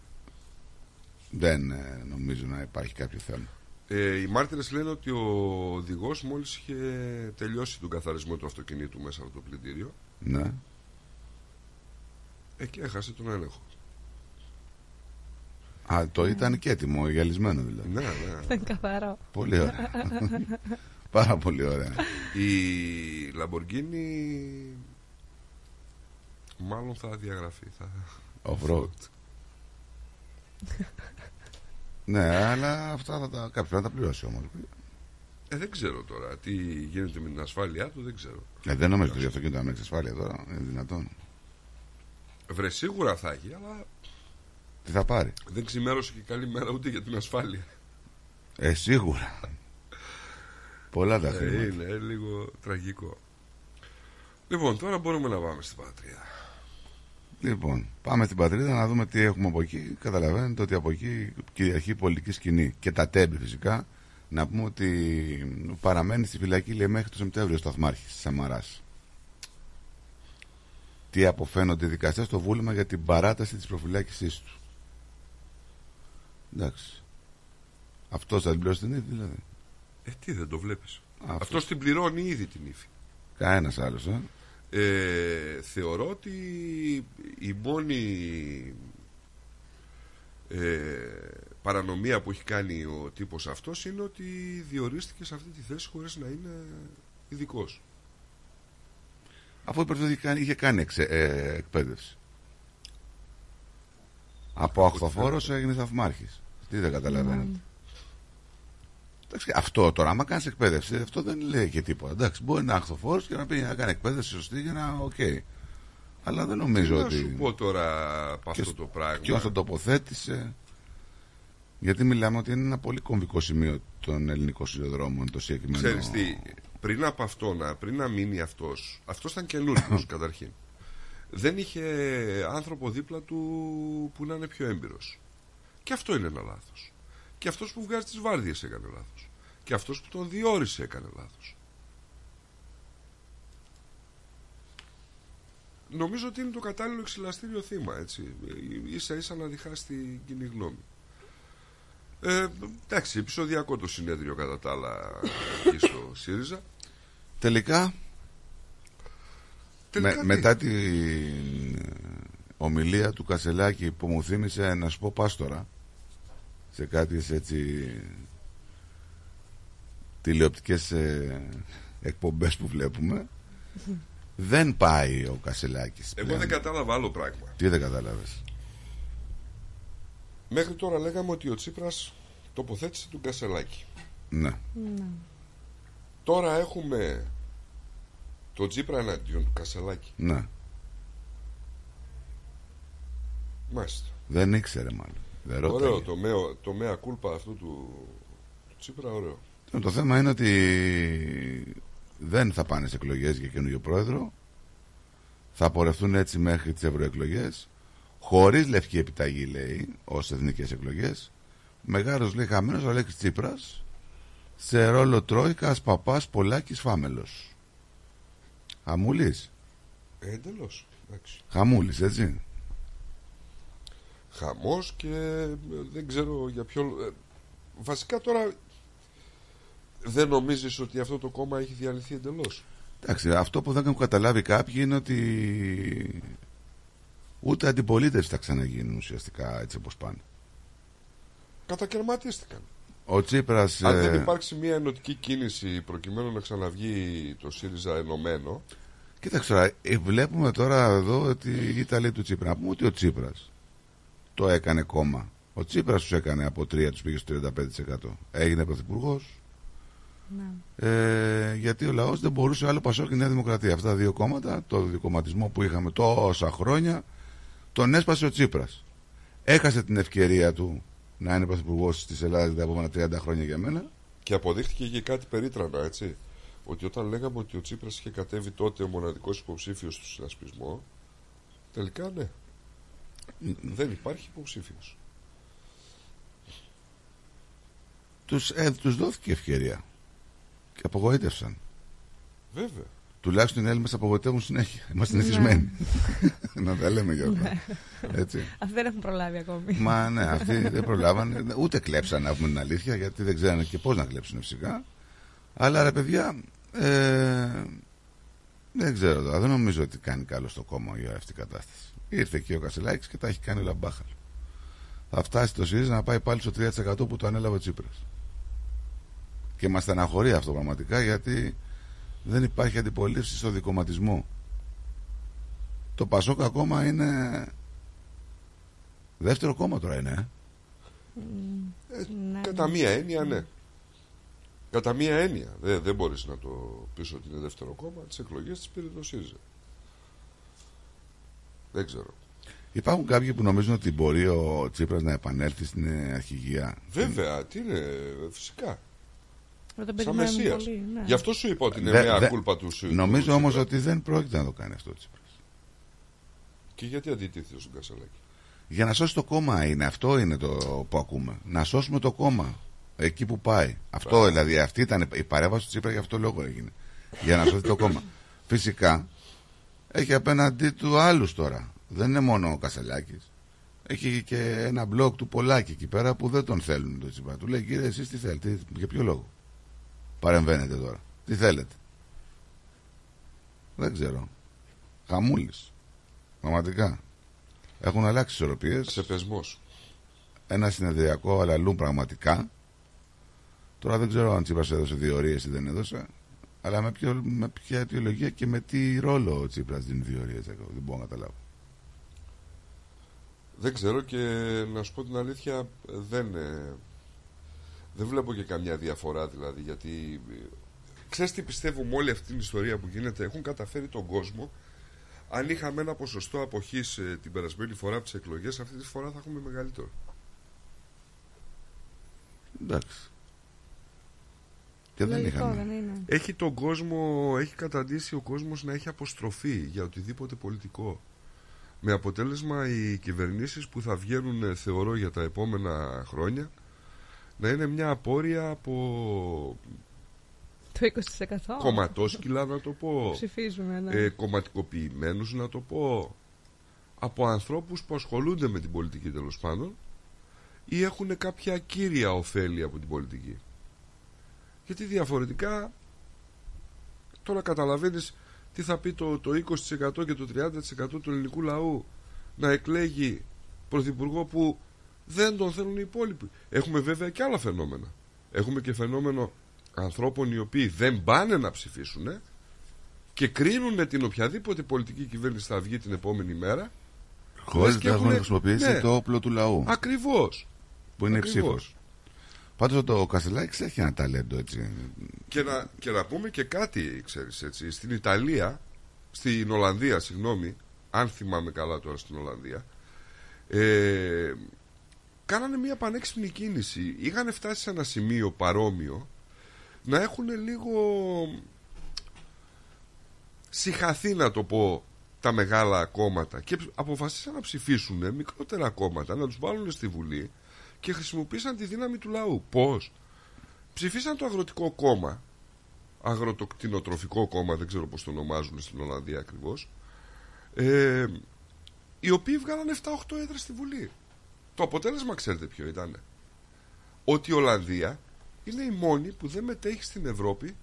Δεν ε, νομίζω να υπάρχει κάποιο θέμα. Ε, οι μάρτυρες λένε ότι ο οδηγός μόλις είχε τελειώσει τον καθαρισμό του αυτοκινήτου μέσα από το πλυντήριο Ναι. ε, και έχασε τον έλεγχο. Α, το ήταν και έτοιμο, γυαλισμένο δηλαδή. Ναι, ναι. Δεν καθαρό. Πολύ ωραία. Πάρα πολύ ωραία. Η Lamborghini μάλλον θα διαγραφεί. Θα... Off-road. ναι, αλλά αυτά θα τα, κάποιος θα τα πληρώσει όμως. Ε, δεν ξέρω τώρα τι γίνεται με την ασφάλειά του, δεν ξέρω. Ε, δεν νομίζω ότι το αυτοκίνητο να μην έχει ασφάλεια τώρα. Είναι δυνατόν. Βρε, σίγουρα θα έχει, αλλά Τι θα πάρει; δεν ξημέρωσε και καλή μέρα ούτε για την ασφάλεια. Ε, σίγουρα. Πολλά τα Ε, χρήματα. είναι λίγο τραγικό. Λοιπόν, τώρα μπορούμε να πάμε στην πατρίδα. Λοιπόν, πάμε στην πατρίδα να δούμε τι έχουμε από εκεί. Καταλαβαίνετε ότι από εκεί κυριαρχεί η πολιτική σκηνή. Και τα τέμπη φυσικά. Να πούμε ότι παραμένει στη φυλακή λέει, μέχρι το Σεπτέμβριο ο Σταθμάρχης της Σαμαράς. Τι αποφαίνονται οι δικαστές στο βούλημα για την παράταση της προφυλάκησής του. Εντάξει. Αυτός θα την πληρώσει την ύφη, δηλαδή. Ε, τι δεν το βλέπεις. Αυτός. Αυτός την πληρώνει ήδη την ύφη. Κανένας άλλος, ε. Ε, θεωρώ ότι η μόνη ε, παρανομία που έχει κάνει ο τύπος αυτός είναι ότι διορίστηκε σε αυτή τη θέση χωρίς να είναι ειδικός. Αφού είπε ότι είχε κάνει, είχε κάνει εξε- ε, εκπαίδευση. Από αχθοφόρο έγινε σταθμάρχης. Τι δεν καταλαβαίνετε. Εντάξει, αυτό τώρα, άμα κάνεις εκπαίδευση, αυτό δεν λέει και τίποτα. Εντάξει, μπορεί να είναι αχθοφόρος και να πει να κάνει εκπαίδευση σωστή για να. Οκ. Αλλά δεν νομίζω Τι ότι. να σου πω τώρα από αυτό Ποιος- το πράγμα. Ποιος το τοποθέτησε; Γιατί μιλάμε ότι είναι ένα πολύ κομβικό σημείο των ελληνικών σιδηροδρόμων το συγκεκριμένο. Ξέρεις τι, πριν από αυτό, να, πριν να μείνει αυτός, αυτός ήταν καινούριος καταρχήν. Δεν είχε άνθρωπο δίπλα του που να είναι πιο έμπειρος. Και αυτό είναι ένα λάθος. Και αυτός που βγάζει τις βάρδιες έκανε λάθος. Και αυτός που τον διόρισε έκανε λάθος. Νομίζω ότι είναι το κατάλληλο εξυλαστήριο θύμα, έτσι. Ίσα ίσα να διχάσει την κοινή γνώμη. Ε, εντάξει, επεισοδιακό το συνέδριο κατά τα άλλα εκεί στο ΣΥΡΙΖΑ. Τελικά, Τελικά με- τι; μετά την ε, ομιλία του Κασελάκη που μου θύμισε να σου πω πάστορα σε κάτι έτσι τηλεοπτικές ε, εκπομπές που βλέπουμε δεν πάει ο Κασελάκης Εγώ πλέον. δεν κατάλαβα άλλο πράγμα. Τι δεν κατάλαβες; Μέχρι τώρα λέγαμε ότι ο Τσίπρας τοποθέτησε τον Κασελάκη. Ναι Τώρα έχουμε τον Τσίπρα εναντίον του Κασελάκη. Ναι Μάλιστα. Δεν ήξερε μάλλον δεν ρώταγε. Ωραίο το, μέα, το μέα κούλπα αυτού του, του Τσίπρα, ωραίο. Το θέμα είναι ότι δεν θα πάνε σε εκλογές για καινούριο πρόεδρο. Θα πορευτούν έτσι μέχρι τις ευρωεκλογές. Χωρίς λευκή επιταγή, λέει, ως εθνικές εκλογές. Μεγάλος, λέει, χαμένος ο Αλέξης Τσίπρας Σε ρόλο Τρόικας, Παπάς, Πολάκης, Φάμελος. Χαμούλης. Εντελώ. Εντάξει. Χαμούλης, έτσι. Χαμός και ε, δεν ξέρω για ποιο. ε, Βασικά τώρα δεν νομίζεις ότι αυτό το κόμμα έχει διαλυθεί εντελώς. Εντάξει, αυτό που δεν έχουν καταλάβει κάποιοι είναι ότι ούτε αντιπολίτευση θα ξαναγίνουν ουσιαστικά έτσι όπως πάνε. Κατακαιρματίστηκαν. Ο Τσίπρας... Αν ε, δεν υπάρξει μια ενωτική κίνηση προκειμένου να ξαναβγεί το ΣΥΡΙΖΑ ενωμένο, Κοίταξε τώρα, ε, βλέπουμε τώρα εδώ ότι η Ιταλία του Τσίπρα. Να πούμε ότι ο Τσίπρας το έκανε κόμμα. Ο Τσίπρας τους έκανε από 3 τους πήγε στο 35%. Έγινε πρωθυπουργός. Ε, γιατί ο λαός δεν μπορούσε άλλο Πασόκ και Νέα Δημοκρατία. Αυτά τα δύο κόμματα, το δικοματισμό που είχαμε τόσα χρόνια, τον έσπασε ο Τσίπρας. Έχασε την ευκαιρία του να είναι πρωθυπουργός της Ελλάδας τα επόμενα 30 χρόνια για μένα. και αποδείχτηκε και κάτι περίτρανα, έτσι. Ότι όταν λέγαμε ότι ο Τσίπρας είχε κατέβει τότε ο μοναδικός υποψήφιος του συνασπισμό, τελικά ναι. Δεν υπάρχει υποψήφιος. Τους, ε, τους δόθηκε ευκαιρία. Και απογοήτευσαν. Βέβαια. Τουλάχιστον οι Έλληνες απογοητεύουν συνέχεια. Είμαστε Ναι. συνηθισμένοι. να τα λέμε για αυτά. Ναι. Έτσι. Αυτοί δεν έχουν προλάβει ακόμη. Μα ναι, αυτοί δεν προλάβανε. Ούτε κλέψαν, να πούμε την αλήθεια, γιατί δεν ξέρανε και πώς να κλέψουν φυσικά. Αλλά ρε παιδιά, ε, δεν ξέρω τώρα. Δεν νομίζω ότι κάνει καλό στο κόμμα για αυτή την κατάσταση. Ήρθε εκεί ο Κασελάκης και τα έχει κάνει όλα μπάχαλο. Θα φτάσει το ΣΥΡΙΖΑ να πάει πάλι στο 3% που το ανέλαβε ο Τσίπρας. Και μας στεναχωρεί αυτό πραγματικά γιατί δεν υπάρχει αντιπολίτευση στο δικοματισμό. Το Πασόκ ακόμα είναι δεύτερο κόμμα τώρα είναι. ε. Ε, Ναι. Κατά μία έννοια, ναι. Κατά μία έννοια. Δεν, δεν μπορείς να το πεις ότι είναι δεύτερο κόμμα. Τις εκλογές της πήρε το ΣΥΡΙΖΑ. Δεν ξέρω. Υπάρχουν κάποιοι που νομίζουν ότι μπορεί ο Τσίπρας να επανέλθει στην ε, αρχηγία; Βέβαια, τι είναι, φυσικά. Δεν τον Σαν περιμένουμε Μεσσίας. πολύ, ναι. Γι' αυτό σου είπα ότι είναι Δε- μια δε- κούλπα του ΣΥΡΙΖΑ. Νομίζω όμως ότι δεν πρόκειται να το κάνει αυτό ο Τσίπρας. Και γιατί αντιτίθεται στον Κασαλάκη. Για να σώσει το κόμμα είναι, αυτό είναι το που ακούμε. Να σώσουμε το κόμμα εκεί που πάει. Αυτό δηλαδή, αυτή ήταν η παρέμβαση του Τσίπρα για αυτό λόγο έγινε. Για να σώσει το κόμμα. Φυσικά έχει απέναντί του άλλους τώρα. Δεν είναι μόνο ο Κασελάκης. Έχει και ένα μπλοκ του Πολάκη εκεί πέρα που δεν τον θέλουν τον Τσίπρα. Του λέει κύριε, εσείς τι θέλετε, τι- για ποιο λόγο; Παρεμβαίνετε τώρα, τι θέλετε; Δεν ξέρω. Χαμούλης. Πραγματικά. Έχουν αλλάξει ισορροπίε. Ξεπεσμό. Ένα συνεδριακό αλαλούν πραγματικά. Τώρα δεν ξέρω αν Τσίπρας έδωσε διορίες ή δεν έδωσε. Αλλά με, ποιο, με ποια αιτιολογία και με τι ρόλο ο Τσίπρας δίνει διορίες. Δεν μπορώ να καταλάβω. Δεν ξέρω και να σου πω την αλήθεια δεν, ε, δεν βλέπω και καμιά διαφορά δηλαδή γιατί ε, ξέρεις τι πιστεύω με όλη αυτή την ιστορία που γίνεται έχουν καταφέρει τον κόσμο αν είχαμε ένα ποσοστό αποχής ε, την περασμένη φορά από τις εκλογές αυτή τη φορά θα έχουμε μεγαλύτερο Εντάξει. Και δεν Λογικό, είχαμε. δεν είναι. έχει τον κόσμο έχει καταντήσει ο κόσμος να έχει αποστροφή για οτιδήποτε πολιτικό με αποτέλεσμα οι κυβερνήσεις που θα βγαίνουν ε, θεωρώ για τα επόμενα χρόνια να είναι μια απόρρια από Το 20%. κομματόσκυλα να το πω Ψηφίζουμε, ναι. ε, κομματικοποιημένους να το πω από ανθρώπους που ασχολούνται με την πολιτική τέλος πάντων ή έχουν κάποια κύρια ωφέλη από την πολιτική γιατί διαφορετικά τώρα καταλαβαίνεις τι θα πει το, το 20% και το 30% του ελληνικού λαού να εκλέγει πρωθυπουργό που δεν τον θέλουν οι υπόλοιποι. Έχουμε βέβαια και άλλα φαινόμενα. Έχουμε και φαινόμενο ανθρώπων οι οποίοι δεν πάνε να ψηφίσουν ε, και κρίνουν την οποιαδήποτε πολιτική κυβέρνηση θα βγει την επόμενη μέρα. Χωρίς λες και να έχουν έχουνε- χρησιμοποιήσει Ναι. το όπλο του λαού. Ακριβώς. Που είναι Ακριβώς. ψήφος. Πάντως το Κασελάκη έχει ένα ταλέντο έτσι. Και να, και να πούμε και κάτι, ξέρεις έτσι, στην Ιταλία, στην Ολλανδία, συγγνώμη, αν θυμάμαι καλά τώρα στην Ολλανδία, ε, κάνανε μια πανέξυπνη κίνηση. Είχαν φτάσει σε ένα σημείο παρόμοιο να έχουν λίγο συχαθεί να το πω τα μεγάλα κόμματα και αποφασίσαν να ψηφίσουν μικρότερα κόμματα, να τους βάλουν στη Βουλή και χρησιμοποίησαν τη δύναμη του λαού. Πώς; ψηφίσαν το αγροτικό κόμμα, αγροτοκτηνοτροφικό κόμμα, δεν ξέρω πώς το ονομάζουν στην Ολλανδία ακριβώς, ε, οι οποίοι βγάλαν 7-8 έδρες στη Βουλή. Το αποτέλεσμα ξέρετε ποιο ήταν. Ότι η Ολλανδία είναι η μόνη που δεν μετέχει στην Ευρώπη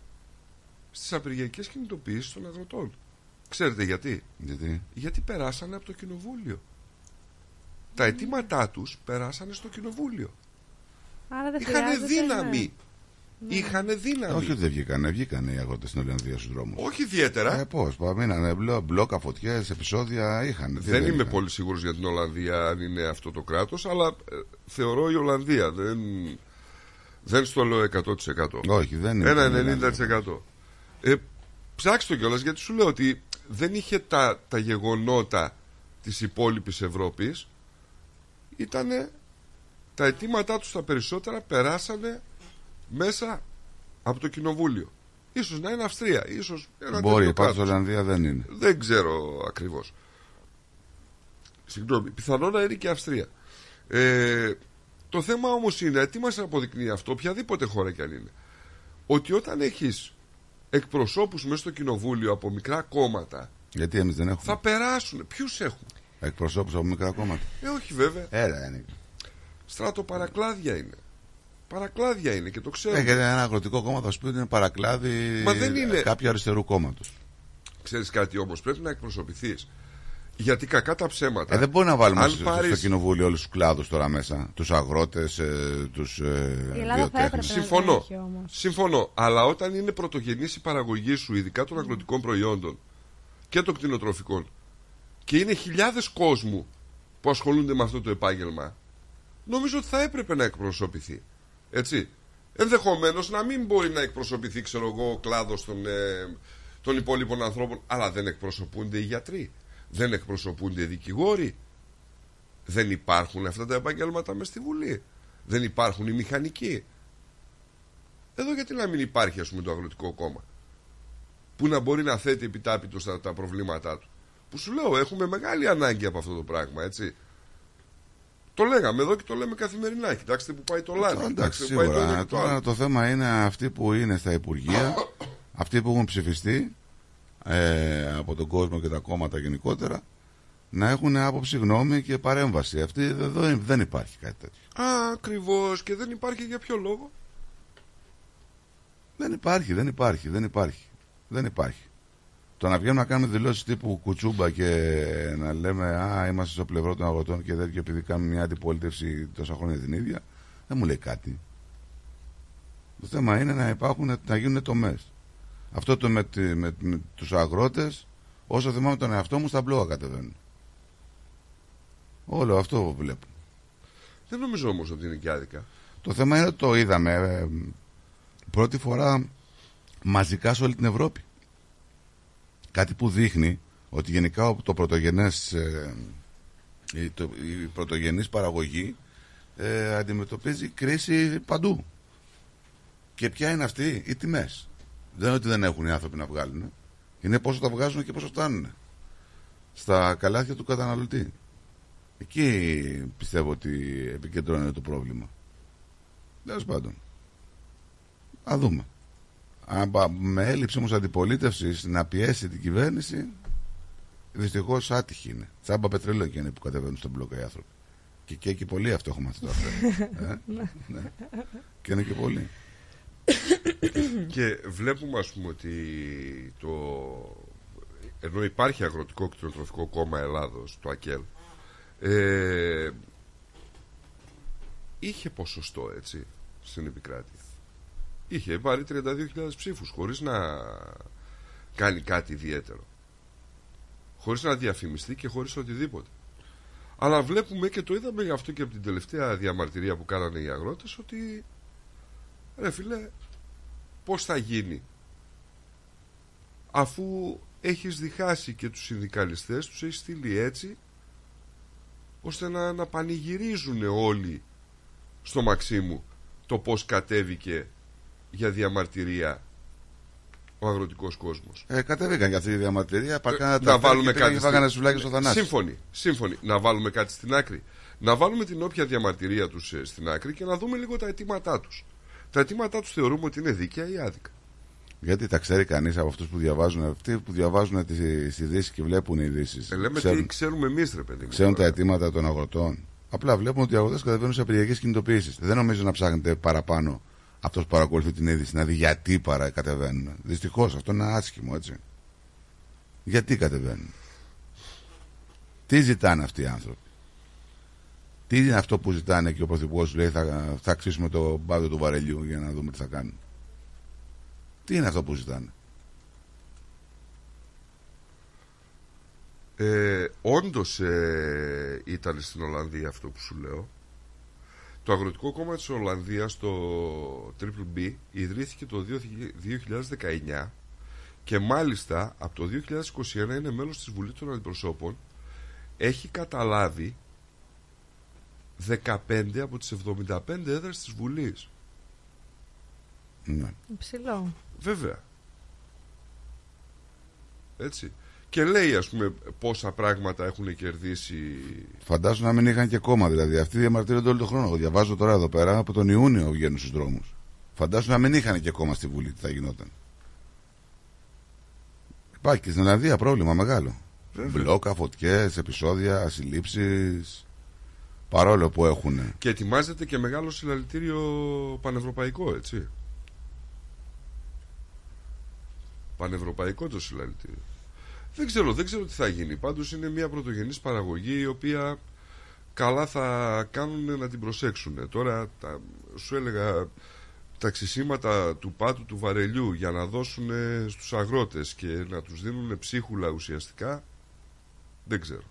στις απεργιακές κινητοποιήσεις των αγροτών. Ξέρετε γιατί; Γιατί; Γιατί περάσανε από το κοινοβούλιο. Τα αιτήματά τους περάσανε στο κοινοβούλιο. Άρα δεν Είχαν χρειάζεται, δύναμη. ναι. Είχαν δύναμη. Όχι ότι δεν βγήκανε, βγήκανε οι αγρότες στην Ολλανδία στους δρόμους. Όχι ιδιαίτερα. Ε, Πώς, μείνανε μπλο, μπλόκα, φωτιέ, επεισόδια είχαν. Δεν είμαι πολύ σίγουρος για την Ολλανδία αν είναι αυτό το κράτος αλλά ε, θεωρώ η Ολλανδία δεν, δεν στο λέω 100% Όχι, δεν είναι. Ένα 90% ε, Ψάξτε το κιόλας γιατί σου λέω ότι δεν είχε τα, τα γεγονότα της υπόλοιπης Ευρώπης Ήτανε τα αιτήματά τους τα περισσότερα περάσανε μέσα από το κοινοβούλιο Ίσως να είναι Αυστρία ίσως ένα Μπορεί, τέτοιο πάντω κράτος. Ολλανδία δεν είναι. Δεν ξέρω ακριβώς. Συγγνώμη, πιθανόν να είναι και Αυστρία. Ε, το θέμα όμως είναι, τι μας αποδεικνύει αυτό, οποιαδήποτε χώρα κι αν είναι, ότι όταν έχεις εκπροσώπους μέσα στο κοινοβούλιο από μικρά κόμματα, Γιατί εμείς δεν έχουμε; θα περάσουν. Ποιους έχουν. Εκπροσώπους από μικρά κόμματα. Ε, όχι βέβαια. Έλα, είναι. Στράτο παρακλάδια είναι. Παρακλάδια είναι και το ξέρουμε. Έχετε ένα αγροτικό κόμμα, θα σου πει ότι είναι παρακλάδι Μα δεν είναι. κάποιου αριστερού κόμματος. Ξέρεις κάτι όμως, πρέπει να εκπροσωπηθείς. Γιατί κακά τα ψέματα. Ε, δεν μπορεί να βάλουμε Αν στο, πάρεις- στο κοινοβούλιο όλους τους κλάδους τώρα μέσα. Τους αγρότες, ε, τους ε, Η Ελλάδα θα έπρεπε να Συμφωνώ. το έχει όμως. Συμφωνώ. Αλλά όταν είναι πρωτογενής η παραγωγή σου, ειδικά των αγροτικών προϊόντων και των κτηνοτροφικών, και είναι χιλιάδες κόσμου που ασχολούνται με αυτό το επάγγελμα, νομίζω ότι θα έπρεπε να εκπροσωπηθεί. Έτσι. Ενδεχομένως να μην μπορεί να εκπροσωπηθεί, ξέρω εγώ, ο κλάδος των, ε, των υπόλοιπων ανθρώπων, αλλά δεν εκπροσωπούνται οι γιατροί. Δεν εκπροσωπούνται οι δικηγόροι. Δεν υπάρχουν αυτά τα επαγγέλματα μες στη Βουλή. Δεν υπάρχουν οι μηχανικοί. Εδώ γιατί να μην υπάρχει ας πούμε το αγροτικό κόμμα που να μπορεί να θέτει επιτάπητος στα τα προβλήματά του. Που σου λέω έχουμε μεγάλη ανάγκη από αυτό το πράγμα έτσι. Το λέγαμε εδώ και το λέμε καθημερινά. Κοιτάξτε που πάει το λάδι. Εντάξει, Κοιτάξτε που πάει το σίγουρα. ένα και το Τώρα άλλο. το θέμα είναι αυτοί που είναι στα Υπουργεία, αυτοί που έχουν ψηφιστεί ε, από τον κόσμο και τα κόμματα γενικότερα, να έχουν άποψη, γνώμη και παρέμβαση. Αυτή εδώ δεν υπάρχει κάτι τέτοιο. Α, ακριβώς και δεν υπάρχει για ποιο λόγο; Δεν υπάρχει, δεν υπάρχει, δεν υπάρχει. Δεν υπάρχει. Το να βγαίνουμε να κάνουμε δηλώσεις τύπου κουτσούμπα και να λέμε Α, είμαστε στο πλευρό των αγροτών και τέτοιο επειδή κάνουμε μια αντιπολίτευση τόσα χρόνια την ίδια, δεν μου λέει κάτι. Το θέμα είναι να υπάρχουν, να γίνουν τομές. Αυτό το με, τη- με, με τους αγρότες, όσο θυμάμαι τον εαυτό μου, στα μπλόγα κατεβαίνουν. Όλο αυτό βλέπω. Δεν νομίζω όμως ότι είναι και άδικα. Το θέμα είναι ότι το είδαμε ε, πρώτη φορά μαζικά σε όλη την Ευρώπη. Κάτι που δείχνει ότι γενικά το πρωτογενές, ε, η, το, η πρωτογενής παραγωγή ε, αντιμετωπίζει κρίση παντού. Και ποια είναι αυτή; Οι τιμές. Δεν είναι ότι δεν έχουν οι άνθρωποι να βγάλουν. Είναι πόσο τα βγάζουν και πόσο φτάνουν. Στα καλάθια του καταναλωτή. Εκεί πιστεύω ότι επικεντρώνεται το πρόβλημα. Τέλος πάντων. Α δούμε. Αν πα- με έλλειψη όμως αντιπολίτευσης να πιέσει την κυβέρνηση, δυστυχώς άτυχη είναι. Τσάμπα πετρέλαιο και είναι που κατεβαίνουν στον μπλοκ οι άνθρωποι. Και, και εκεί πολλοί αυτό έχω μάθει τώρα. ε; ναι. Και είναι και πολλοί. και βλέπουμε ας πούμε ότι το... ενώ υπάρχει αγροτικό κτηνοτροφικό κόμμα Ελλάδος, το ΑΚΕΛ, ε, είχε ποσοστό έτσι στην επικράτεια. Είχε πάρει 32.000 ψήφους χωρίς να κάνει κάτι ιδιαίτερο. Χωρίς να διαφημιστεί και χωρίς οτιδήποτε. Αλλά βλέπουμε και το είδαμε γι' αυτό και από την τελευταία διαμαρτυρία που κάνανε οι αγρότες ότι ρε φίλε πώς θα γίνει; Αφού έχεις διχάσει και τους συνδικαλιστές τους έχεις στείλει έτσι ώστε να, να πανηγυρίζουν όλοι στο Μαξίμου το πώς κατέβηκε για διαμαρτυρία ο αγροτικός κόσμος. Ε, κατέβηκαν για αυτή τη διαμαρτυρία. Παρκάνε να βάλουμε κάτι. Και φάγανε σουβλάκι στο θανάσι. Σύμφωνοι, σύμφωνοι. Να βάλουμε κάτι στην άκρη. Να βάλουμε την όποια διαμαρτυρία τους στην άκρη και να δούμε λίγο τα αιτήματά τους. Τα αιτήματά τους θεωρούμε ότι είναι δίκαια ή άδικα. Γιατί τα ξέρει κανείς από αυτούς που διαβάζουν, αυτοί που διαβάζουν τις ειδήσεις και βλέπουν ειδήσεις. Ε, λέμε τι ξέρουμε εμείς, ρε παιδί μου. Ξέρουν τα αιτήματα των αγροτών. Απλά βλέπουν ότι οι αγρότες κατεβαίνουν σε απεργιακές κινητοποιήσεις. Δεν νομίζω να ψάχνετε παραπάνω αυτός που παρακολουθεί την είδηση να δει γιατί παρά κατεβαίνουν. Δυστυχώς αυτό είναι άσχημο, έτσι. Γιατί κατεβαίνουν. Τι ζητάνε αυτοί οι άνθρωποι; Τι είναι αυτό που ζητάνε και ο Πρωθυπουργός σου λέει θα, θα αξίσουμε το πάδο του βαρελιού για να δούμε τι θα κάνουν. Τι είναι αυτό που ζητάνε; Ε, Όντως ε, ήταν στην Ολλανδία αυτό που σου λέω. Το Αγροτικό Κόμμα της Ολλανδίας, το Triple B, ιδρύθηκε το 2019 και μάλιστα από το 2021 είναι μέλος της Βουλής των Αντιπροσώπων. Έχει καταλάβει 15 από τις 75 έδρες της Βουλής. Ναι. Υψηλό. Βέβαια. Έτσι. Και λέει, ας πούμε, πόσα πράγματα έχουν κερδίσει. Φαντάζομαι να μην είχαν και κόμμα δηλαδή. Αυτοί διαμαρτύρονται όλο τον χρόνο. Εγώ διαβάζω τώρα εδώ πέρα από τον Ιούνιο βγαίνουν στους δρόμους. Φαντάζομαι να μην είχαν και κόμμα στη Βουλή. Τι θα γινόταν. Υπάρχει και στην Ολλανδία πρόβλημα μεγάλο. Βέβαια. Μπλόκα, φωτιές, επεισόδια, συλλήψει. Παρόλο που έχουν. Και ετοιμάζεται και μεγάλο συλλαλητήριο πανευρωπαϊκό, έτσι. Πανευρωπαϊκό το συλλαλητήριο. Δεν ξέρω, δεν ξέρω τι θα γίνει. Πάντως είναι μια πρωτογενής παραγωγή η οποία καλά θα κάνουν να την προσέξουν. Τώρα τα, σου έλεγα τα ξυσίματα του πάτου του βαρελιού για να δώσουν στους αγρότες και να τους δίνουν ψίχουλα ουσιαστικά δεν ξέρω.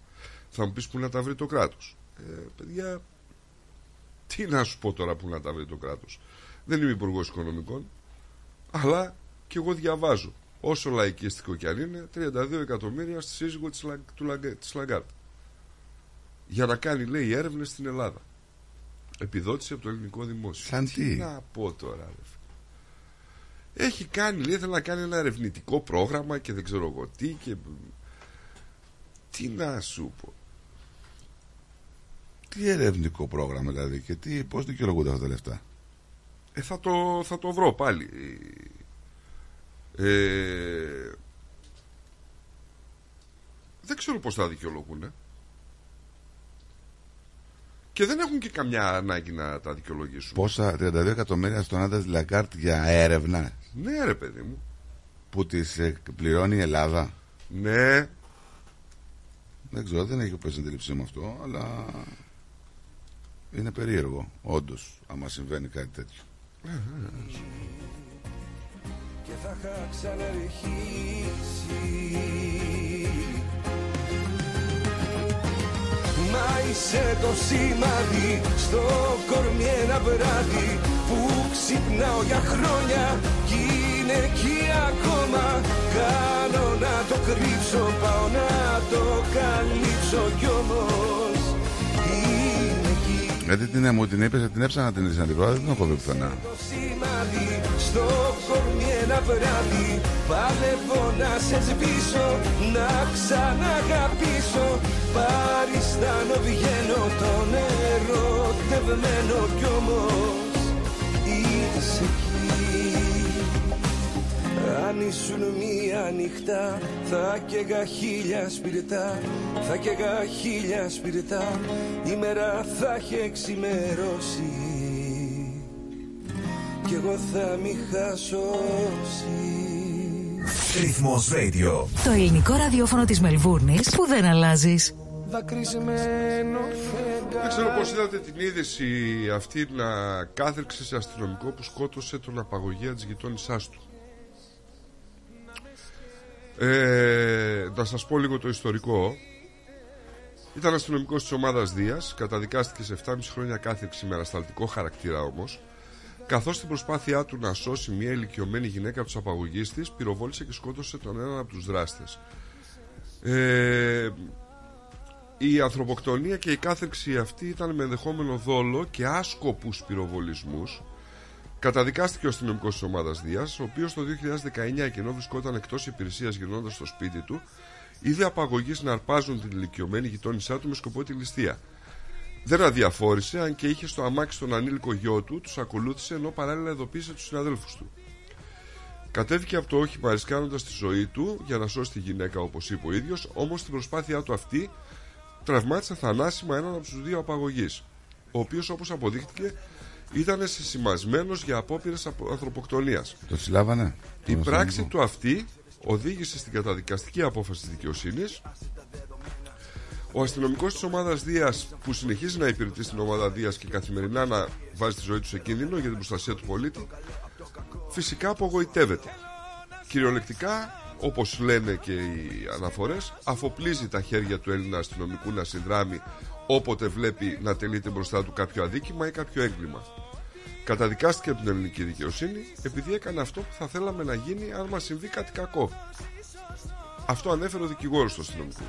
Θα μου πεις που να τα βρει το κράτος. Ε, παιδιά, τι να σου πω τώρα που να τα βρει το κράτος. Δεν είμαι υπουργός οικονομικών, αλλά και εγώ διαβάζω. Όσο λαϊκίστικο κι αν είναι, 32 εκατομμύρια στη σύζυγο της, Λα... του Λαγκα... της Λαγκάρντ. Για να κάνει, λέει, έρευνες στην Ελλάδα. Επιδότηση από το ελληνικό δημόσιο. Σαν τι; να πω τώρα, ρε. φίλε. Έχει κάνει, λέει, θέλει να κάνει ένα ερευνητικό πρόγραμμα και δεν ξέρω εγώ τι και... Τι να σου πω. Τι ερευνητικό πρόγραμμα δηλαδή και τι, πώς δικαιολογούνται αυτά τα λεφτά; Ε, θα, το, θα το βρω πάλι. Ε, δεν ξέρω πώς θα δικαιολογούν. Και δεν έχουν και καμιά ανάγκη να τα δικαιολογήσουν. Πόσα 32 εκατομμύρια στον άντρας της Λαγκάρντ για έρευνα; Ναι, ρε παιδί μου. που τις ε, πληρώνει η Ελλάδα. Ναι. Δεν ξέρω, δεν έχει πέσει αντίληψή μου αυτό, αλλά είναι περίεργο, όντως, άμα συμβαίνει κάτι τέτοιο. Και θα είχα ξαναρχίσει Μα είσαι το σημάδι στο κορμί ένα βράδυ που ξυπνάω για χρόνια κι είναι εκεί ακόμα. Κάνω να το κρύψω πάω να το καλύψω κι όμως. είναι εκεί Γιατί την, μου την είπες, την έψανα να την είδες να την βρω, δεν την έχω δει πουθενά. το σημάδι στο κορμί ένα βράδυ Παλεύω να σε σβήσω, να ξαναγαπήσω Παριστάνω βγαίνω τον ερωτευμένο κι όμως είσαι εκεί αν ήσουν μία νυχτά θα καίγα χίλια σπιρτά Θα καίγα χίλια σπιρτά Η μέρα θα έχει εξημερώσει Κι εγώ θα μη χασώσει Ρυθμός Radio. Το ελληνικό ραδιόφωνο της Μελβούρνης που δεν αλλάζεις. Δακρυσμένο Δεν ξέρω πώς είδατε την είδηση αυτή να κάθεξε σε αστυνομικό που σκότωσε τον απαγωγέα της γειτόνισάς του. Ε, να σας πω λίγο το ιστορικό. Ήταν αστυνομικός της ομάδας Δίας, καταδικάστηκε σε 7,5 χρόνια κάθεξη με ανασταλτικό χαρακτήρα όμως, καθώς στην προσπάθειά του να σώσει μια ηλικιωμένη γυναίκα από τους απαγωγείς της, πυροβόλησε και σκότωσε τον έναν από τους δράστες. Ε, η ανθρωποκτονία και η κάθεξη αυτή ήταν με ενδεχόμενο δόλο και άσκοπους πυροβολισμούς. Καταδικάστηκε ο αστυνομικός της ομάδας Δίας, ο οποίος το 2019 και ενώ βρισκόταν εκτός υπηρεσίας γυρνώντας στο σπίτι του, είδε απαγωγεί να αρπάζουν την ηλικιωμένη γειτόνισά του με σκοπό τη ληστεία. Δεν αδιαφόρησε, αν και είχε στο αμάξι τον ανήλικο γιο του, τους ακολούθησε ενώ παράλληλα ειδοποίησε τους συναδέλφους του. Κατέβηκε από το όχημα ρισκάνοντας τη ζωή του για να σώσει τη γυναίκα, όπως είπε ο ίδιος, όμως στην προσπάθειά του αυτή τραυμάτισε θανάσιμα έναν από τους δύο απαγωγείς, ο οποίος όπως αποδείχτηκε ήταν συσημασμένος για απόπειρες ανθρωποκτονίας. Το συλλάβανε. Η Το πράξη αστυνομικό. του αυτή οδήγησε στην καταδικαστική απόφαση της δικαιοσύνης. Ο αστυνομικός της ομάδας Δίας που συνεχίζει να υπηρετεί στην ομάδα Δίας και καθημερινά να βάζει τη ζωή τους σε κίνδυνο για την προστασία του πολίτη φυσικά απογοητεύεται. Κυριολεκτικά, όπως λένε και οι αναφορές, αφοπλίζει τα χέρια του Έλληνα αστυνομικού να συνδράμει όποτε βλέπει να τελείται μπροστά του κάποιο αδίκημα ή κάποιο έγκλημα. Καταδικάστηκε από την ελληνική δικαιοσύνη επειδή έκανε αυτό που θα θέλαμε να γίνει αν μας συμβεί κάτι κακό. Αυτό ανέφερε ο δικηγόρος του αστυνομικού.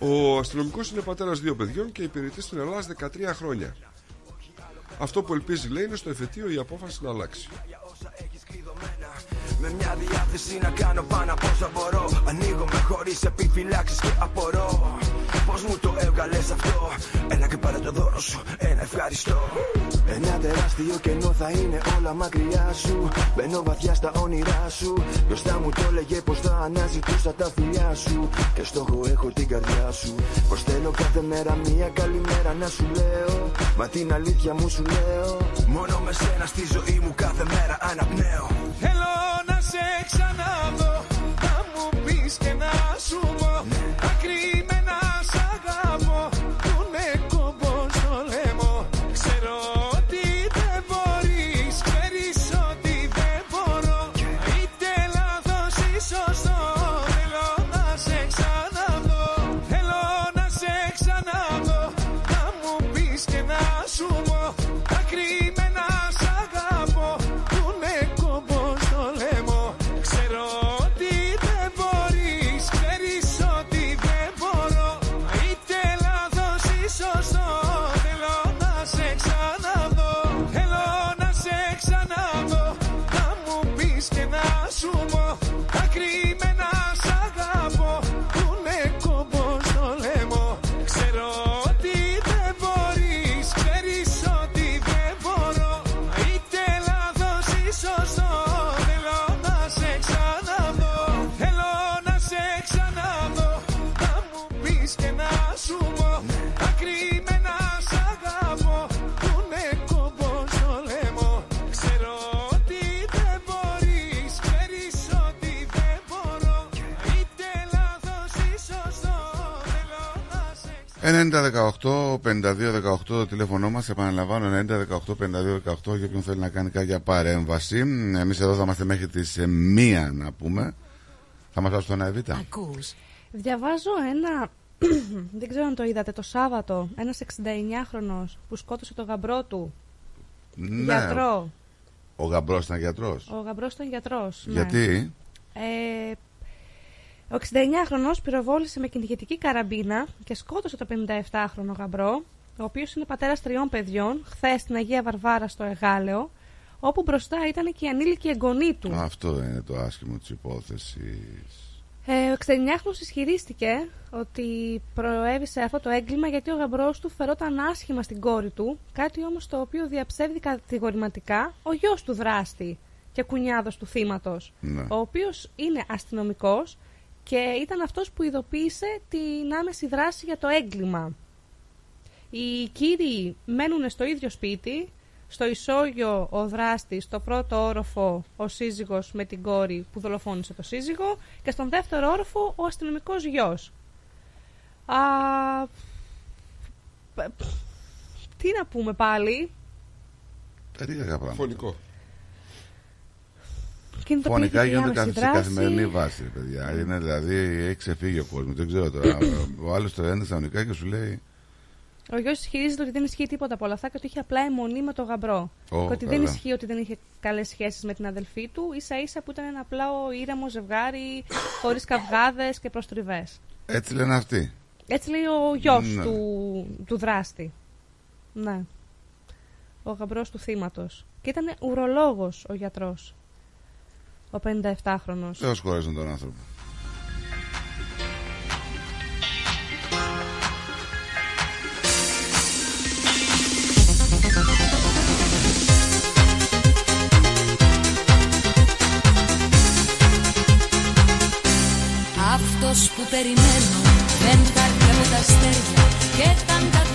Ο αστυνομικός είναι πατέρας δύο παιδιών και υπηρετεί στην Ελλάδα 13 χρόνια. Αυτό που ελπίζει, λέει, είναι στο εφετείο η απόφαση να αλλάξει. Με μια διάθεση να κάνω πάνω από όσα μπορώ. Ανοίγομαι χωρίς επιφυλάξεις και απορώ. Πώς μου το έβγαλες αυτό; Ένα και πάρε το δώρο σου, ένα ευχαριστώ. Ένα τεράστιο κενό θα είναι όλα μακριά σου. Μπαίνω βαθιά στα όνειρά σου. Μπροστά μου το έλεγε πως θα αναζητούσα τα φιλιά σου. Και στόχο έχω την καρδιά σου. Πως θέλω κάθε μέρα μια καλημέρα να σου λέω. Μα την αλήθεια μου σου λέω. Μόνο με σένα στη ζωή μου κάθε μέρα αναπνέω. Θέλω να σε ξαναδώ. Να μου πεις και να σου πω 9018-5218 το τηλέφωνό μας επαναλαμβάνω 9018-5218 για όποιον θέλει να κάνει κάποια παρέμβαση εμείς εδώ θα είμαστε μέχρι τις 1 να πούμε θα μας δώσει το 1 Εβίτα Ακούς. Διαβάζω ένα. δεν ξέρω αν το είδατε το Σάββατο. Ένας 69χρονο που σκότωσε το γαμπρό του. ναι, Γιατρό. ο γαμπρός ήταν γιατρός Ο γαμπρός ήταν γιατρός. γιατί; Ε, ο 69χρονο πυροβόλησε με κυνηγετική καραμπίνα και σκότωσε το 57χρονο γαμπρό, ο οποίος είναι πατέρας τριών παιδιών, χθες στην Αγία Βαρβάρα στο Εγάλεο, όπου μπροστά ήταν και η ανήλικη εγγονή του. αυτό δεν είναι το άσχημο της υπόθεσης Ε, ο 69χρονος ισχυρίστηκε ότι προέβησε αυτό το έγκλημα γιατί ο γαμπρός του φερόταν άσχημα στην κόρη του, κάτι όμως το οποίο διαψεύδει κατηγορηματικά ο γιος του δράστη και κουνιάδος του θύματος, Ναι. ο οποίος είναι αστυνομικός και ήταν αυτός που ειδοποίησε την άμεση δράση για το έγκλημα. Οι κύριοι μένουν στο ίδιο σπίτι, στο ισόγειο ο δράστης, στο πρώτο όροφο ο σύζυγος με την κόρη που δολοφόνησε το σύζυγο και στον δεύτερο όροφο ο αστυνομικός γιος. Α, π- π- τι να πούμε πάλι; περίεργα πράγματα Φωνικό. Κινητοποιήθηκε Φωνικά η γίνονται άμεση καθ- σε δράση. καθημερινή βάση, ρε παιδιά. Είναι δηλαδή, έχει ξεφύγει ο κόσμος. Δεν ξέρω τώρα. ο άλλος το έδωσε κανονικά και σου λέει. Ο γιος ισχυρίζεται ότι δεν ισχύει τίποτα από όλα αυτά και ότι είχε απλά αιμονή με τον γαμπρό. Ω, και ότι δεν καλά. ισχύει ότι δεν είχε καλές σχέσεις με την αδελφή του, ίσα ίσα που ήταν ένα απλά ήρεμο ζευγάρι, χωρίς καυγάδες και προστριβές. Έτσι λένε αυτοί. Έτσι λέει ο γιος Ναι. του, του δράστη. Ναι. Ο γαμπρός του θύματος. Και ήταν ουρολόγος ο γιατρός. Ο 57χρονος. Δεν σχολιάζουν τον άνθρωπο. Αυτός που περιμένω δεν θα από τα αστέρια και θα τα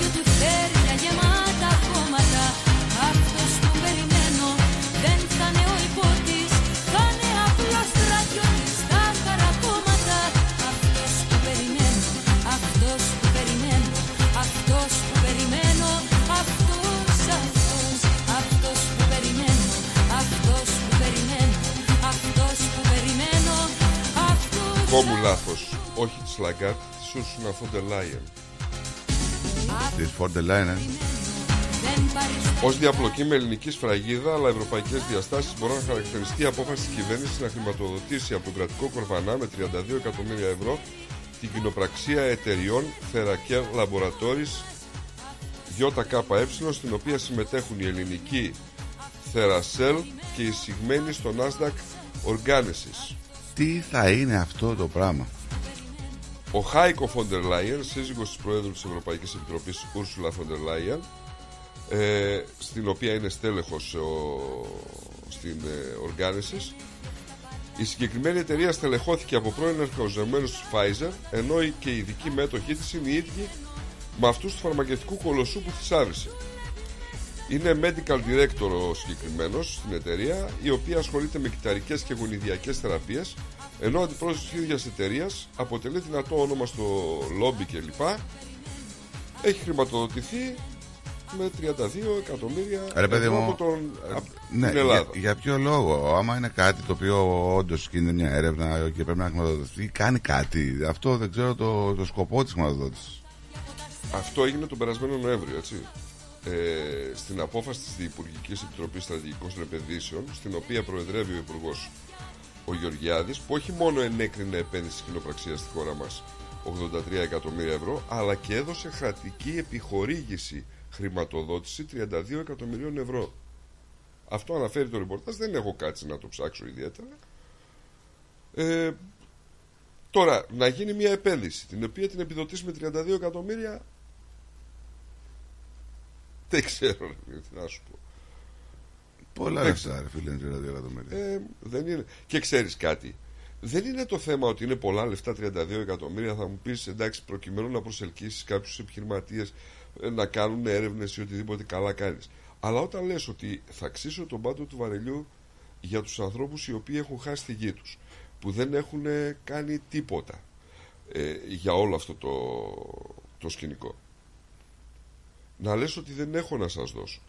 Δικό μου λάθος. Όχι της Λαγκάρντ, της Ursula von der Leyen. Της Φον ντερ Λάιεν, Ως διαπλοκή με ελληνική σφραγίδα αλλά ευρωπαϊκές διαστάσεις μπορεί να χαρακτηριστεί η απόφαση της κυβέρνησης να χρηματοδοτήσει από τον κρατικό κορβανά με 32 εκατομμύρια ευρώ την κοινοπραξία εταιριών Theracell Laboratories ΙΚΕ στην οποία συμμετέχουν η ελληνική Theracell και η εισηγμένη στο Nasdaq Organesis. Τι θα είναι αυτό το πράγμα; Ο Χάικο Φόντερ Λάιεν, σύζυγος της Προέδρου της Ευρωπαϊκής Επιτροπής Ούρσουλα Φόντερ Λάιεν, ε, στην οποία είναι στέλεχος ο, στην ε, οργάνωση. Η συγκεκριμένη εταιρεία στελεχώθηκε από πρώην εργαζομένους της Pfizer, ενώ και οι ειδικοί μέτοχοι της είναι οι ίδιοι με αυτούς του φαρμακευτικού κολοσσού που θησάβησε. Είναι medical director ο συγκεκριμένος στην εταιρεία, η οποία ασχολείται με κυταρικές και γονιδιακές θεραπείες, ενώ ο αντιπρόεδρος της ίδιας εταιρείας αποτελεί δυνατό όνομα στο λόμπι κλπ. Έχει χρηματοδοτηθεί με 32 εκατομμύρια Ρε παιδί ευρώ μου, από τον, α, από ναι, την Ελλάδα. για, για ποιο λόγο, άμα είναι κάτι το οποίο όντως είναι μια έρευνα και πρέπει να χρηματοδοτηθεί, κάνει κάτι. Αυτό δεν ξέρω το, το σκοπό της χρηματοδότησης. Αυτό έγινε τον περασμένο Νοέμβριο, έτσι. Ε, στην απόφαση της Διυπουργικής Επιτροπής Στρατηγικών Επενδύσεων, στην οποία προεδρεύει ο Υπουργός ο Γεωργιάδης, που όχι μόνο ενέκρινε επένδυση στην κοινοπραξίας στη χώρα μας 83 εκατομμύρια ευρώ, αλλά και έδωσε κρατική επιχορήγηση χρηματοδότηση 32 εκατομμυρίων ευρώ. Αυτό αναφέρει το ρεπορτάζ, δεν έχω κάτσει να το ψάξω ιδιαίτερα. Ε, τώρα, να γίνει μια επένδυση, την οποία την επιδοτήσει με 32 εκατομμύρια, δεν ξέρω ρε, τι να σου πω. Πολλά Δεν λεφτά, ρε φίλε, είναι 32 εκατομμύρια. Ε, δεν είναι. Και ξέρεις κάτι. Δεν είναι το θέμα ότι είναι πολλά λεφτά 32 εκατομμύρια. Θα μου πεις εντάξει, προκειμένου να προσελκύσεις κάποιους επιχειρηματίες να κάνουν έρευνες ή οτιδήποτε καλά κάνεις. Αλλά όταν λες ότι θα ξύσω τον πάτο του βαρελιού για τους ανθρώπους οι οποίοι έχουν χάσει τη γη τους, που δεν έχουν κάνει τίποτα ε, για όλο αυτό το, το σκηνικό. Να λες ότι δεν έχω να σας δώσω.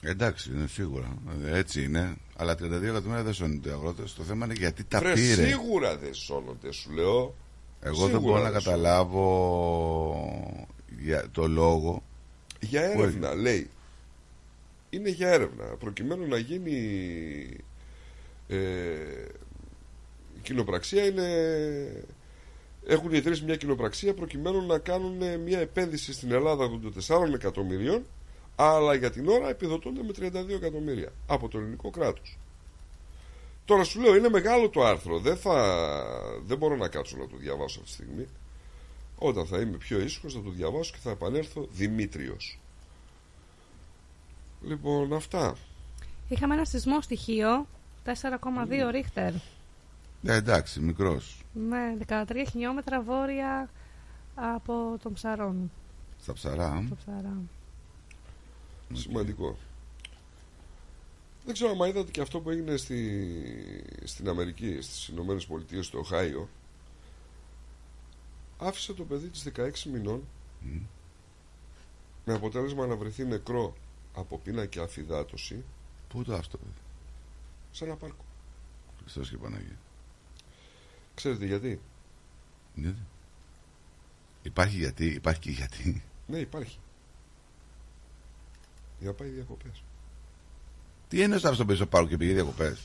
Εντάξει, είναι σίγουρα. Έτσι είναι. Αλλά 32 εκατομμύρια δεν σώνονται οι αγρότες. Το θέμα είναι γιατί τα Βρε, πήρε. Σίγουρα δεν σώνονται, σου λέω. Εγώ Σίγουρα δεν μπορώ να δεν καταλάβω για το λόγο. Για που έρευνα, λέει. Είναι για έρευνα. Προκειμένου να γίνει ε, η κοινοπραξία είναι... Έχουν ιδρύσει μια κοινοπραξία προκειμένου να κάνουν μια επένδυση στην Ελλάδα 84 εκατομμυρίων αλλά για την ώρα επιδοτούνται με 32 εκατομμύρια από το ελληνικό κράτος. Τώρα σου λέω είναι μεγάλο το άρθρο, δεν, θα... δεν μπορώ να κάτσω να το διαβάσω αυτή τη στιγμή. Όταν θα είμαι πιο ήσυχος θα το διαβάσω και θα επανέλθω Δημήτριος. Λοιπόν, αυτά. Είχαμε ένα σεισμό στοιχείο 4,2 ρίχτερ. Ναι, εντάξει, μικρός. Με 13 χιλιόμετρα βόρεια από τον Ψαρών. Στα ψαρά. Το ψαρά. Σημαντικό. Δεν ξέρω αν είδατε και αυτό που έγινε στη, στην Αμερική, στις Ηνωμένες Πολιτείες, στο Οχάιο. Άφησε το παιδί της 16 μηνών με αποτέλεσμα να βρεθεί νεκρό από πείνα και αφυδάτωση Πού το αυτό, σε ένα πάρκο. Χριστός και Παναγία. Ξέρετε γιατί; Γιατί; Υπάρχει γιατί, υπάρχει και γιατί. Ναι, υπάρχει. Για να πάει διακοπές. Τι εννοείς αυτό πίσω πάρκο και πήγε διακοπές;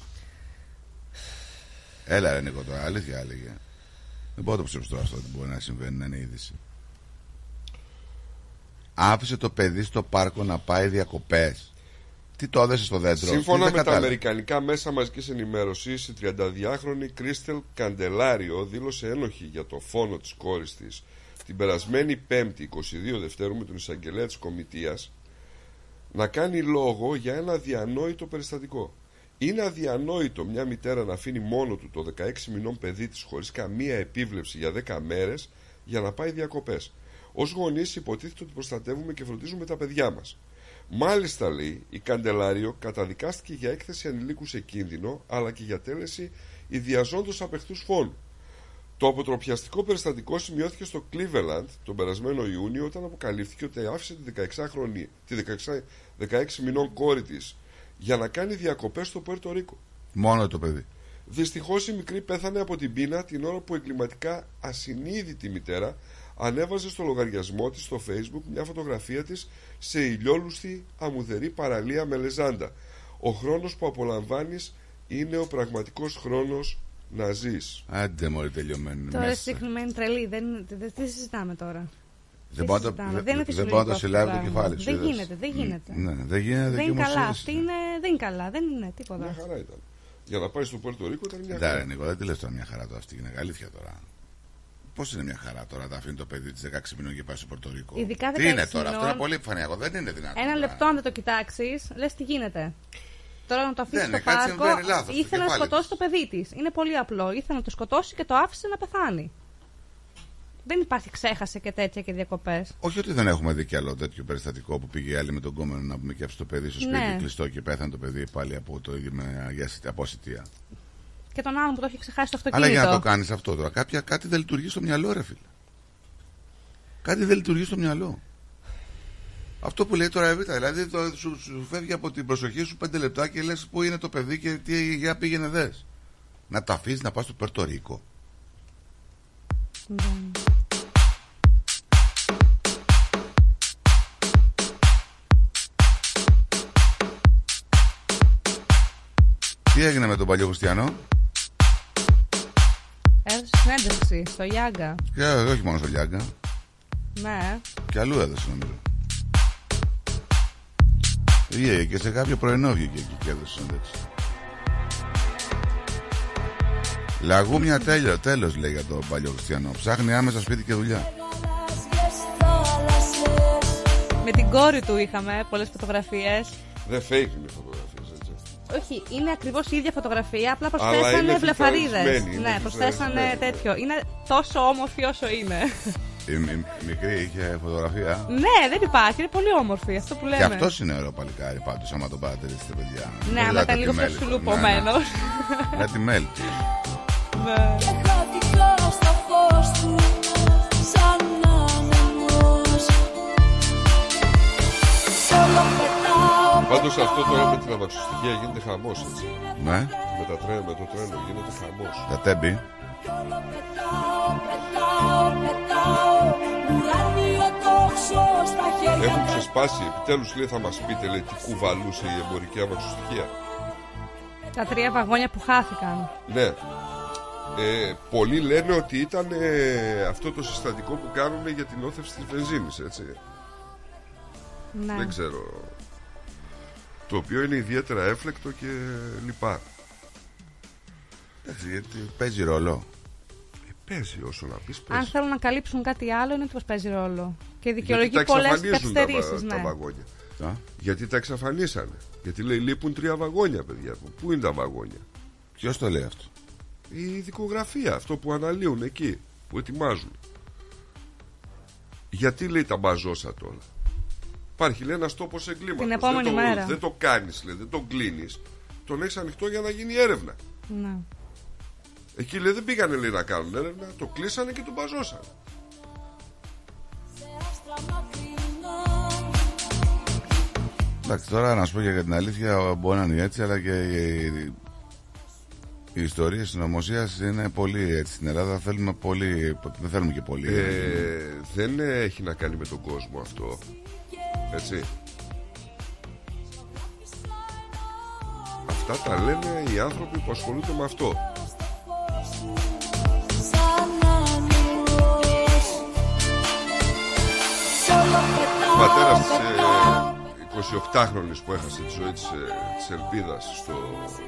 Έλα ρε Νίκο τώρα, αλήθεια έλεγε. Δεν μπορώ να το ψέψω τώρα αυτό ότι μπορεί να συμβαίνει, να είναι είδηση. Άφησε το παιδί στο πάρκο να πάει διακοπές. Τι το έδεσε στο δέντρο; Σύμφωνα Τι με δεν τα κατάλαβα. αμερικανικά μέσα μαζικής ενημέρωσης, η 32χρονη Κρίστελ Καντελάριο δήλωσε ένοχη για το φόνο της κόρης της την περασμένη 5η 22 Δευτέρου με τον εισαγγελέα της Κομιτείας να κάνει λόγο για ένα διανόητο περιστατικό. Είναι αδιανόητο μια μητέρα να αφήνει μόνο του το 16 μηνών παιδί της χωρίς καμία επίβλεψη για 10 μέρες για να πάει διακοπές. Ως γονείς υποτίθεται ότι προστατεύουμε και φροντίζουμε τα παιδιά μας. Μάλιστα λέει, η Καντελάριο καταδικάστηκε για έκθεση ανηλίκου σε κίνδυνο αλλά και για τέλεση ιδιαζόντως απεχθούς φόνου. Το αποτροπιαστικό περιστατικό σημειώθηκε στο Cleveland τον περασμένο Ιούνιο όταν αποκαλύφθηκε ότι άφησε τη 16χρονη, τη 16, 16 μηνών κόρη της για να κάνει διακοπές στο Πουέρτο Ρίκο. Μόνο το παιδί. Δυστυχώς η μικρή πέθανε από την πείνα την ώρα που εγκληματικά ασυνείδητη μητέρα ανέβαζε στο λογαριασμό της στο facebook μια φωτογραφία της σε ηλιόλουστη αμμουδερή παραλία με λεζάντα. Ο χρόνος που απολαμβάνεις είναι ο πραγματικός χρόνος να ζεις. Άντε μόλι τελειωμένο. Τώρα μέσα. συγκεκριμένη τρελή. Δεν, δεν, δεν συζητάμε τώρα. Δεν μπορώ να το- συζητάμε. δεν- Δεν είναι δεν φυσιολογικό μπορώ να το αυτό συλλάβει το πράγμα. κεφάλι σου, Δεν είδες. γίνεται, δεν γίνεται. Ναι, δεν γίνεται. Δεν και είναι μου καλά. σύνδεση. Αυτή είναι, δεν είναι καλά. Δεν είναι τίποτα. Μια χαρά ήταν. Για να πάει στο Πουέρτο Ρίκο ήταν μια Εντάξει, χαρά. ρε Νίκο, δεν τη λες τώρα μια χαρά τώρα αυτή. Είναι αλήθεια τώρα. Πώς είναι μια χαρά τώρα να αφήνει το παιδί της 16 μηνών και πάει στο Πορτορίκο. Ειδικά Τι είναι 16 τώρα, αυτό μηνών. είναι πολύ επιφανειακό. Δεν είναι δυνατό. Ένα τώρα. λεπτό αν δεν το κοιτάξεις, λες τι γίνεται. Τώρα να το αφήσει Δεν στο είναι, κάτι πάρκο, συμβαίνει λάθος στο ήθελε να κεφάλι σκοτώσει το παιδί της. Είναι πολύ απλό. Ήθελε να το σκοτώσει και το άφησε να πεθάνει. Δεν υπάρχει ξέχασε και τέτοια και διακοπές. Όχι ότι δεν έχουμε δει κι άλλο τέτοιο περιστατικό που πήγε η άλλη με τον κόμενο να πούμε και το παιδί στο σπίτι Ναι. κλειστό και πέθανε το παιδί πάλι από, το, με, για, από ασυτεία. Και τον άλλον που το έχει ξεχάσει στο Αλλά αυτοκίνητο. για να το κάνεις αυτό τώρα, κάποια, κάτι δεν λειτουργεί στο μυαλό, ρε φίλε. Κάτι δεν λειτουργεί στο μυαλό. Αυτό που λέει τώρα Εβίτα, δηλαδή το, σου, σου φεύγει από την προσοχή σου πέντε λεπτά και λες πού είναι το παιδί και τι για πήγαινε δες. Να το αφήσεις να πας στο Περτορίκο. Τι έγινε με τον παλιό Χριστιανό, Έδωσε συνέντευξη στο Γιάγκα. και όχι μόνο στο Λιάγκα, Ναι. και αλλού έδωσε νομίζω. Βγήκε και σε κάποιο πρωινό βγήκε εκεί και έδωσε συνέντευξη. Λαγούμια τέλειο, τέλος λέει για τον παλιό Χριστιανό. Ψάχνει άμεσα σπίτι και δουλειά. Με την κόρη του είχαμε πολλές φωτογραφίες. Δεν fake είναι οι φωτογραφίες έτσι. Όχι, είναι ακριβώς η ίδια φωτογραφία, απλά Αλλά προσθέσανε είναι βλεφαρίδες. φιλτραρισμένη, είναι Ναι, προσθέσανε φιλτραρισμένη. τέτοιο. Είναι τόσο όμορφη όσο είναι. Η, η- η μικρή είχε φωτογραφία. ναι, δεν υπάρχει, είναι πολύ όμορφη αυτό που λέμε. Και αυτός είναι ωραίο παλικάρι πάντως, άμα τον παρατηρήσετε, παιδιά. Ναι, Μην άμα κοιτάτε ήταν τη λίγο μέλη πιο του. σουλουπωμένος. Ναι, ναι. Με τη μέλη του. Ναι. Πάντως αυτό τώρα με την αμαξοστοιχεία γίνεται χαμός έτσι. Ναι. Με, τα τρένα, με το τρένο γίνεται χαμός. Τα τέμπη. πετάω, πετάω, πετάω Ουράνιο τόξο στα χέρια Έχουν ξεσπάσει. Επιτέλους λέει θα μας πείτε λέει, τι κουβαλούσε η εμπορική αμαξοστοιχεία. Τα τρία βαγόνια που χάθηκαν. Ναι. Ε, πολλοί λένε ότι ήταν ε, αυτό το συστατικό που κάνουν για την όθευση της βενζίνης, έτσι. Ναι. Δεν ξέρω. Το οποίο είναι ιδιαίτερα έφλεκτο και λοιπά. Εντάξει, γιατί παίζει ρόλο. Ε, παίζει όσο να πεις Αν παίζει. θέλουν να καλύψουν κάτι άλλο, είναι ότι πω παίζει ρόλο. Και Γιατί δικαιολογεί τα πολλές εξαφανίζουν τα, καθυστερήσεις. τα Ναι. βαγόνια. Α; Γιατί τα εξαφανίσανε. Γιατί λέει λείπουν τρία βαγόνια, παιδιά. Πού είναι τα βαγόνια; Ποιος το λέει αυτό; Η δικογραφία, αυτό που αναλύουν εκεί, που ετοιμάζουν. Γιατί λέει τα μπαζώσατε όλα. Υπάρχει λέει ένας τόπος εγκλήματος. Την επόμενη δεν το, μέρα. Δεν το κάνεις, δεν τον κλείνεις. Τον έχεις ανοιχτό για να γίνει έρευνα. Ναι. Εκεί λέει δεν πήγανε λέει, να κάνουν έρευνα, το κλείσανε και τον μπαζώσανε. Εντάξει, τώρα να σου πω και για την αλήθεια, μπορεί να είναι έτσι, αλλά και οι, οι ιστορίες συνωμοσία είναι πολύ έτσι. Στην Ελλάδα θέλουμε πολύ. Δεν θέλουμε και πολύ. Ε, δεν έχει να κάνει με τον κόσμο αυτό. Έτσι. Αυτά τα λένε οι άνθρωποι που ασχολούνται με αυτό. Ο πατέρας της ε, 28χρονης που έχασε τη ζωή της, ε, της ελπίδας στο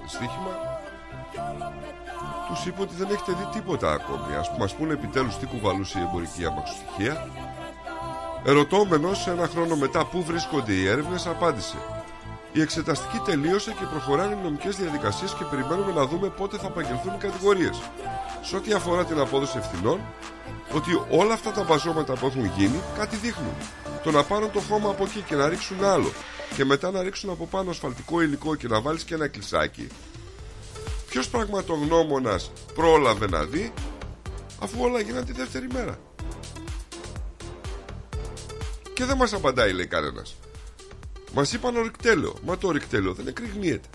στοίχημα τους είπε ότι δεν έχετε δει τίποτα ακόμη. Ας μας πούνε επιτέλους τι κουβαλούσε η εμπορική αμαξοστοιχεία. Ερωτώμενος ένα χρόνο μετά πού βρίσκονται οι έρευνες απάντησε Η εξεταστική τελείωσε και προχωράνε οι νομικές διαδικασίες και περιμένουμε να δούμε πότε θα απαγγελθούν οι κατηγορίες. Σε ό,τι αφορά την απόδοση ευθυνών, ότι όλα αυτά τα μπαζώματα που έχουν γίνει κάτι δείχνουν. Το να πάρουν το χώμα από εκεί και να ρίξουν άλλο και μετά να ρίξουν από πάνω ασφαλτικό υλικό και να βάλεις και ένα κλεισάκι. Ποιος πραγματογνώμονας πρόλαβε να δει αφού όλα γίνανε τη δεύτερη μέρα. Και δεν μας απαντάει λέει κανένας Μας είπαν ορυκτέλεο Μα το ορυκτέλεο δεν εκρηγνύεται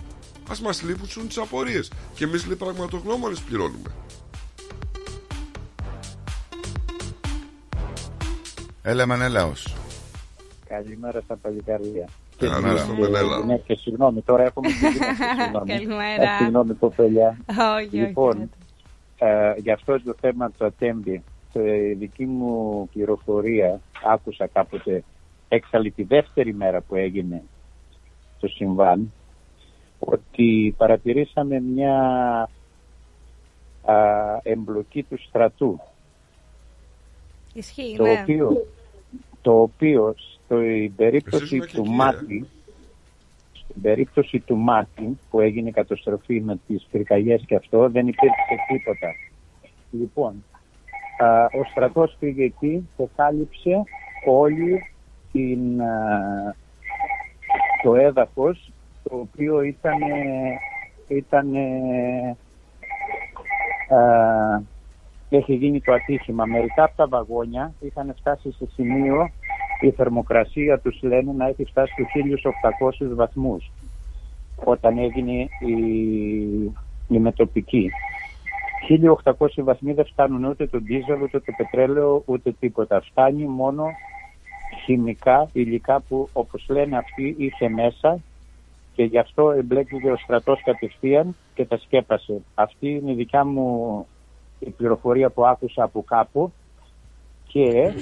Ας μας λείπουν τις απορίες Και εμείς λέει πραγματογνώμονες πληρώνουμε Έλα Μενέλαος. Καλημέρα στα παλικάρια. Καλημέρα στο Μενέλαο. Ναι, και συγγνώμη, τώρα έχουμε ξεκινήσει. συγγνώμη. Καλημέρα. Ε, Συγγνώμη, κοπέλια. Όχι, όχι. Λοιπόν, ε, για αυτό το θέμα το ατέμπι, η δική μου πληροφορία άκουσα κάποτε έξαλλη τη δεύτερη μέρα που έγινε το συμβάν ότι παρατηρήσαμε μια α, εμπλοκή του στρατού Ισχύει, το ναι. οποίο, το οποίο στην περίπτωση Εσείς του εκεί, Μάτι στην περίπτωση του Μάτι που έγινε η καταστροφή με τις πυρκαγιές και αυτό δεν υπήρξε τίποτα. Λοιπόν, α, ο στρατός πήγε εκεί και κάλυψε όλη την, α, το έδαφος το οποίο ήταν, ήταν έχει γίνει το ατύχημα. Μερικά από τα βαγόνια είχαν φτάσει σε σημείο η θερμοκρασία τους λένε να έχει φτάσει στους 1800 βαθμούς όταν έγινε η, η μετοπική. 1800 βαθμοί δεν φτάνουν ούτε το ντίζελ, ούτε το πετρέλαιο, ούτε τίποτα. Φτάνει μόνο χημικά υλικά που όπως λένε αυτοί είχε μέσα και γι' αυτό εμπλέκηκε ο στρατός κατευθείαν και τα σκέπασε. Αυτή είναι η δικιά μου η πληροφορία που άκουσα από κάπου και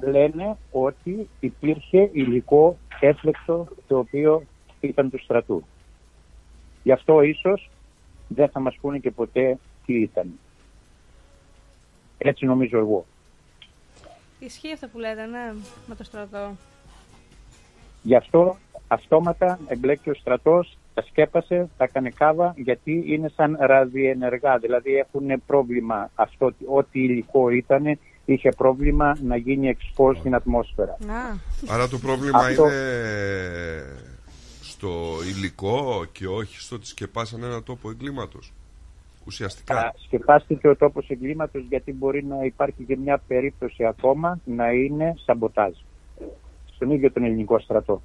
λένε ότι υπήρχε υλικό έφλεκτο το οποίο ήταν του στρατού. Γι' αυτό ίσως δεν θα μας πούνε και ποτέ τι ήταν. Έτσι νομίζω εγώ. Ισχύει αυτό που λέτε, ναι, με το στρατό. Γι' αυτό αυτόματα εμπλέκει ο στρατός, τα σκέπασε, τα έκανε κάβα, γιατί είναι σαν ραδιενεργά. Δηλαδή έχουν πρόβλημα αυτό, ό,τι υλικό ήταν, είχε πρόβλημα να γίνει exposed στην ατμόσφαιρα. Άρα το πρόβλημα Αυτό- είναι στο υλικό και όχι στο ότι σκεπάσαν ένα τόπο εγκλήματος. Ουσιαστικά. Α, σκεφάστηκε ο τόπος εγκλήματος γιατί μπορεί να υπάρχει και μια περίπτωση ακόμα να είναι σαμποτάζ στον ίδιο τον ελληνικό στρατό.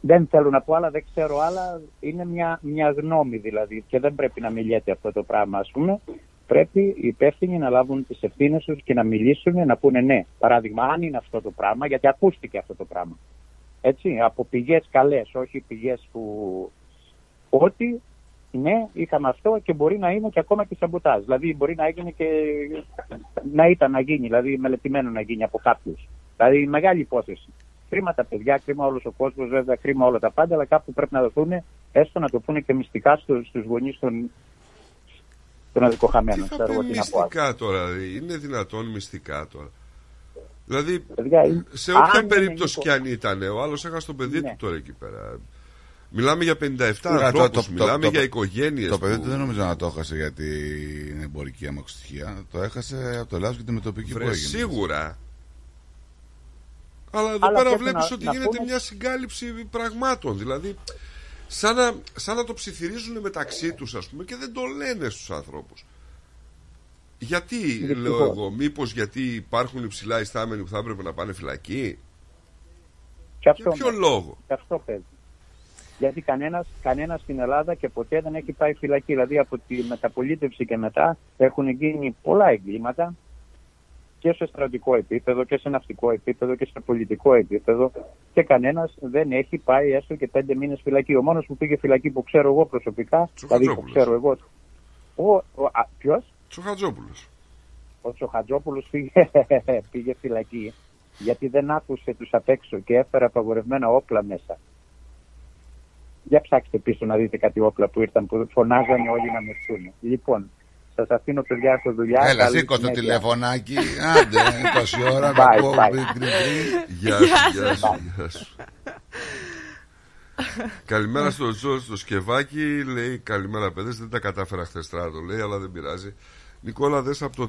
Δεν θέλω να πω άλλα, δεν ξέρω άλλα. Είναι μια, μια γνώμη δηλαδή και δεν πρέπει να μιλιέται αυτό το πράγμα ας πούμε. Πρέπει οι υπεύθυνοι να λάβουν τις ευθύνες τους και να μιλήσουν, να πούνε ναι. Παράδειγμα, αν είναι αυτό το πράγμα, γιατί ακούστηκε αυτό το πράγμα. Έτσι, από πηγές καλές, όχι πηγές που ότι ναι, είχαμε αυτό και μπορεί να είναι και ακόμα και σαμποτάζ. Δηλαδή μπορεί να έγινε και να ήταν να γίνει, δηλαδή μελετημένο να γίνει από κάποιους. Δηλαδή μεγάλη υπόθεση. Κρίμα τα παιδιά, κρίμα όλος ο κόσμος, βέβαια κρίμα όλα τα πάντα, αλλά κάπου πρέπει να δοθούν, έστω να το πούνε και μυστικά στου στους γονείς των, των αδικοχαμένων. Τι θα Ξέρω εγώ πει τι να πω. μυστικά τώρα, δηλαδή. είναι δυνατόν μυστικά τώρα. Δηλαδή, Παιδιά, είναι- σε όποια αν περίπτωση είναι κι αν ήταν, ο άλλος έχασε το παιδί Ναι. του τώρα εκεί πέρα. Μιλάμε για 57 Τώρα, ανθρώπους, το- το- μιλάμε το- για το- οικογένειες. Το παιδί του δεν νομίζω να το έχασε για την εμπορική αμαξοστοιχεία. Το έχασε από το λάθο και τη μετοπική που έγινε. Σίγουρα. Αλλά εδώ Αλλά πέρα πρέπει βλέπεις να- ότι να γίνεται πούμε- μια συγκάλυψη πραγμάτων. Δηλαδή, σαν να, σαν να το ψιθυρίζουν μεταξύ τους, ας πούμε, και δεν το λένε στους ανθρώπους. Γιατί, Δυστυχώς. λέω εγώ, μήπως γιατί υπάρχουν υψηλά ιστάμενοι που θα έπρεπε να πάνε φυλακή; Και αυτό, Για ποιο ναι. λόγο; Και αυτό παίζει. Γιατί κανένας, κανένας στην Ελλάδα και ποτέ δεν έχει πάει φυλακή. Δηλαδή από τη μεταπολίτευση και μετά έχουν γίνει πολλά εγκλήματα και σε στρατικό επίπεδο και σε ναυτικό επίπεδο και σε πολιτικό επίπεδο και κανένας δεν έχει πάει έστω και πέντε μήνες φυλακή. Ο μόνος που πήγε φυλακή που ξέρω εγώ προσωπικά, δηλαδή που Τσοχατζόπουλος. ξέρω εγώ, ο, ο, α, ποιος; Τσοχατζόπουλος. Ο Τσοχατζόπουλος πήγε, πήγε φυλακή γιατί δεν άκουσε τους απ' έξω και έφερε απαγορευμένα όπλα μέσα. Για ψάξτε πίσω να δείτε κάτι όπλα που ήρθαν που φωνάζανε όλοι να μεθούν. Λοιπόν, σας αφήνω παιδιά στο δουλειά. Έλα, Καλή σήκω το συνέχεια. τηλεφωνάκι. Άντε, τόση ώρα να Bye, ακούω bye. γκρι, γκρι, γκρι. Γεια σου, γεια σου, γεια σου. Καλημέρα στο Τζο στο Σκευάκι. Λέει καλημέρα παίδες Δεν τα κατάφερα χθες Στράτο. Λέει αλλά δεν πειράζει. Νικόλα, δες από το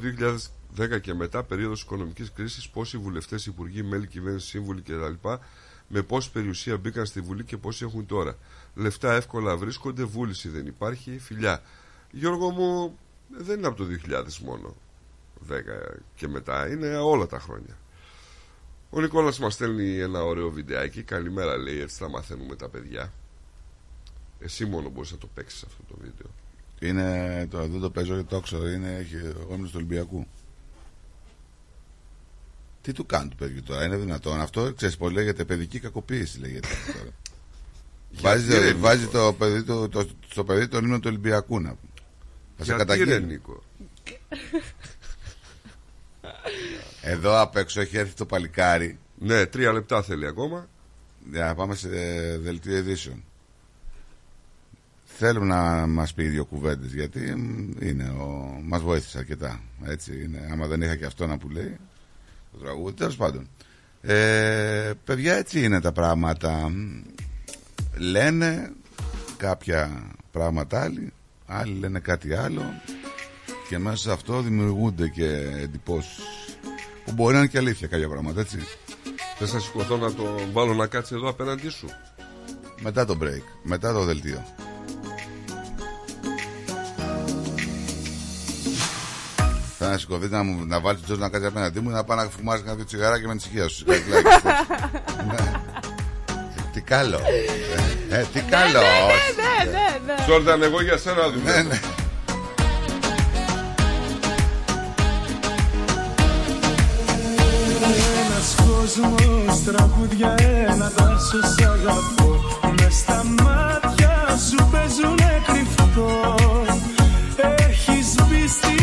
2010 και μετά, περίοδος οικονομικής κρίσης, πόσοι βουλευτές, υπουργοί, μέλη κυβέρνησης, σύμβουλοι κτλ. με πόση περιουσία μπήκαν στη Βουλή και πόσοι έχουν τώρα. Λεφτά εύκολα βρίσκονται, βούληση δεν υπάρχει. Φιλιά. Γιώργο μου, δεν είναι από το 2000 μόνο. 10 και μετά, είναι όλα τα χρόνια. Ο Νικόλας μας στέλνει ένα ωραίο βιντεάκι. Καλημέρα λέει, έτσι θα μαθαίνουμε τα παιδιά. Εσύ μόνο μπορείς να το παίξεις αυτό το βίντεο. Είναι, το, δεν το παίζω γιατί το ξέρω, είναι έχει, γόμινος του Ολυμπιακού. Τι του κάνει του παιδιού τώρα, είναι δυνατόν αυτό, ξέρεις πως λέγεται παιδική κακοποίηση λέγεται αυτό τώρα. Βάζει Γιατί, ρε, βάζει Νίκο; το παιδί, το, το, στο παιδί τον ύμνο του Ολυμπιακού να πούμε. Θα σε Γιατί, ρε, καταγγείλει. Νίκο; Εδώ απ' έξω έχει έρθει το παλικάρι. Ναι, τρία λεπτά θέλει ακόμα. Για να πάμε σε δελτίο ειδήσεων. Θέλουμε να μας πει δύο κουβέντες γιατί μ, είναι ο... μας βοήθησε αρκετά. Έτσι είναι. Άμα δεν είχα και αυτό να που λέει το τραγούδι. Τέλος πάντων. Ε, παιδιά έτσι είναι τα πράγματα. Λένε κάποια πράγματα άλλοι, άλλοι λένε κάτι άλλο και μέσα σε αυτό δημιουργούνται και εντυπώσεις που μπορεί να είναι και αλήθεια κάποια πράγματα έτσι. Θες να σηκωθώ να το βάλω να κάτσει εδώ απέναντί σου. Μετά το break, μετά το δελτίο. Θα να σηκωθεί να, μου, να βάλει το να κάτσει απέναντί μου να πάει να φουμάζει κάποιο τσιγαράκι με ανησυχία σου. καλό. Ε, ε, τι καλό. Ναι, ναι, ναι. Τζόρνταν, εγώ για σένα δουλεύω. Ναι, ναι. Ένας κόσμος τραγούδια ένα δάσος σ' αγαπώ Μες στα μάτια σου παίζουνε κρυφτό Έχεις μπει στη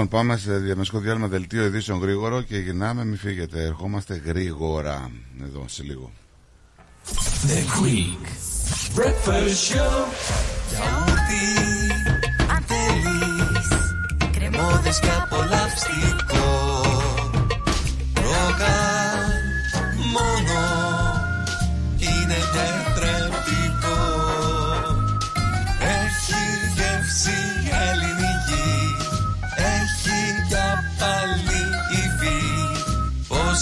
Λοιπόν, πάμε σε διαμεσικό διάλειμμα δελτίο ειδήσεων γρήγορο και γυρνάμε, μην φύγετε. Ερχόμαστε γρήγορα εδώ σε λίγο. The Greek Breakfast show. Γιαούρτι, αν θέλεις, κρεμόδες και απολαυστικό.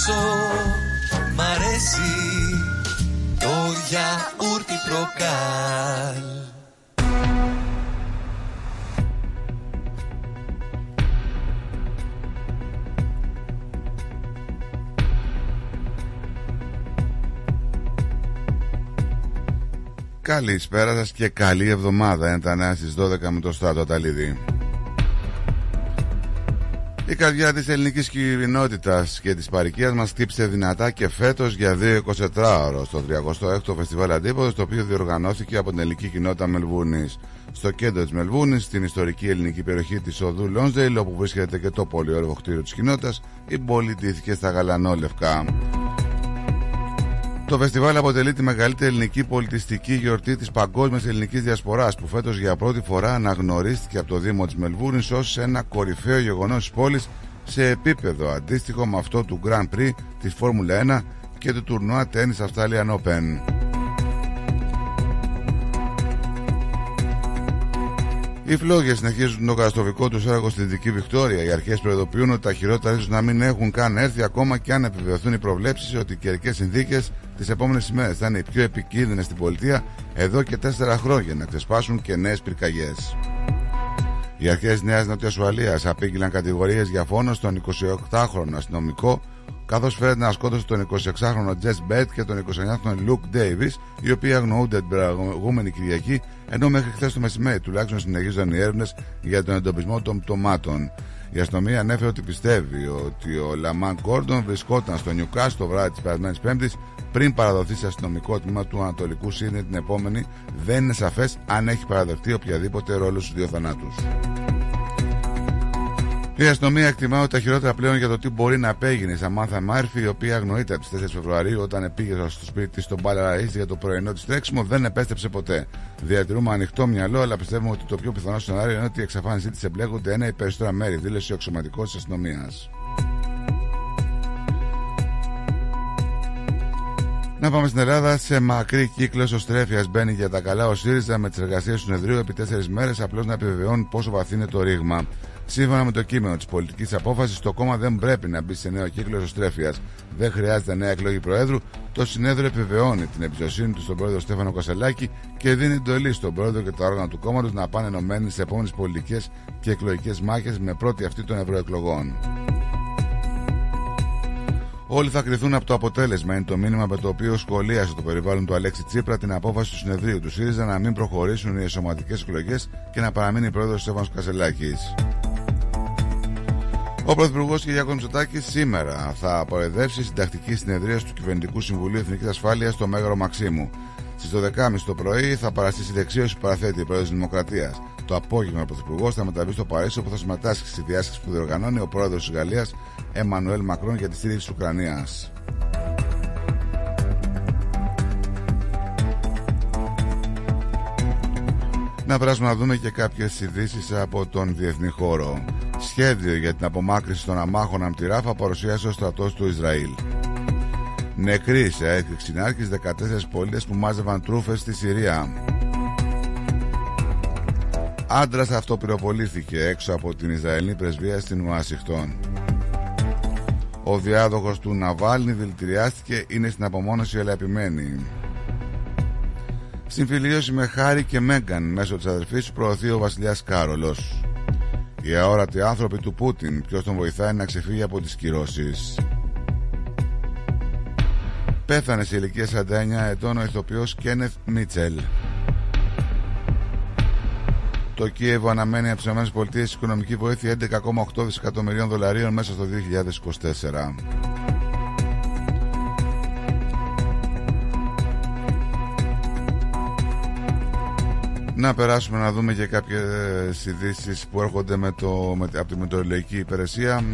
Πόσο μ' αρέσει το γιαούρτι προκάλ. Καλησπέρα σας και καλή εβδομάδα. Είναι τα νέα στις 12 με το Στάτο Ταλίδη. Η καρδιά της ελληνικής κοινότητας και της παρικίας μας χτύπησε δυνατά και φέτος για 2-24 ώρο στο 36ο Φεστιβάλ Αντίποδος το οποίο διοργανώθηκε από την ελληνική κοινότητα Μελβούνης. Στο κέντρο της Μελβούνης, στην ιστορική ελληνική περιοχή της οδού Λόνσδεϊλ όπου βρίσκεται και το πολυόροφο κτίριο της κοινότητας, η πόλη τήθηκε στα γαλανόλευκα. Το φεστιβάλ αποτελεί τη μεγαλύτερη ελληνική πολιτιστική γιορτή της παγκόσμιας ελληνικής διασποράς που φέτος για πρώτη φορά αναγνωρίστηκε από το Δήμο της Μελβούρνης ως ένα κορυφαίο γεγονός της πόλης σε επίπεδο αντίστοιχο με αυτό του Grand Prix της Φόρμουλα 1 και του τουρνουά Tennis Australian Open. Οι φλόγες συνεχίζουν το καταστροφικό τους έργο στη Δυτική Βικτόρια. Οι αρχές προειδοποιούν ότι τα χειρότερα ίσως να μην έχουν καν έρθει ακόμα και αν επιβεβαιωθούν οι προβλέψεις ότι οι καιρικές συνθήκες τις επόμενες ημέρες θα είναι οι πιο επικίνδυνες στην πολιτεία εδώ και τέσσερα χρόνια να ξεσπάσουν και νέες πυρκαγιές. Οι αρχές Νέας Νότια Ουαλία απήγγειλαν κατηγορίες για φόνο στον 28χρονο αστυνομικό καθώς φέρεται να σκότωσε τον 26χρονο Jess Μπέτ και τον 29χρονο Luke Davis, οι οποίοι αγνοούνται την προηγούμενη Κυριακή, ενώ μέχρι χθες το μεσημέρι τουλάχιστον συνεχίζονταν οι έρευνες για τον εντοπισμό των πτωμάτων. Η αστυνομία ανέφερε ότι πιστεύει ότι ο Λαμάν Κόρντον βρισκόταν στο Νιουκά το βράδυ της περασμένης Πέμπτης πριν παραδοθεί σε αστυνομικό τμήμα του Ανατολικού Σύνδε την επόμενη. Δεν είναι σαφές αν έχει παραδεχτεί οποιαδήποτε ρόλο στους δύο θανάτους. Η αστυνομία εκτιμά ότι τα χειρότερα πλέον για το τι μπορεί να απέγινε η Σαμάνθα Μάρφη, η οποία αγνοείται από τις 4 Φεβρουαρίου όταν πήγε στο σπίτι τη στον Μπάλαρα για το πρωινό της τρέξιμο, δεν επέστρεψε ποτέ. Διατηρούμε ανοιχτό μυαλό, αλλά πιστεύουμε ότι το πιο πιθανό σενάριο είναι ότι η εξαφάνισή της εμπλέκονται ένα ή περισσότερα μέρη, δήλωσε ο αξιωματικός της αστυνομίας. Να πάμε στην Ελλάδα. Σε μακρύ κύκλο οστρέφεια μπαίνει για τα καλά ο ΣΥΡΙΖΑ με τις εργασίες του συνεδρίου επί τέσσερις μέρες, απλώς να επιβεβαιώνει πόσο βαθύ είναι το ρήγμα. Σύμφωνα με το κείμενο της πολιτικής απόφασης, το κόμμα δεν πρέπει να μπει σε νέο κύκλο εσωστρέφεια. Δεν χρειάζεται νέα εκλογή Προέδρου. Το συνέδριο επιβεβαιώνει την εμπιστοσύνη του στον πρόεδρο Στέφανο Κασελάκη και δίνει εντολή στον πρόεδρο και τα όργανα του κόμματος να πάνε ενωμένοι σε επόμενες πολιτικές και εκλογικές μάχες με πρώτη αυτή των ευρωεκλογών. Όλοι θα κρυθούν από το αποτέλεσμα. Είναι το μήνυμα με το οποίο σχολίασε το περιβάλλον του Αλέξη Τσίπρα την απόφαση του συνεδρίου του ΣΥΡΙΖΑ να μην προχωρήσουν οι εσωματικές εκλογές και να παραμείνει πρόεδρος Στέφανος Κασελάκης. Ο Πρωθυπουργός Κυριάκο Μητσοτάκη σήμερα θα απορρεδεύσει συντακτική συνεδρία του Κυβερνητικού Συμβουλίου Εθνικής Ασφάλειας στο Μέγαρο Μαξίμου. Στις 12.30 το πρωί θα παραστήσει δεξίωση που παραθέτει η πρόεδρος Δημοκρατίας. Το απόγευμα ο Πρωθυπουργός θα μεταβεί στο Παρίσι όπου θα συμμετάσχει στη διάσκεψη που διοργανώνει ο πρόεδρος της Γαλλίας Εμμανουέλ Μακρόν για τη στήριξη της Ουκρανίας. Να περάσουμε να δούμε και κάποιες ειδήσεις από τον διεθνή χώρο. Σχέδιο για την απομάκρυση των αμάχων από τη Ράφα παρουσίασε ο στρατός του Ισραήλ. Νεκροί σε έκρηξη νάρκης 14 πολίτες που μάζευαν τρούφες στη Συρία. Άντρας αυτοπυροβολήθηκε έξω από την Ισραηλή πρεσβεία στην Ουάσιχτον. Ο διάδοχος του Ναβάλνη δηλητηριάστηκε, είναι στην απομόνωση αλλά επιμένει. Συμφιλίωση με Χάρη και Μέγκαν μέσω της αδερφής του προωθεί ο βασιλιάς Κάρολος. Οι αόρατοι άνθρωποι του Πούτιν, ποιος τον βοηθάει να ξεφύγει από τις κυρώσεις. Πέθανε σε ηλικία 49 ετών ο ηθοποιός Κένεθ Μίτσελ. Το Κίεβο αναμένει από τις ΗΠΑ οικονομική βοήθεια 11,8 δισεκατομμυρίων δολαρίων μέσα στο 2024. Να περάσουμε να δούμε και κάποιες ειδήσεις που έρχονται με το, με, από τη Μετεωρολογική Υπηρεσία.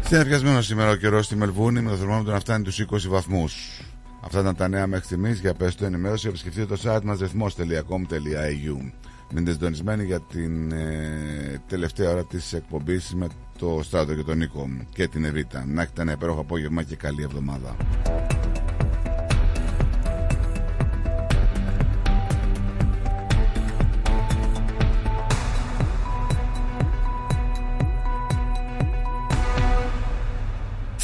Συνεφιασμένο σήμερα ο καιρός στη Μελβούνη με το θερμόμετρο να φτάνει του 20 βαθμούς. Αυτά ήταν τα νέα μέχρι στιγμής. Για πες το ενημέρωση, επισκεφτείτε το site μας ρυθμό.com.au. Μείνετε συντονισμένοι για την ε, τελευταία ώρα της εκπομπής με το Στράτο και τον Νίκο και την Εβίτα. Να έχετε ένα υπέροχο απόγευμα και καλή εβδομάδα.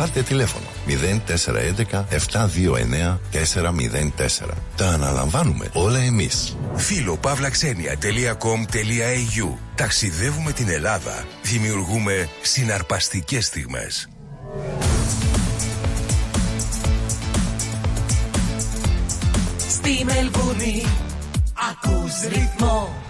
Πάρτε τηλέφωνο 0411 729 404. Τα αναλαμβάνουμε όλα εμείς. Φίλο-παύλαξενια.com.au Ταξιδεύουμε την Ελλάδα. Δημιουργούμε συναρπαστικές στιγμές. Στη Μελβούνι ακούς ρυθμό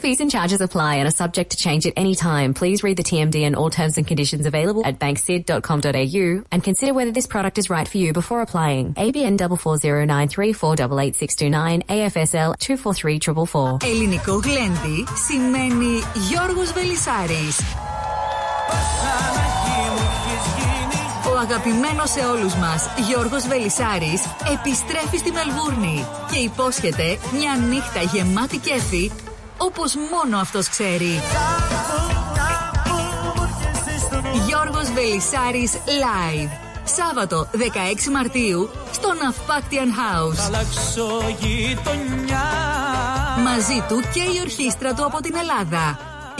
Fees and charges apply and are subject to change at any time. Please read the TMD and all terms and conditions available at banksid.com.au and consider whether this product is right for you before applying. ABN 44093488629 AFSL 243444. Ελληνικό γλέντι σημαίνει Γιώργος Βελισάρης. Ο αγαπημένος σε όλους μας Γιώργος Βελισάρης επιστρέφει στη Μελβούρνη και υπόσχεται μια νύχτα γεμάτη κέφι όπως μόνο αυτός ξέρει. Γιώργος Βελισάρης Live. Σάββατο 16 Μαρτίου στο Ναυπάκτιαν House. Μαζί του και η ορχήστρα του από την Ελλάδα.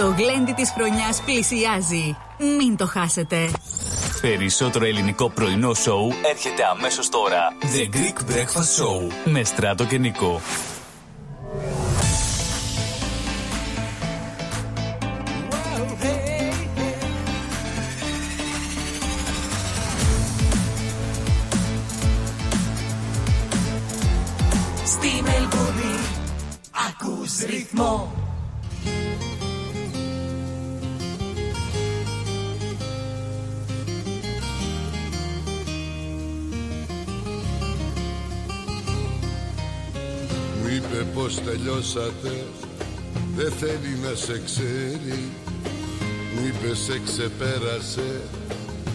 Το γλέντι της χρονιάς πλησιάζει. Μην το χάσετε. Περισσότερο ελληνικό πρωινό σοου έρχεται αμέσως τώρα. The Greek Breakfast Show με Στράτο και Νικό. Στη Μελβούνι ακούς ρυθμό είπε πως τελειώσατε. Δεν θέλει να σε ξέρει. Μου είπε σε ξεπέρασε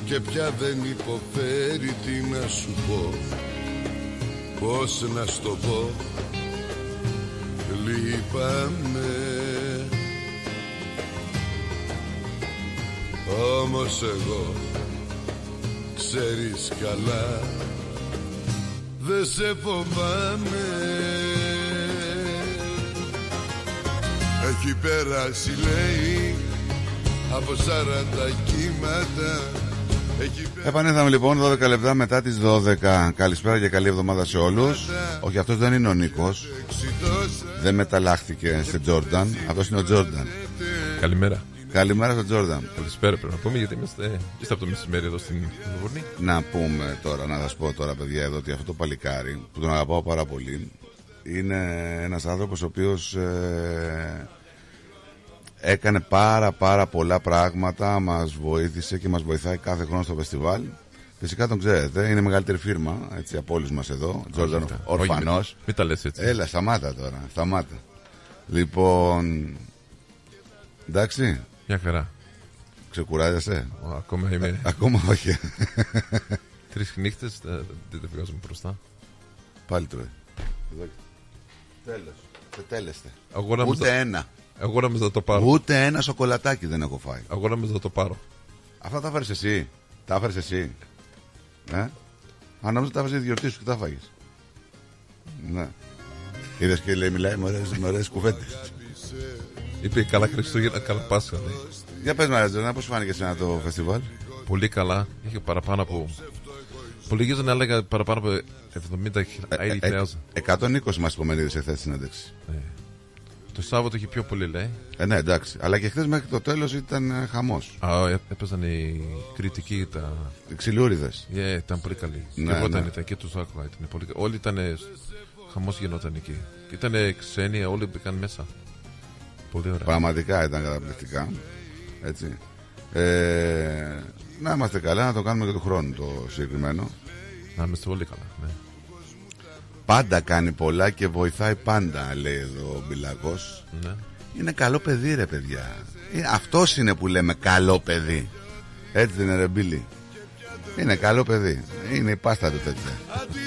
Και πια δεν υποφέρει. Τι να σου πω. Πώς να στο πω. Λείπαμε Όμως εγώ Ξέρεις καλά. Δεν σε φοβάμαι Έχει περάσει λέει Από 40 κύματα Έχει Επανήλθαμε λοιπόν 12 λεπτά μετά τις 12. Καλησπέρα και καλή εβδομάδα σε όλους. Όχι, αυτός δεν είναι ο Νίκος. Δεν μεταλλάχθηκε σε Τζόρνταν. Αυτός είναι ο Τζόρνταν. Καλημέρα. Καλημέρα στον Τζόρνταν. Καλησπέρα πρέπει να πούμε γιατί είμαστε juste από το μεσημέρι εδώ στην Βουρνή. Να πούμε τώρα, να σας πω τώρα παιδιά εδώ ότι αυτό το παλικάρι που τον αγαπάω πάρα πολύ είναι ένας άνθρωπος ο οποίος ε, έκανε πάρα πάρα πολλά πράγματα, μας βοήθησε και μας βοηθάει κάθε χρόνο στο φεστιβάλ. Φυσικά τον ξέρετε, είναι η μεγαλύτερη φίρμα έτσι, από όλους μας εδώ, Τζόρνταν Όχι, Ορφανός. μην- μην τα λες έτσι. Έλα, σταμάτα τώρα, σταμάτα. Λοιπόν, εντάξει. Μια χαρά. Ξεκουράζεσαι; Ω, Ακόμα είμαι. Ακόμα όχι. Τρεις νύχτες δεν τα βγάζουμε μπροστά. Πάλι τρώει. Τέλος. Δεν τέλεστε. Εγώ νόμιζα- Ούτε ένα. Εγώ νόμιζα να το πάρω. Ούτε ένα σοκολατάκι δεν έχω φάει. Εγώ νόμιζα να το πάρω. Αυτά τα έφερε εσύ. Τα έφερε εσύ. Ε; Αν νόμιζα τα έφερε τη γιορτή σου και τα φάγες. Ναι. Είδες και λέει, μιλάει με ωραίες- με ωραίε κουβέντες. Είπε καλά Χριστούγεννα, καλά Πάσχα. λέει. Για πες, Μαρέτζονα, πώς φάνηκες σε το φεστιβάλ; Πολύ καλά. Είχε παραπάνω από. Υπολογίζω να έλεγα παραπάνω από 70.000. 120 μας κομμενίδε εχθέ στη συνέντευξη. Το Σάββατο είχε πιο πολύ, λέει. Ε, ναι, εντάξει. Αλλά και χθες μέχρι το τέλος ήταν χαμός. Α, ε, έπαιζαν οι κριτικοί τα. Οι ξυλούριδες. Yeah, ήταν πολύ καλοί. Ναι, και εγώ ναι. ήταν, ήταν και του άκουγα. Ήταν πολύ... Όλοι ήταν. Χαμός γινόταν εκεί. Ήταν ξένοι, όλοι μπήκαν μέσα. Πολύ ωραία. Πραγματικά ήταν καταπληκτικά. Έτσι. Ε, να είμαστε καλά, να το κάνουμε και του χρόνου το συγκεκριμένο. Να είμαστε όλοι καλά. Ναι. Πάντα κάνει πολλά και βοηθάει πάντα, λέει εδώ ο Μπιλακός. Ναι. Είναι καλό παιδί, ρε παιδιά. Αυτός είναι που λέμε καλό παιδί. Έτσι δεν είναι, ρε Μπίλι. Είναι καλό παιδί. Είναι η πάστα του τέτοια.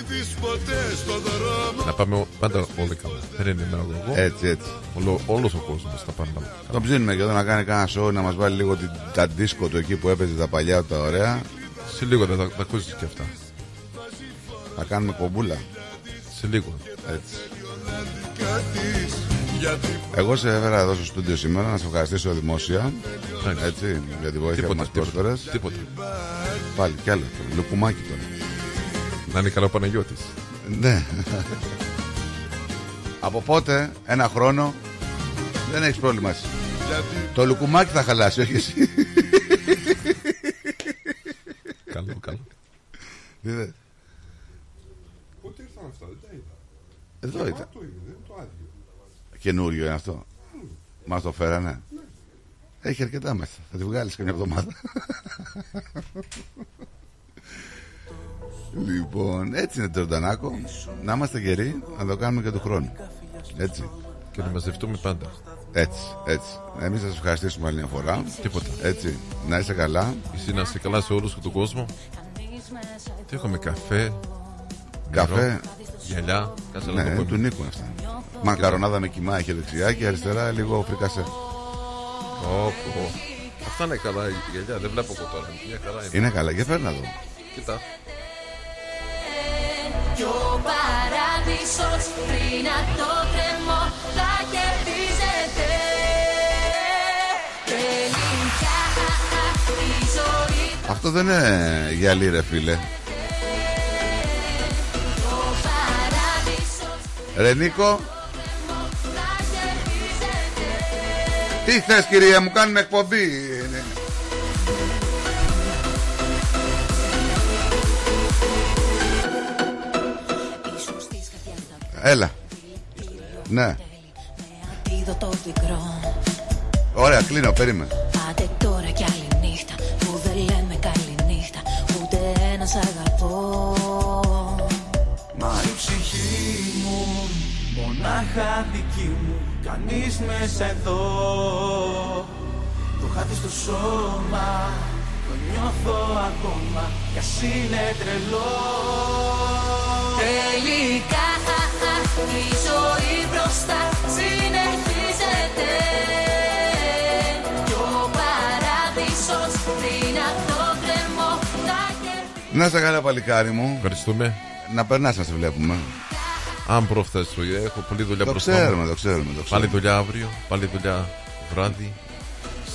δεις ποτέ στο δρόμο Να πάμε πάντα όλοι καλά. Δεν είναι ένα εγώ. Έτσι, έτσι. Όλο, όλος ο κόσμος θα πάνε καλά. Τον ψήνουμε και εδώ να κάνει κανένα show να μας βάλει λίγο την, τα δίσκο του εκεί που έπαιζε τα παλιά τα ωραία. Σε λίγο θα τα, τα ακούσεις και αυτά. Θα κάνουμε κομπούλα. Σε λίγο. Έτσι. Εγώ σε έφερα εδώ στο στούντιο σήμερα να σε ευχαριστήσω δημόσια. Έτσι, για τη βοήθεια που Τίποτα, μας τίποτα, πρόσφερες. τίποτα. Πάλι κι άλλο. Λουκουμάκι τώρα. Να είναι καλά ο Παναγιώτης. Ναι. Από πότε, ένα χρόνο, δεν έχεις πρόβλημα εσύ. Το λουκουμάκι θα χαλάσει, όχι εσύ. καλό, καλό. Είδες. Πότε ήρθαν αυτά, δεν τα είδα. Εδώ Γεμάτο ήταν. είναι, δεν είναι το άδειο. Καινούριο είναι αυτό. Μα το φέρανε. Έχει αρκετά μέσα. Θα τη βγάλεις καμιά εβδομάδα. λοιπόν, έτσι είναι το Τζορντανάκο. Να είμαστε γεροί, να το κάνουμε και του χρόνου. Έτσι. Και να μαζευτούμε πάντα. Έτσι, έτσι. Εμείς θα σας ευχαριστήσουμε άλλη μια φορά. Τίποτα. Έτσι. Να είσαι καλά. Εσύ να είσαι καλά σε όλους και τον κόσμο. Τι έχουμε, καφέ. Καφέ. νερό, Γυαλιά. Κάτσε να το Ναι, πούμε. του Νίκου είναι αυτά. Μακαρονάδα με κοιμά έχει δεξιά και αριστερά λίγο φρικασέ. Όπο. Αυτά είναι καλά η γυαλιά, δεν βλέπω εγώ τώρα. Μια χαρά είναι. Είναι καλά, για φέρνα να δω. Κοίτα. Κι ο παράδεισος πριν από το κρεμό θα κερδίζεται Τελικά η ζωή Αυτό δεν είναι γυαλί ρε φίλε. ο παράδεισος Ρε Νίκο. Τι θες κυρία μου κάνουμε εκπομπή. Είναι. Έλα. Ναι. Αντίδοτο πικρό Ωραία κλείνω περίμενε. Άντε τώρα κι άλλη νύχτα Που δεν λέμε καλή νύχτα Ούτε ένας σ' αγαπώ. Μα η ψυχή μου μονάχα δική μου Κανείς μέσα εδώ Το χάτι στο σώμα Το νιώθω ακόμα Κι ας είναι τρελό Τελικά η ζωή μπροστά συνεχίζεται Κι ο παράδεισος πριν από το κρεμό θα κερδίσει Να είστε καλά, παλικάρι μου. Ευχαριστούμε. Να περνά να σε βλέπουμε. Αν προχθέ έχω πολλή δουλειά Το μπροστά ξέρουμε, μου. το ξέρουμε, το Πάλι ξέρουμε. δουλειά αύριο, πάλι δουλειά βράδυ.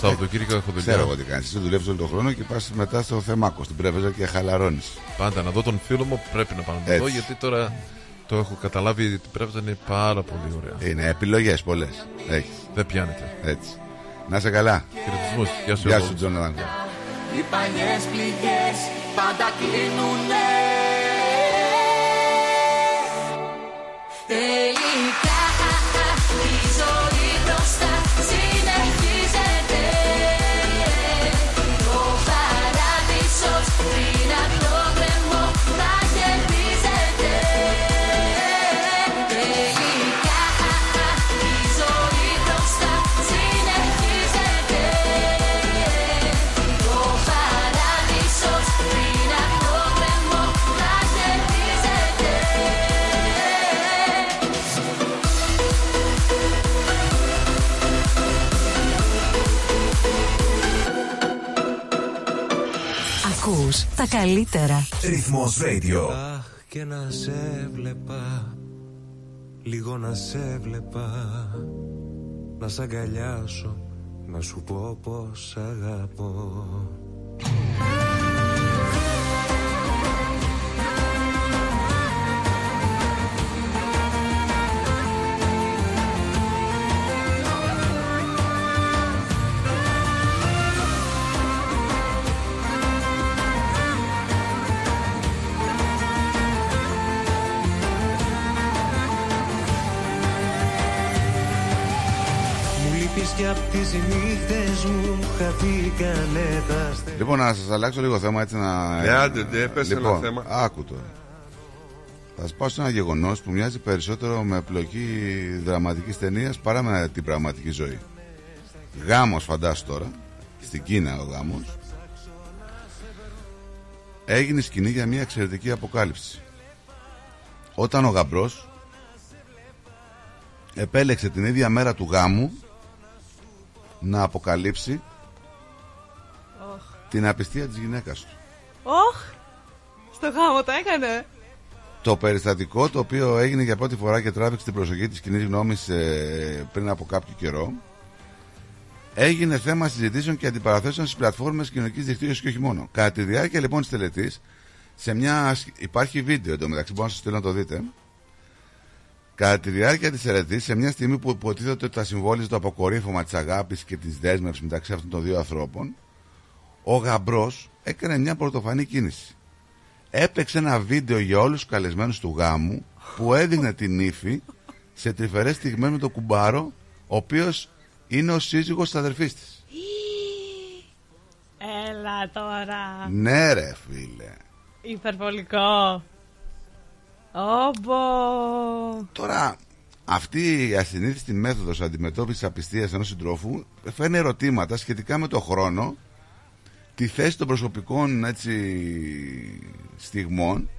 Σαββατοκύριακο έχω δουλειά. Ξέρω εγώ τι κάνεις. Εσύ δουλεύεις όλο τον χρόνο και πας μετά στο θεμάκο, στην πρέβεζα και χαλαρώνεις. Πάντα να δω τον φίλο μου πρέπει να πάω να το δω Έτσι. γιατί τώρα το έχω καταλάβει ότι πρέπει να είναι πάρα πολύ ωραία. Είναι επιλογές πολλές. Έχεις. Δεν πιάνεται. Έτσι. Να είσαι καλά. Χαιρετισμούς. Γεια σου, Γεια εγώ. σου, Τζόναθαν. Οι παλιές πληγές πάντα κλείνουνε Τελικά Ακούς τα καλύτερα. Ρυθμός Radio. Αχ και να σε βλέπα Λίγο να σε βλέπα Να σ' αγκαλιάσω Να σου πω πως αγαπώ Μου λείπεις κι απ' τις νύχτες μου Χαθήκανε τα αστέρια Λοιπόν, να σας αλλάξω λίγο θέμα έτσι να. Ναι, άντε, ναι, πες ένα λοιπόν, θέμα. Άκου τώρα. Θα σας πάω σε ένα γεγονός που μοιάζει περισσότερο με πλοκή δραματικής ταινίας παρά με την πραγματική ζωή. Γάμος, φαντάσου τώρα. Στην Κίνα ο γάμος. Έγινε σκηνή για μια εξαιρετική αποκάλυψη. Όταν ο γαμπρός επέλεξε την ίδια μέρα του γάμου να αποκαλύψει την απιστία της γυναίκας του. Όχ! Στο γάμο το έκανε. Το περιστατικό το οποίο έγινε για πρώτη φορά και τράβηξε την προσοχή της κοινή γνώμης ε, πριν από κάποιο καιρό έγινε θέμα συζητήσεων και αντιπαραθέσεων στις πλατφόρμες κοινωνικής δικτύωσης και όχι μόνο. Κατά τη διάρκεια λοιπόν της τελετής σε μια... υπάρχει βίντεο εντωμεταξύ μπορώ να σας στείλω να το δείτε Κατά τη διάρκεια της τελετή, σε μια στιγμή που υποτίθεται ότι θα συμβόλιζε το αποκορύφωμα της αγάπης και της δέσμευσης μεταξύ αυτών των δύο ανθρώπων, ο γαμπρός έκανε μια πρωτοφανή κίνηση. Έπαιξε ένα βίντεο για όλους τους καλεσμένους του γάμου που έδειχνε την ύφη σε τρυφερές στιγμές με τον κουμπάρο, ο οποίος είναι ο σύζυγος της αδερφής της. Έλα τώρα. Ναι ρε φίλε. Υπερβολικό. Όμπο. Τώρα, αυτή η ασυνήθιστη μέθοδος αντιμετώπισης απιστίας ενός συντρόφου φέρνει ερωτήματα σχετικά με το χρόνο, τη θέση των προσωπικών έτσι, στιγμών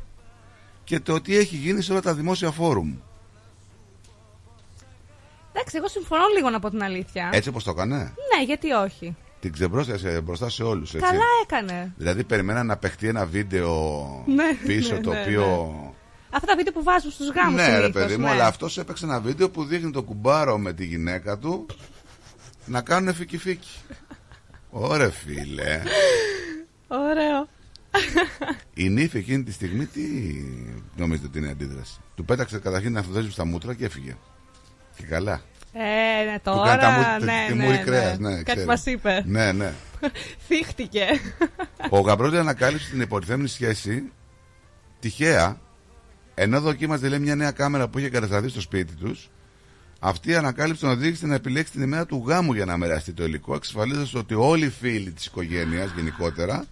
και το τι έχει γίνει σε όλα τα δημόσια φόρουμ. Εντάξει, εγώ συμφωνώ λίγο να πω την αλήθεια. Έτσι όπως το έκανε; Ναι, γιατί όχι. Την ξεμπρόστασε μπροστά σε όλους. Έτσι. Καλά έκανε. Δηλαδή περιμένα να παιχτεί ένα βίντεο Ναι, πίσω ναι, το ναι, οποίο... Αυτά τα βίντεο που βάζουν στους γάμους. ναι ρε παιδί μου, αλλά αυτός έπαιξε ένα βίντεο που δείχνει το κουμπάρο με τη γυναίκα του να κάνουν φίκι φίκι. Ωραία φίλε. Ωραίο. Η νύφη εκείνη τη στιγμή τι νομίζετε ότι είναι η αντίδραση; Του πέταξε καταρχήν την αυτοδέσμη στα μούτρα και έφυγε. Και καλά. Ε, ναι, Του κάνει τα τώρα. μου- Ναι, τη ναι, μούρη ναι. κρέας, ναι, Κάτι ξέρω. μας είπε. Ναι, ναι. Θύχτηκε. Ο Γαμπρός ανακάλυψε την υποτιθέμενη σχέση τυχαία ενώ δοκίμαζε λέει, μια νέα κάμερα που είχε κατασταθεί στο σπίτι τους αυτή η ανακάλυψη τον οδήγησε να επιλέξει την ημέρα του γάμου για να μοιραστεί το υλικό εξασφαλίζοντας ότι όλοι οι φίλοι της οικογένειας γενικότερα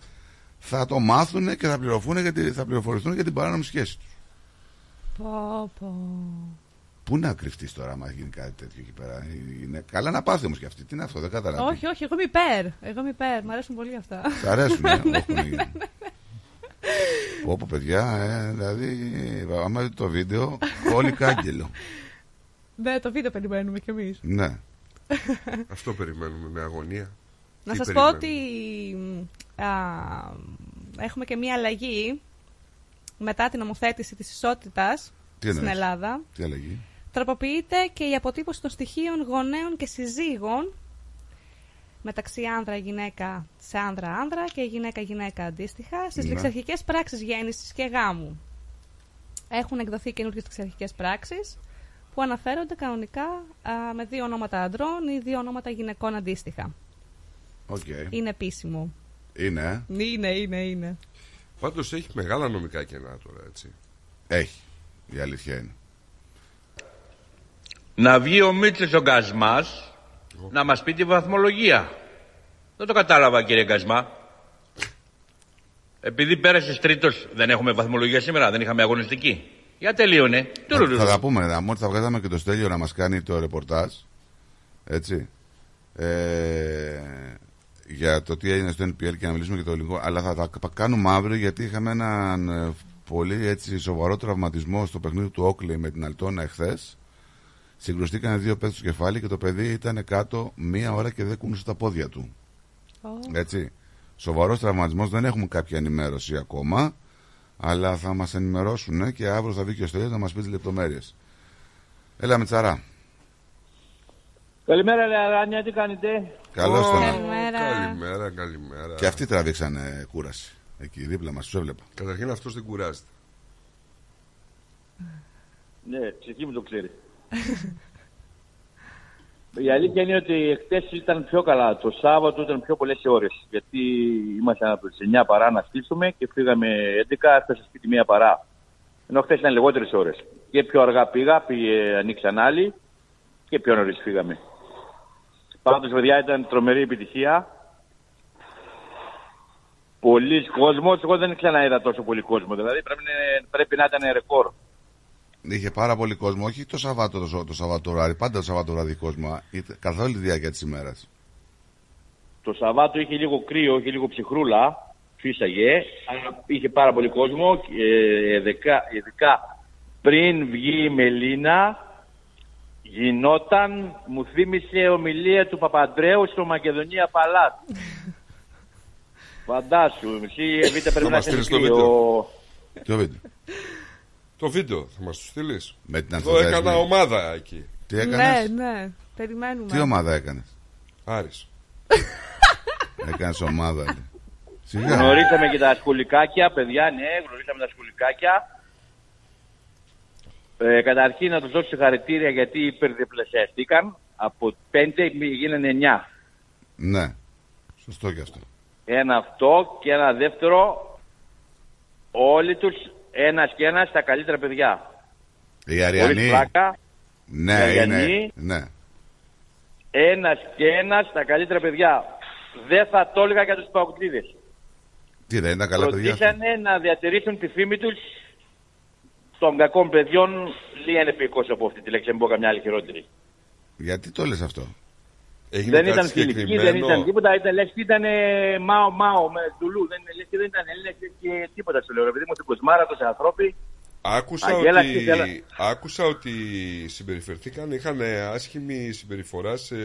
θα το μάθουν και θα, πληροφορούν για τη- θα πληροφορηθούν για την παράνομη σχέση τους. πω, πω. Πού να κρυφτείς τώρα, άμα γίνει κάτι τέτοιο εκεί πέρα. Είναι καλά να πάθει όμως και αυτή. Τι είναι αυτό, δεν καταλαβαίνω. όχι, όχι, εγώ είμαι υπέρ. Εγώ είμαι υπέρ. Μ' αρέσουν πολύ αυτά. Σ' αρέσουν, ε, όχι, είναι. Πω πω παιδιά, ε, δηλαδή, άμα δείτε το βίντεο, όλοι κάγκελο. Ναι, το βίντεο περιμένουμε κι εμείς. ναι. Αυτό περιμένουμε με αγωνία. Να Τι σας πω περιμένουμε; ότι α, έχουμε και μία αλλαγή μετά την νομοθέτηση της ισότητας Τι στην εννοείς; Ελλάδα. Τι αλλαγή; Τροποποιείται και η αποτύπωση των στοιχείων γονέων και συζύγων μεταξύ άνδρα-γυναίκα σε άνδρα-άνδρα και γυναίκα-γυναίκα αντίστοιχα στις Ναι. ληξιαρχικές πράξεις γέννησης και γάμου. Έχουν εκδοθεί καινούργιες ληξιαρχικές πράξεις που αναφέρονται κανονικά α, με δύο ονόματα αντρών ή δύο ονόματα γυναικών αντίστοιχα. Οκ. Είναι επίσημο. Είναι, ε. Είναι, είναι, είναι. Πάντως έχει μεγάλα νομικά κενά τώρα, έτσι. Έχει. Η αλήθεια είναι. Να βγει ο Μίτσος ο Γκασμάς να μας πει τη βαθμολογία. Δεν το κατάλαβα κύριε Γκασμά. Επειδή πέρασες τρίτος δεν έχουμε βαθμολογία σήμερα, δεν είχαμε αγωνιστική. Για τελείωνε. Θα, θα τα πούμε, να μόλις θα βγάζαμε και το Στέλιο να μας κάνει το ρεπορτάζ. Έτσι. Ε, για το τι έγινε στο NPL και να μιλήσουμε για το ελληνικό. Αλλά θα τα κάνουμε αύριο γιατί είχαμε έναν ε, πολύ έτσι, σοβαρό τραυματισμό στο παιχνίδι του Όκλεϊ με την Αλτόνα εχθές. Συγκρουστήκαν δύο παίκτες στο κεφάλι και το παιδί ήταν κάτω μία ώρα και δεν κούνησε τα πόδια του. Έτσι. Σοβαρός τραυματισμός, δεν έχουμε κάποια ενημέρωση ακόμα. Αλλά θα μας ενημερώσουν και αύριο θα βγει και ο Στέλιος να μας πει τις λεπτομέρειες. Έλα με τσαρά. Καλημέρα, Λεαράνια, τι κάνετε; Καλώς τον. Καλημέρα, καλημέρα. Και αυτοί τραβήξανε κούραση. Εκεί δίπλα μας, τους έβλεπα. Καταρχήν αυτός δεν κουράζεται. Ναι, ψυχή μου το ξέρει. Η αλήθεια είναι ότι εχθέ ήταν πιο καλά. Το Σάββατο ήταν πιο πολλές ώρες. Γιατί ήμασταν από τις 9 παρά να στήσουμε και φύγαμε 11, έφτασα σπίτι μία παρά. Ενώ χθες ήταν λιγότερες ώρες. Και πιο αργά πήγα, πήγε, ανοίξαν άλλοι και πιο νωρίς φύγαμε. Πάντως, παιδιά, ήταν τρομερή επιτυχία. Πολλοί κόσμος, εγώ δεν ξαναείδα τόσο πολύ κόσμο. Δηλαδή πρέπει, να- πρέπει να ήταν ρεκόρ. Είχε πάρα πολύ κόσμο, όχι το Σαββάτο το, Σαββα- το Σαββατοράδι, πάντα το Σαββατοράδι κόσμο, είτε- καθ' όλη τη διάρκεια της ημέρας. Το Σαββάτο είχε λίγο κρύο, είχε λίγο ψυχρούλα, φύσαγε, αλλά είχε πάρα πολύ κόσμο, και, ε, ειδικά, ειδικά πριν βγει η Μελίνα, γινόταν, μου θύμισε ομιλία του Παπαντρέου στο Μακεδονία Παλάτ. Φαντάσου, εσύ Εβίτα πρέπει Θα να μας στείλεις είσαι το εκεί, βίντεο. Ο- Το βίντεο. Το βίντεο θα μας το στείλεις; Με την Εδώ ανθοδέσμη. έκανα ομάδα εκεί. Τι έκανες, Ναι, ναι. Περιμένουμε. τι ομάδα έκανες; Άρης. Έκανες ομάδα. λέει. Σιγά. Γνωρίσαμε και τα σκουλικάκια, παιδιά, ναι, γνωρίσαμε τα σκουλικάκια. Ε, καταρχήν να τους δώσω συγχαρητήρια γιατί υπερδιπλασιαστήκαν. Από 5 γίνανε 9. Ναι. Σωστό και αυτό. Ένα αυτό και ένα δεύτερο. Όλοι τους, ένας και ένας, τα καλύτερα παιδιά. Η Χωρίς Αριανή. πλάκα, Ναι, η είναι. Αριανή. Ναι. ένας και ένας, τα καλύτερα παιδιά. Δεν θα το έλεγα για τους παγκοτρίδες. Τι δεν ήταν καλά παιδιά. αυτά; Προτίσανε να διατηρήσουν τη φήμη τους των κακών παιδιών λίγα επικός από αυτή τη λέξη, δεν πω καμιά άλλη χειρότερη. Γιατί το λες αυτό; Έγινε δεν κάτι ήταν φιλική, δεν συγκεκριμένο. ήταν τίποτα. Ήταν, λες, ήταν ε, μάο μάο με τουλού. Δεν, λες, και δεν ήταν Έλληνες και τίποτα σου λέω. Ρε παιδί μου στην Κοσμάρα, τόσοι ανθρώποι. Άκουσα Αγέλα και ότι, γέλα. άκουσα ότι συμπεριφερθήκαν, είχαν άσχημη συμπεριφορά σε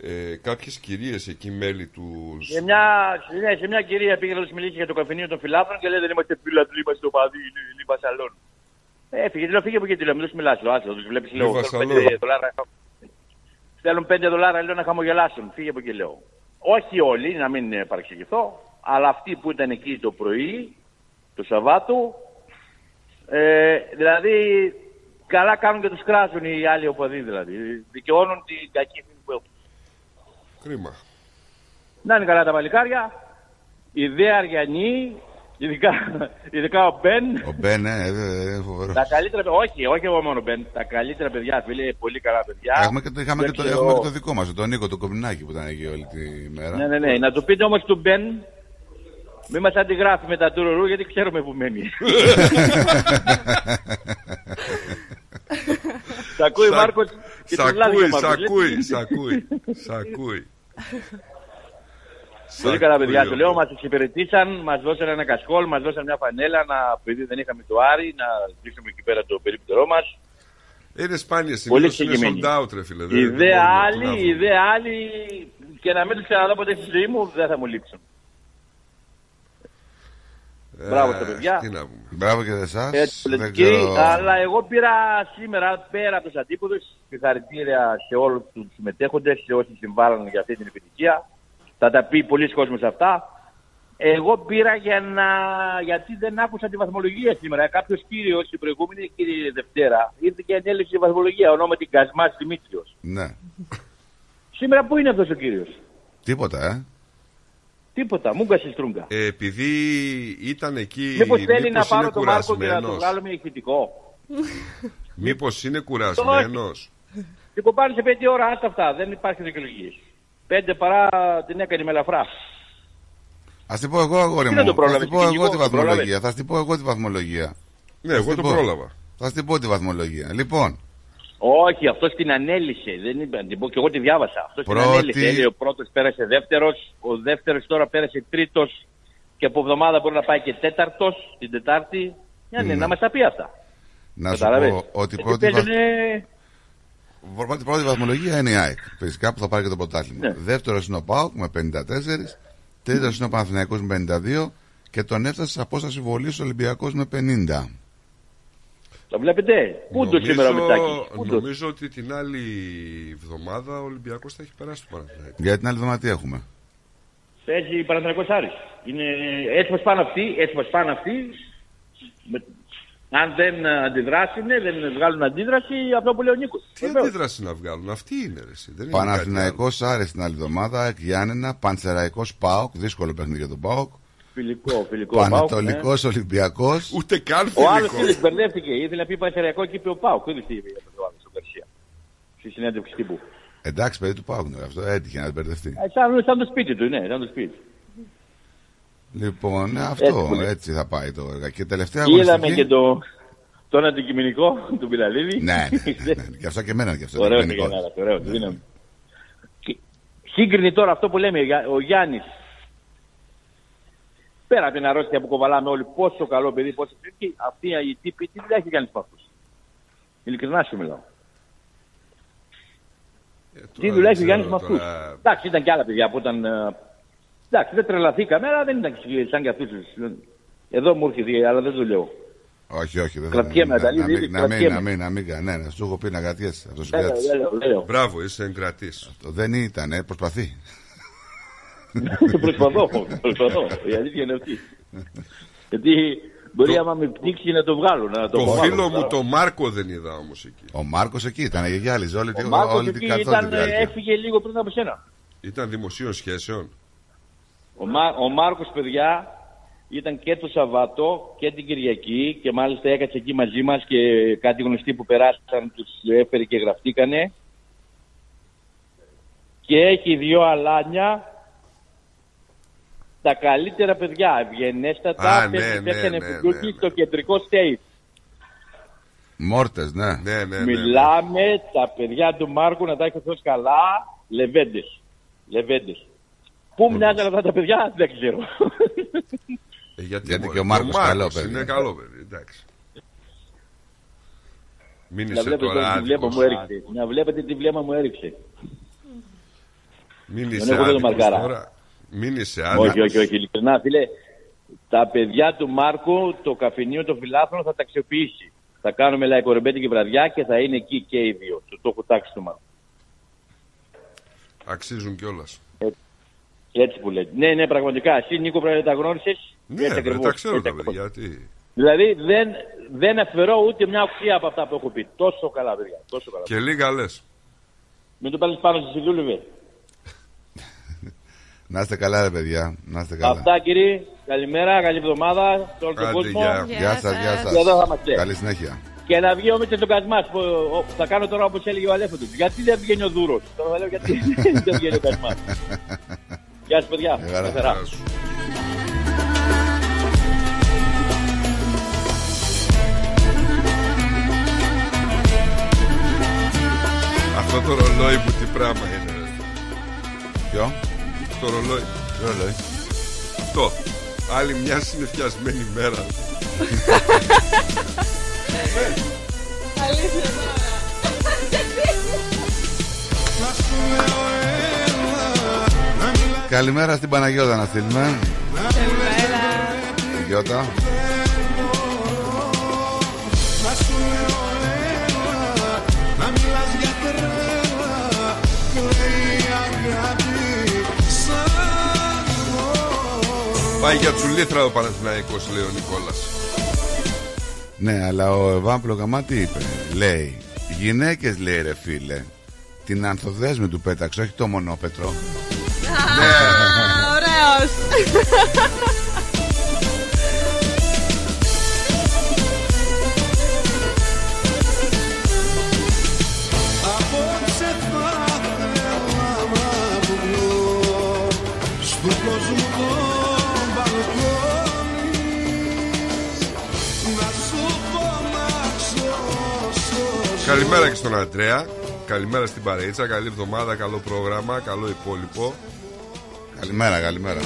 ε, κάποιες κυρίες εκεί μέλη τους Σε μια, σε, μια, σε μια κυρία πήγε να τους μιλήσει για το καφενείο των φιλάθρων και λέει δεν είμαστε φίλατροι, είμαστε οπαδοί, είναι λίμπα σαλόν. Έφυγε, λέω, φύγε από εκεί, λέω, μην τους μιλάς, λέω, άστα, τους βλέπεις, λέω, Λίβα θέλουν σαλόν. 5 δολάρια. Θέλουν 5 δολάρια, λέω, να χαμογελάσουν, φύγε από εκεί, λέω. Όχι όλοι, να μην ε, παρεξηγηθώ, αλλά αυτοί που ήταν εκεί το πρωί, το Σαββάτου, ε, δηλαδή, καλά κάνουν και τους κράζουν οι άλλοι οπαδοί, δηλαδή. Δικαιώνουν την κακή φήμη που έχουν. Κρίμα. Να είναι καλά τα παλικάρια. Η Δε Αριανή, ειδικά, ειδικά ο Μπεν. Ο Μπεν, ναι, ε, ε, ε, φοβερός. Τα καλύτερα παιδιά, όχι, όχι εγώ μόνο Μπεν. Τα καλύτερα παιδιά, φίλε, πολύ καλά παιδιά. Έχουμε και, το, είχαμε Δεν και, το, ξέρω- έχουμε και το δικό μας, τον Νίκο, τον Κομινάκη που ήταν εκεί όλη τη μέρα. Ναι, ναι, ναι. Να του πείτε όμως του Μπεν, μην μας αντιγράφει με τα τουρουρού γιατί ξέρουμε που μένει. Σ' ακούει Σ' Μάρκος και Σ' τον λάδι ο ακούει, σ' Μάρκος, ακούει, λέει. σ' ακούει, σ' ακούει. Πολύ καλά, παιδιά. Σακούλιο. Σου λέω, μας εξυπηρετήσαν, μας δώσαν ένα κασκόλ, μας δώσαν μια φανέλα, να, επειδή δεν είχαμε το Άρη, να δείξουμε εκεί πέρα το περίπτερό μας. Είναι σπάνια Πολύ συνήθως είναι συγκεκριμένη. sold out, ρε φίλε. Δεν- Οι δεν δε μπορούμε να άλλοι, προλάβουμε. οι δε άλλοι, και να μην τους ξαναδώ ποτέ στη ζωή μου, δεν θα μου λείψουν. Ε, Μπράβο στα παιδιά. Τι να πούμε. Μπράβο και εσάς. Έτσι, Δεν πολιτική, ξέρω. αλλά εγώ πήρα σήμερα πέρα από τους αντίποδους συγχαρητήρια σε όλους τους συμμετέχοντες, σε όσοι συμβάλλουν για αυτή την επιτυχία. Θα τα πει πολλοί κόσμος αυτά. Εγώ πήρα για να... γιατί δεν άκουσα τη βαθμολογία σήμερα. Κάποιος κύριος, την προηγούμενη κύριε Δευτέρα, ήρθε και ανέλεξε τη βαθμολογία. Ονόματι Κασμάς Δημήτριος. Ναι. Σήμερα πού είναι αυτός ο κύριος; Τίποτα, ε. Τίποτα, μούγκα στη στρούγκα. Ε, επειδή ήταν εκεί. Μήπως θέλει να μήπως πάρω είναι τον Μάρκο και να τον κουρασμένος. βγάλουμε ηχητικό; Μήπως είναι κουρασμένος. Την κοπάνει σε πέντε ώρα, άστα αυτά. Δεν υπάρχει δικαιολογίες. Πέντε παρά την έκανε με ελαφρά. Α την πω εγώ, αγόρι Τι μου. δεν το Θα πρόλαβες, την πω εγώ κυνηγό, τη το βαθμολογία. πρόλαβες. Θα την πω εγώ τη βαθμολογία. Ναι, Θα εγώ στην το πω. πρόλαβα. Θα την πω τη βαθμολογία. Λοιπόν, Όχι, αυτός την ανέλησε. Δεν είπε να την πω και εγώ τη διάβασα. Αυτός την Πρώτη- ανέλησε. Έλεγε ο πρώτος πέρασε δεύτερος, ο δεύτερος τώρα πέρασε τρίτος και από εβδομάδα μπορεί να πάει και τέταρτος την Τετάρτη. Ναι, ναι, Ναι. να μας τα πει αυτά. να σου Κατάλαβες. πω ότι η Γιατί πρώτη, βαθ... παίζουνε- πρώτη, πρώτη βαθμολογία είναι η ΑΕΚ. Φυσικά που θα πάρει και το πρωτάθλημα. Ναι. Δεύτερο είναι ο ΠΑΟΚ με 54. Τρίτος είναι ο Παναθηναϊκός με 52. Και τον έφτασε σε απόσταση βολής ο Ολυμπιακός με 50. Το βλέπετε; Πού το σήμερα ο Μητάκης. Πού το. νομίζω ότι την άλλη εβδομάδα ο Ολυμπιακός θα έχει περάσει το Παναθηναϊκό. Για την άλλη εβδομάδα τι έχουμε; Παίζει Παναθηναϊκός Άρης. Είναι έτσι μας πάνε αυτοί, έτσι μας πάνε αυτοί. Με- Αν δεν ε, αντιδράσουν, δεν βγάλουν αντίδραση, αυτό που λέει ο Νίκος. Τι αντίδραση να βγάλουν, αυτή είναι ρε. εσύ, Δεν είναι κάτι άλλο. Παναθηναϊκός Άρης την άλλη εβδομάδα. Εκ Γιάννενα. Πανσεραϊκός ΠΑΟΚ. Δύσκολο παιχνίδι για τον ΠΑΟΚ. Φιλικό, φιλικό. Πανατολικό Πάοκ, ναι. Ολυμπιακός. Ούτε καν Ο άλλος φίλο μπερδεύτηκε. Ήθελε να πει Πανσεραϊκό και είπε ο Πάοκ. Δεν τι είπε για το άλλος στον Καρσία. Στη συνέντευξη τύπου. Εντάξει, παιδί του Πάουκ είναι αυτό. Έτυχε να μπερδευτεί. Ε, Σαν, σαν το σπίτι του, ναι, σαν το σπίτι. Λοιπόν, ναι, Έτσι αυτό που λέει. έτσι θα πάει το έργο. Και τελευταία Είδαμε αγωνιστική. και το, τον αντικειμενικό του Πιλαλίδη. Ναι, ναι, ναι, ναι. Και αυτό και εμένα και αυτό. Ωραίο είναι το γενικό. γεννάρα, ωραίο, το δίναμε. Και- Σύγκρινη τώρα αυτό που λέμε, για- ο Γιάννης. Πέρα από την αρρώστια που κοβαλάμε όλοι, πόσο καλό παιδί, πόσο φρίκη, αυτή η τύπη, τι δουλειά έχει κάνει με αυτού. Ειλικρινά σου μιλάω. Τι δουλειά έχει ο Γιάννη με αυτούς; Εντάξει, ήταν και άλλα παιδιά που ήταν. Ε, Εντάξει, δεν τρελαθήκαμε, αλλά δεν ήταν σαν και αυτούς. Εδώ μου έρχεται, αλλά δεν το λέω. Όχι, όχι. Δεν Κρατιέμαι, να, να, Ανταλή, μην- δίδυ, να, μην, κρατιέμαι. να μην, να μην, ναι, ναι, σου έχω πει να κρατιέσαι. Αυτό σου Λέω, κράτησε. λέω, λέω. Μπράβο, είσαι εγκρατής. Δεν ήταν, ε, προσπαθεί. προσπαθώ, προσπαθώ. Η αλήθεια είναι αυτή. Γιατί μπορεί άμα με πνίξει να το βγάλω. Να το, Το βγάλω. φίλο μου το Μάρκο δεν είδα όμως εκεί. Ο Μάρκος εκεί ήταν, γυάλιζε όλη, Ο τη- Μάρκος όλη εκεί την καθόλου ήταν, τη διάρκεια. έφυγε λίγο πριν από σένα. Ήταν δημοσίων σχέσεων. Ο, Μα, ο Μάρκος, παιδιά, ήταν και το Σαββάτο και την Κυριακή και μάλιστα έκατσε εκεί μαζί μας και κάτι γνωστοί που περάσαν τους έφερε και γραφτήκανε. Και έχει δυο αλάνια τα καλύτερα παιδιά, ευγενέστατα, Α, ναι, πέφτει- ναι, πέφτανε ναι, μπουντούκι στο κεντρικό stage. Μόρτες, ναι. Ναι, ναι, Μιλάμε τα παιδιά του Μάρκου να τα έχει ο Θεός καλά, λεβέντες. Λεβέντες. Πού μοιάζαν αυτά τα παιδιά, δεν ξέρω. Ε, γιατί Γιατί μωρέ, και ο Μάρκος Μάρκος καλό παιδί. Είναι καλό παιδί, εντάξει. Μην Να είσαι βλέπετε τώρα τι βλέμμα άδικος. μου έριξε. Να βλέπετε τι βλέμμα μου έριξε. Μην Δεν είσαι έχω δει το άδικος Μαρκάρα. τώρα. Μην είσαι άδικος. Όχι, όχι, όχι, ειλικρινά, φίλε. Τα παιδιά του Μάρκου, το καφενείο των φιλάθλων θα τα αξιοποιήσει. Θα κάνουμε λαϊκορεμπέτικη βραδιά και θα είναι εκεί και οι δύο. Το, το έχω τάξει του Μάρκου. Αξίζουν κιόλας. Έτσι που λέτε. Ναι, ναι, πραγματικά. Εσύ, Νίκο, πρέπει να τα γνώρισες. Ναι, ρε, τα ξέρω τα παιδιά. Τι. Δηλαδή δεν, δεν αφαιρώ ούτε μια οξία από αυτά που έχω πει. Τόσο καλά, παιδιά. Τόσο καλά. Και λίγα λες. Μην το πάρει πάνω στη δούλευε. Να είστε καλά, ρε παιδιά. Να είστε καλά. Αυτά, κύριε. Καλημέρα, καλή εβδομάδα σε όλο τον Άντε, κόσμο. γεια. Γεια σας, γεια σας. Και εδώ θα είμαστε. Καλή συνέχεια. Και να βγει ο Μίτσος ο Κασμάς που ο- θα κάνω τώρα όπως έλεγε ο Αλέφαντος. Γιατί δεν βγαίνει ο Δούρος; Τώρα θα λέω γιατί δεν βγαίνει ο Κασμάς. Γεια σας παιδιά. χαρά. Χαρά. Αυτό το ρολόι που τι πράγμα είναι. ρε. Ποιο; Το ρολόι. Ρολόι; Αυτό. Άλλη μια συνεφιασμένη μέρα. Αλήθεια τώρα. Καλημέρα στην Παναγιώτα να στείλουμε. Καλημέρα. Παναγιώτα. Να σου λέω έλα, να μιλάς για τρέλα Κλαίει η αγάπη σαν Πάει για τσουλήθρα ο Παναθηναϊκός λέει ο Νικόλας. Ναι, αλλά ο Εβάν Πλοκαμά τι είπε. Λέει, γυναίκες λέει ρε φίλε, την ανθοδέσμη του πέταξε, όχι το μονόπετρο. Α, Ωραίος. Απόψε θα ήθελα να βγω Στου κόσμου το μπαλκόνι Να σου φωνάξω σώσω Καλημέρα και στον Αντρέα. Καλημέρα στην Παρέτσα. Καλή εβδομάδα, καλό πρόγραμμα, καλό υπόλοιπο. Καλημέρα, καλημέρα.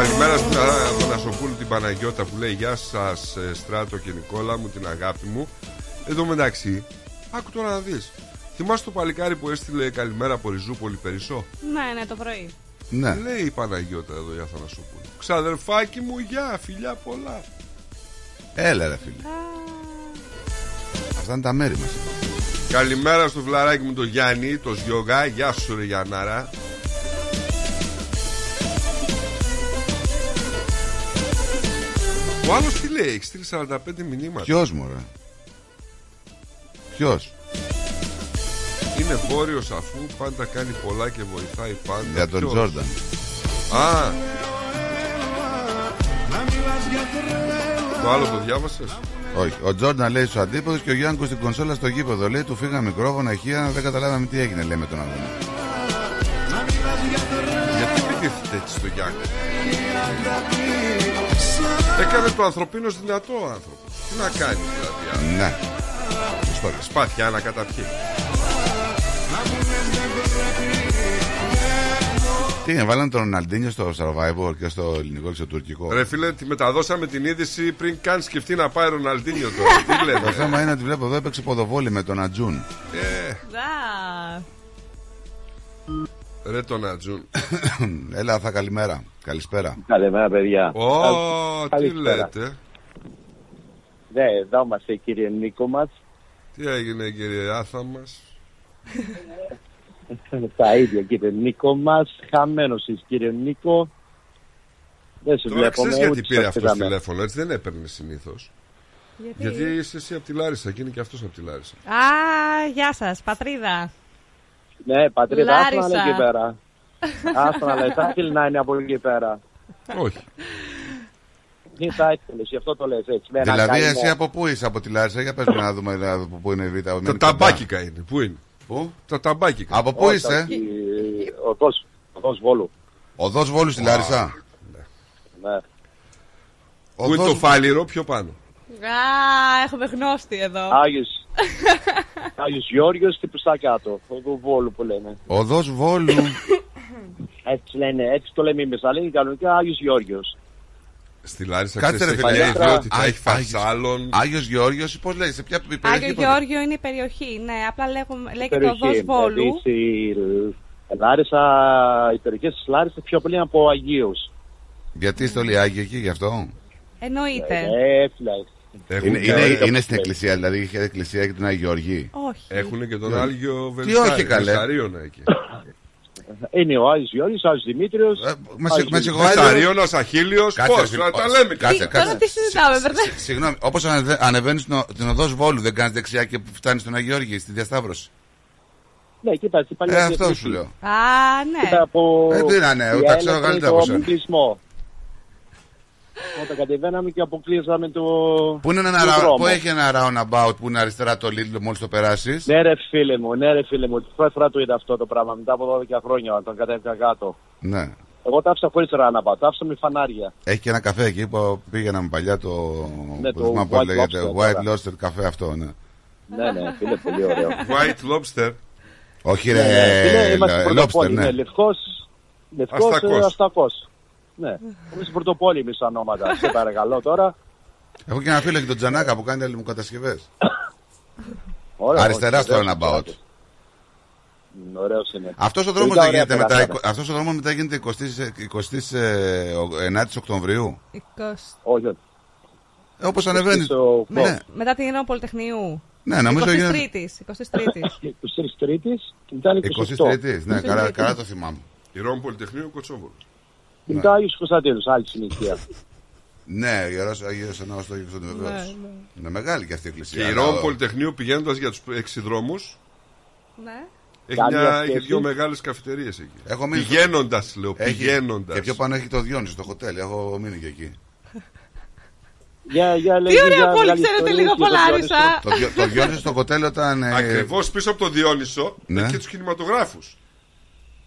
Καλημέρα στην Αθανασοπούλου την Παναγιώτα που λέει Γεια σας, Στράτο και Νικόλα μου, την αγάπη μου. Εδώ μεταξύ, άκου τώρα να δεις. Θυμάσαι το παλικάρι που έστειλε καλημέρα από Ριζούπολη Περισσό. Ναι, ναι, το πρωί. Ναι. Λέει η Παναγιώτα εδώ η Αθανασοπούλου. Ξαδερφάκι μου, γεια, φιλιά πολλά. Έλα ρε φίλε. Αυτά είναι τα μέρη μας. Καλημέρα στο φιλαράκι μου το Γιάννη, το Σιωγά. Γεια σου, ρε Γιαννάρα. Ο άλλος τι λέει, έχεις στείλει 45 μηνύματα. Ποιος μου ρε. Ποιος; Είναι βόρειος αφού πάντα κάνει πολλά και βοηθάει πάντα. Για τον Ποιος; Τζόρνταν. Α, το άλλο το διάβασες; Όχι. Ο Τζόρνταν λέει στους αντίποδους και ο Γιάνκο στην κονσόλα στο γήπεδο. Λέει του φύγα μικρόφωνα ηχεία, δεν καταλάβαμε τι έγινε, λέει με τον αγώνα. Γιατί επιτίθεται έτσι στο Γιάννη. Έκανε το ανθρωπίνος δυνατό ο άνθρωπος. Τι να κάνει δηλαδή. Ναι. Σπάθια να καταπιεί. Τι είναι, βάλανε τον Ροναλντίνιο στο Survivor και στο ελληνικό και στο τουρκικό; Ρε φίλε, τη μεταδώσαμε την είδηση πριν καν σκεφτεί να πάει Ροναλντίνιο τώρα. Τι Το λέτε. θέμα είναι ότι βλέπω εδώ έπαιξε ποδοβόλη με τον Ατζούν. Ε, Δα. Ρε τον Ατζούν. Έλα, θα καλημέρα. Καλησπέρα. Καλημέρα, παιδιά. Ω, τι Καλησπέρα. λέτε; Ναι, εδώ είμαστε, κύριε Νίκο μας. Τι έγινε κύριε Άθα μας; Τα ίδια, κύριε Νίκο μας. Χαμένος είσαι, κύριε Νίκο. Δεν σε Τώρα βλέπουμε. ξέρεις γιατί ούτε πήρε σε αυτός είδαμε. τηλέφωνο, έτσι δεν έπαιρνε συνήθως. Γιατί... Γιατί είσαι εσύ από τη Λάρισα και είναι και αυτός από τη Λάρισα. Α, γεια σας, πατρίδα. Ναι, πατρίδα, άστο να λέει Λάρισα. εκεί πέρα. Άστο να λέει, θα ήθελε να είναι από εκεί πέρα. Όχι. Τι θα ήθελε, γι' αυτό το λες έτσι. με ένα Δηλαδή, καημό. εσύ από πού είσαι, από τη Λάρισα, για πες μου να δούμε δηλαδή, από πού είναι η Β. Τα ταμπάκικα είναι. Πού είναι; Πού; Τα ταμπάκικα. Από πού Όχι, είσαι, όχι, Οδός, οδός Βόλου. Οδός Βόλου στη Λάρισα; Ναι. Πού είναι το Οδός... φάληρο πιο πάνω. Α, έχουμε γνώστη εδώ. Άγιος, Άγιος Γιώργος και προς τα κάτω. Οδού Βόλου που λένε. Οδός Βόλου. Έτσι λένε, έτσι το λέμε εμείς. Αλλά είναι κανονικά Άγιος Γιώργος. Στη Λάρισα Κάτσε ξέρεις, ρε έχει φίλε. ιδιότητα, Α, έχει Άγιος- φασάλων. Άγιος Γεώργιος, πώς λέει, σε ποια περιοχή. Άγιο πώς λέει? Γεώργιο είναι η περιοχή. Ναι, απλά λέγουμε, λέγεται Περιοχή, οδός Βόλου. Δηλαδή στη Λάρισα, οι περιοχές της Λάρισας πιο πολύ από Αγίους. Γιατί είστε όλοι Άγιοι εκεί, γι' αυτό. Εννοείται. Ε, φίλε. Έχουν Είναι, και- είναι, είναι στην εκκλησία, δηλαδή είχε εκκλησία και τον Άγιο Γεωργή. Όχι. Έχουν και τον Τι Άγιο όχι, Βελσάρι. καλέ. Βελσαρίωνα εκεί. Είναι ο Άγιος Γιώργος, ο Άγιος Δημήτριος. Ε, με Άγιος συγ- με Δημήτριος. συγχωρείτε. Βελσαρίωνας, Αχίλιος. Κάτσε, Πώς, ρε φίλε, να τα όχι. λέμε. Κάτσε, Τι- Τώρα κάτσε. τι συζητάμε, μπερδε. Συγγνώμη, όπως ανεβαίνεις στην οδός Βόλου, δεν κάνεις δεξιά και φτάνεις στον Άγιο Γεώργη, στη διασταύρωση. Ναι, κοίτα, στην παλιά Ε, αυτό διαθήκη. σου λέω. Α, ναι. Κοίτα από... Ε, τι να είναι, η τα ξέρω Έλληνα καλύτερα το από σένα. αποκλεισμό. Όταν κατεβαίναμε και αποκλείσαμε το. Πού, είναι ένα, το ρα- δρόμο. πού έχει ένα roundabout που είναι αριστερά το Lidl μόλις το περάσεις; Ναι, ρε φίλε μου, ναι, ρε φίλε μου. Τη πρώτη φορά το είδα αυτό το πράγμα μετά από 12 χρόνια όταν κατέβηκα κάτω. Ναι. Εγώ τα άφησα χωρίς ράναπα, τα άφησα με φανάρια. Έχει και ένα καφέ εκεί που πήγαμε παλιά το. Ναι, πώς το θυμάμαι πώς White λέγεται, Lobster White τώρα. Lobster καφέ αυτό, ναι. Ναι, ναι, φίλε, πολύ ωραίο. White Lobster. Όχι, Ναι, ρε. ναι, φίλε, είμαστε λε- πρωτοπόλοι, Lobster, ναι. ναι. Λευκός, Ναι, εμείς πρωτοπόλοι εμείς σαν ονόματα. Σε παρακαλώ τώρα. Έχω και ένα φίλο και τον Τζανάκα που κάνει αλληλεμοκατασκευέ. Ωραία, Αριστερά όχι, στο ωραίος, roundabout. ωραίος. Μ, Ωραίος είναι. Αυτός ο δρόμος Τελικά δεν ωραία γίνεται μετά. περάσαμε. Αυτός ο δρόμος μετά γίνεται 29 Οκτωβρίου. 20. Όχι, όχι. Όπως ανεβαίνει. Με- Ναι, Μετά την Γενναιό Πολυτεχνείου. ναι, νομίζω 23 γίνεται. Τρίτης, 23 Τρίτης. 23 Τρίτης και μετά είναι 23 ναι, καλά, καλά το θυμάμαι. Η Ρώμη Πολυτεχνείου Κοτσόβολος. Και μετά Άγιος Κωνσταντίνος, άλλη συνήθεια. Ναι, ο ιερός Αγίος Ανάος το Αγίος βεβαίως. Ναι, ναι. Είναι μεγάλη και αυτή η εκκλησία. Και η αλλά Ρώμη ο- Πολυτεχνείου πηγαίνοντας για τους έξι δρόμους. Ναι. Έχει, Καλή μια, αυτή έχει εσύ. δύο μεγάλες καφετερίε εκεί. Έχω μείνει στο- Πηγαίνοντας, λέω. Έχει- Πηγαίνοντας. Και πιο πάνω έχει το Διόνυσο στο χοτέλ. Έχω μείνει και εκεί. Για, για, Τι λέγε, ωραία για πόλη μεγάλη ξέρετε ιστορία λίγο και το Πολάρισα. Το, Διο- το Διόνυσο στο χοτέλ όταν. ε, Ακριβώς πίσω από το Διόνυσο Ναι. έχει και τους κινηματογράφους.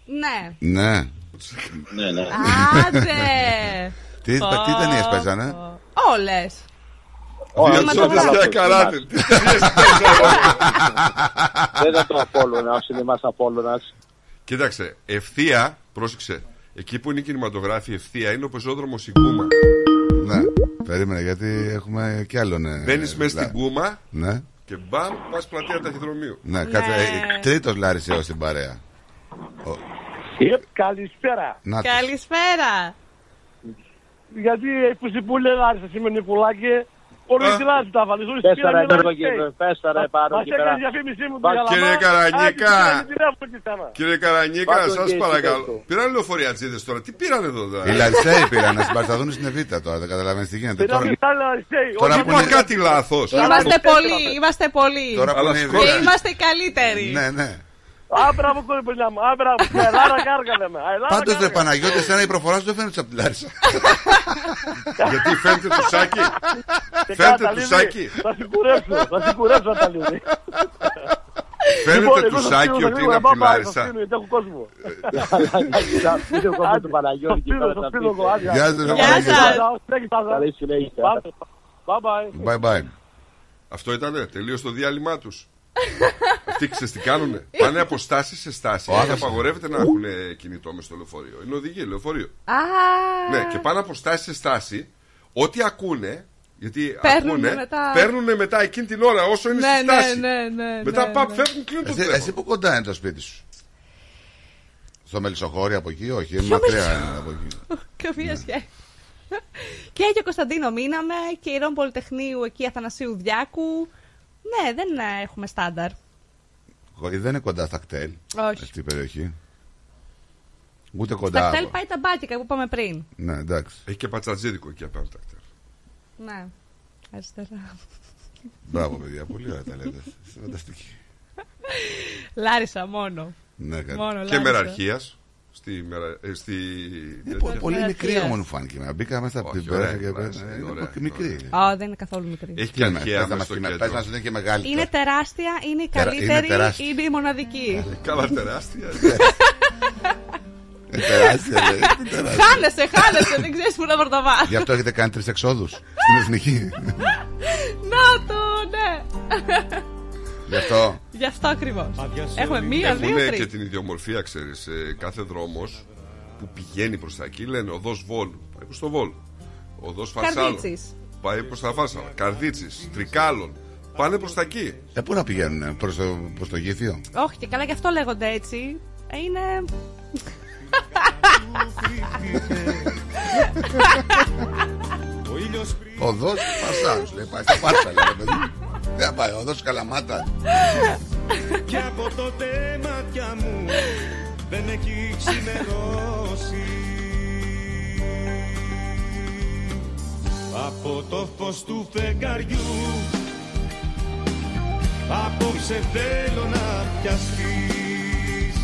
Ναι. Ναι. Ναι, ναι. Άντε. Τι, Πω, τι ταινίες παίζανε; Όλες. Όχι, Διότι καλά, για αυτό, καράτε. Δεν ήταν το Απόλλωνας, ο σινεμάς Απόλλωνας. Κοίταξε, ευθεία, πρόσεξε. Εκεί που είναι οι κινηματογράφοι ευθεία είναι ο πεζόδρομος η Κούμα. Ναι. Περίμενε γιατί έχουμε κι άλλον. ε, Μπαίνεις μέσα λα- στην Κούμα Ναι. και μπαμ, πας πλατεία ταχυδρομείου. Ναι, κάτσε. Ναι. Τρίτος Λάρισαίο στην παρέα. Ο- Yep, καλησπέρα. Να τους. Καλησπέρα. Γιατί που σου που λέει Λάρισα σημαίνει πουλάκι, Όλοι Α. τη λάση τα βάλεις, όλοι πες τώρα εδώ και πες τώρα επάνω Μας εκεί πέρα. έκανες διαφήμισή μου, Μα, του Κύριε Γιαλαμά. Καρανίκα. Άντε, πήρανε τηλέφωνο και στάμα. Κύριε Καρανίκα, Πάρ' το σας και εσύ, παρακαλώ. πες το. Πήραν λεωφοριατζίδε τώρα. Τι πήραν εδώ τώρα. Οι Λαρισαίοι πήραν, στην Παρισταδούνη στην Εβίτα τώρα, δεν καταλαβαίνεις τι γίνεται. Πήρανε Τώρα, τα Λαρισαίοι. τώρα Όχι, που Είπα είναι- κάτι λάθος. Είμαστε πολλοί, είμαστε πολλοί. τώρα που Αλλά είναι η σκόρπι. Και Εβίτα. είμαστε οι καλύτεροι. Ναι, ναι. Α, μπράβο, κόρη μου. Α, μπράβο. Ελλάδα κάργα λέμε. Α, Ελλάδα Πάντως ρε κάργα. Παναγιώτη, εσένα η προφορά σου δεν φαίνεται από τη Λάρισα. Γιατί φαίνεται το σάκι. Και Φαίνεται κάτα, το Λίδη. σάκι. Θα συγκουρέψω, θα συγκουρέψω τα λίδη. Φαίνεται εγώ του θα σάκι στείλω, ότι θα είναι στείλω, από τη θα πάω, θα Λάρισα. στείλω, γιατί έχω κόσμο. Είναι ο κόμμα του Παναγιώτη Θα και στείλω, τώρα θα θα στείλω εγώ, άντε. Γεια σας, ρε Γεια Παναγιώτη. σας. Συνέχιση, θα σας. Καλή συνέχεια. Πάτε. Bye bye. Bye bye. Αυτό ήτανε, τελείω το διάλειμμα τους. Αυτοί ξέρεις τι κάνουνε; Πάνε από στάση σε στάση. Ο Και άνθρωπος. απαγορεύεται να έχουν κινητό μες στο λεωφορείο. Είναι οδηγία, λεωφορείο. Α, Ναι, και πάνε από στάση σε στάση. Ό,τι ακούνε, γιατί Παίρνουνε ακούνε, μετά. παίρνουν μετά εκείνη την ώρα όσο είναι ναι, στη ναι, στάση. ναι, ναι. Μετά ναι, παπ, ναι. φεύγουν, κλείνουν το Εσύ, εσύ τηλέφωνο. που κοντά είναι το σπίτι σου; Στο Μελισσοχώρι από εκεί, όχι, είναι Ποιο μακριά Μελισσο- είναι από εκεί. Καμία σχέση. Και για Κωνσταντίνο μείναμε και η Ρόμ Πολυτεχνείου εκεί Αθανασίου Διάκου. Ναι, δεν ε, έχουμε στάνταρ. Δεν είναι κοντά στα κτέλ, Όχι. αυτή η περιοχή. Ούτε Στα κοντά. κτέλ από- πάει τα μπάτικα που είπαμε πριν. Ναι, εντάξει. Έχει και πατσατζίδικο εκεί απέναντι. τα κτέλ. Ναι. Αριστερά. Μπράβο, παιδιά, πολύ ωραία τα λέτε. Είστε Φανταστική. Λάρισα μόνο. Ναι, κάτι. Μόνο Και Λάρισα. μεραρχίας. Στη, μερα... ε, στη... Ε, τέτοια. πο- Πολύ μικρή Μεραρχίας. όμως μου φάνηκε. εμένα. Μπήκα μέσα από Όχι, την ωραία, πέρα και ωραία, πέρα. είναι Είναι ωραία, πολύ μικρή. Α, δεν είναι καθόλου μικρή. Έχει Τι και είναι, αρχαία πες να μέσα μας στο πει, πες κέντρο. μας ότι είναι και μεγάλη. Είναι τεράστια, είναι η Τερα- είναι καλύτερη, τεράστια. είναι η μοναδική. Καλά τεράστια. Είναι τεράστια, λέει. Είναι τεράστια. χάνεσαι, χάνεσαι, δεν ξέρεις που να πρωτοβά. Γι' αυτό έχετε κάνει τρεις εξόδους στην εθνική. Να το, ναι. Γι' αυτό. Γι' αυτό ακριβώς. Έχουμε μία, δύο, Έχουν και τρει. την ιδιομορφία, ξέρεις. κάθε δρόμος που πηγαίνει προς τα εκεί λένε οδός Βόλου. Πάει προς το Βόλο. Οδός Φασάλων. Καρδίτσης. Πάει προς τα Φάσαλα. Καρδίτσι, Τρικάλων. Πάνε προς τα εκεί. Ε, πού να πηγαίνουν, προς το, προς το γήθιο; Όχι, και καλά γι' αυτό λέγονται έτσι. Ε, Είναι. Οδός Πασάρου, λέει. Πάει στα Πάρσαλα, ρε παιδί. Δεν θα πάει, οδός Καλαμάτα. Και από τότε μάτια μου δεν έχει ξημερώσει Από το φως του φεγγαριού Απόψε θέλω να πιαστείς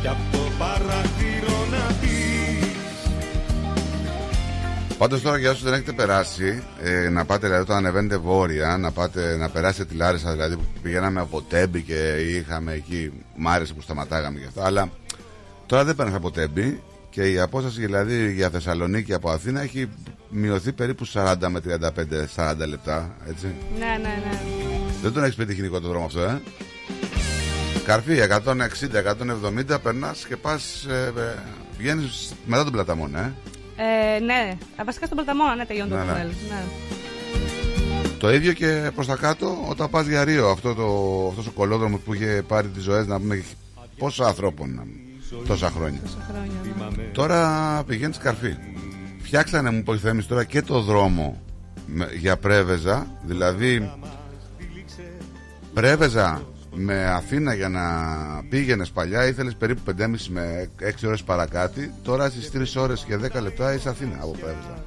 Κι από το παραθύρο να πεις Πάντως τώρα για όσους δεν έχετε περάσει, ε, να πάτε δηλαδή όταν ανεβαίνετε βόρεια, να πάτε να περάσετε τη Λάρισα. Δηλαδή που πηγαίναμε από Τέμπη και είχαμε εκεί. Μ' άρεσε που σταματάγαμε και αυτά. Αλλά τώρα δεν πέρασε από Τέμπη και η απόσταση δηλαδή για Θεσσαλονίκη από Αθήνα έχει μειωθεί περίπου 40 με 35-40 λεπτά. Έτσι. Ναι, ναι, ναι. Δεν τον έχεις πετύχει το δρόμο αυτό, ε; Καρφί 160-170 περνάς και πας. Ε, ε, Βγαίνεις μετά τον πλαταμόν, ε; Ε, ναι, Α, βασικά στον Πρωταμόνα, ναι, τελειώνει Ναι, το ναι. τούνελ. Ναι. Το ίδιο και προς τα κάτω όταν πας για Ρίο. Αυτό το, αυτός ο κολόδρομος που είχε πάρει τις ζωές να πούμε πόσα ανθρώπων να- τόσα χρόνια. Χρόνια, ναι. Τώρα πηγαίνει καρφί. Φτιάξανε μου Πολυθέμης τώρα και το δρόμο με- για Πρέβεζα, δηλαδή Πρέβεζα με Αθήνα για να πήγαινες παλιά ήθελες περίπου 5,5 με 6 ώρες παρακάτι. Τώρα στις 3 ώρες και 10 λεπτά είσαι Αθήνα από Πρέβεζα.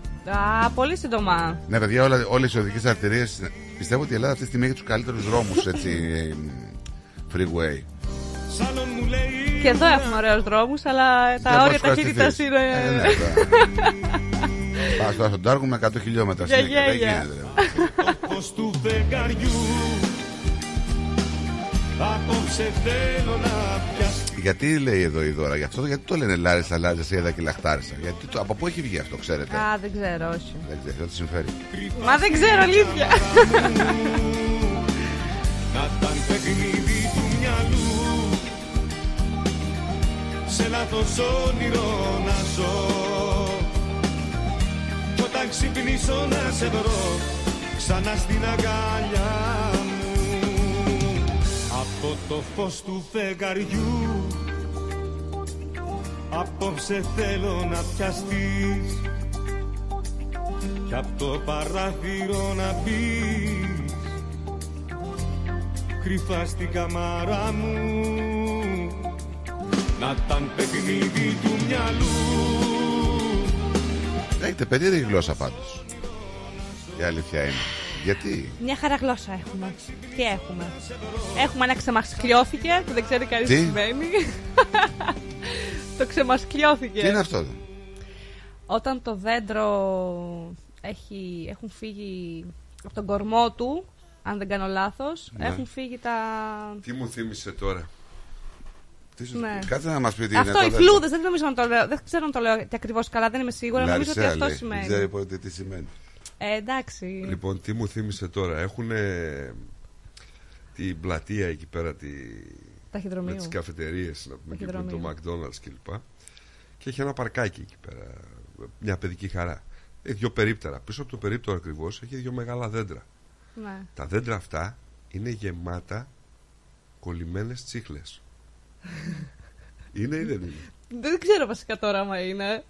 Α, πολύ σύντομα. Ναι, παιδιά, όλα, όλες οι οδικές αρτηρίες πιστεύω ότι η Ελλάδα αυτή τη στιγμή έχει τους καλύτερους δρόμους έτσι, freeway. Και εδώ έχουμε ωραίους δρόμους, αλλά Δεν τα μπορείς όρια να ταχύτητας ευχαριστηθείς. είναι. Ε, ναι, Πας τώρα στον Τάργο με 100 χιλιόμετρα Για συνέχεια. Δεν Απόψε θέλω να πιαστεί Γιατί λέει εδώ η Δώρα, γι' αυτό γιατί το λένε Λάρισα, Λάρισα, Σίδα και Λαχτάρισα. Γιατί το, από πού έχει βγει αυτό, ξέρετε; Α, δεν ξέρω, όχι. Δεν ξέρω, δεν τη συμφέρει. Μα δεν ξέρω, αλήθεια. Να ήταν παιχνίδι του μυαλού Σε λάθος όνειρο να ζω Κι όταν ξυπνήσω να σε βρω Ξανά στην αγκαλιά μου Από το φως του φεγγαριού Απόψε θέλω να πιαστείς Κι από το παράθυρο να μπεις κρυφά στην καμάρα μου να ήταν παιχνίδι του μυαλού Έχετε περίεργη γλώσσα πάντως. Η αλήθεια είναι. Γιατί; Μια χαρά γλώσσα έχουμε. Τι έχουμε; Έχουμε ένα ξεμασκλιώθηκε που δεν ξέρει κανείς τι; Τι; σημαίνει. το ξεμασκλιώθηκε. Τι είναι αυτό; Όταν το δέντρο έχει, έχουν φύγει από τον κορμό του, αν δεν κάνω λάθος, Ναι. έχουν φύγει τα... Τι μου θύμισε τώρα; Τι σου Ναι. Κάτσε να μας πει τι Αυτό, είναι. οι το φλούδες, δεν νομίζω να το λέω, δεν ξέρω να το λέω και ακριβώς καλά, δεν είμαι σίγουρα, νομίζω ότι Λαρισαία, αυτό λέει. σημαίνει. Δεν ξέρει ποτέ τι σημαίνει. Ε, εντάξει. Λοιπόν, τι μου θύμισε τώρα. Έχουν την πλατεία εκεί πέρα τη... Ταχυδρομείου. με τις καφετερίες να πούμε, και που είναι το Ταχυδρομείου. McDonald's κλπ. Και έχει ένα παρκάκι εκεί πέρα. Μια παιδική χαρά. Έχει δύο περίπτερα. Πίσω από το περίπτερο ακριβώς έχει δύο μεγάλα δέντρα. Ναι. Τα δέντρα αυτά είναι γεμάτα κολλημένες τσίχλες. είναι ή δεν είναι; Δεν ξέρω βασικά τώρα άμα είναι.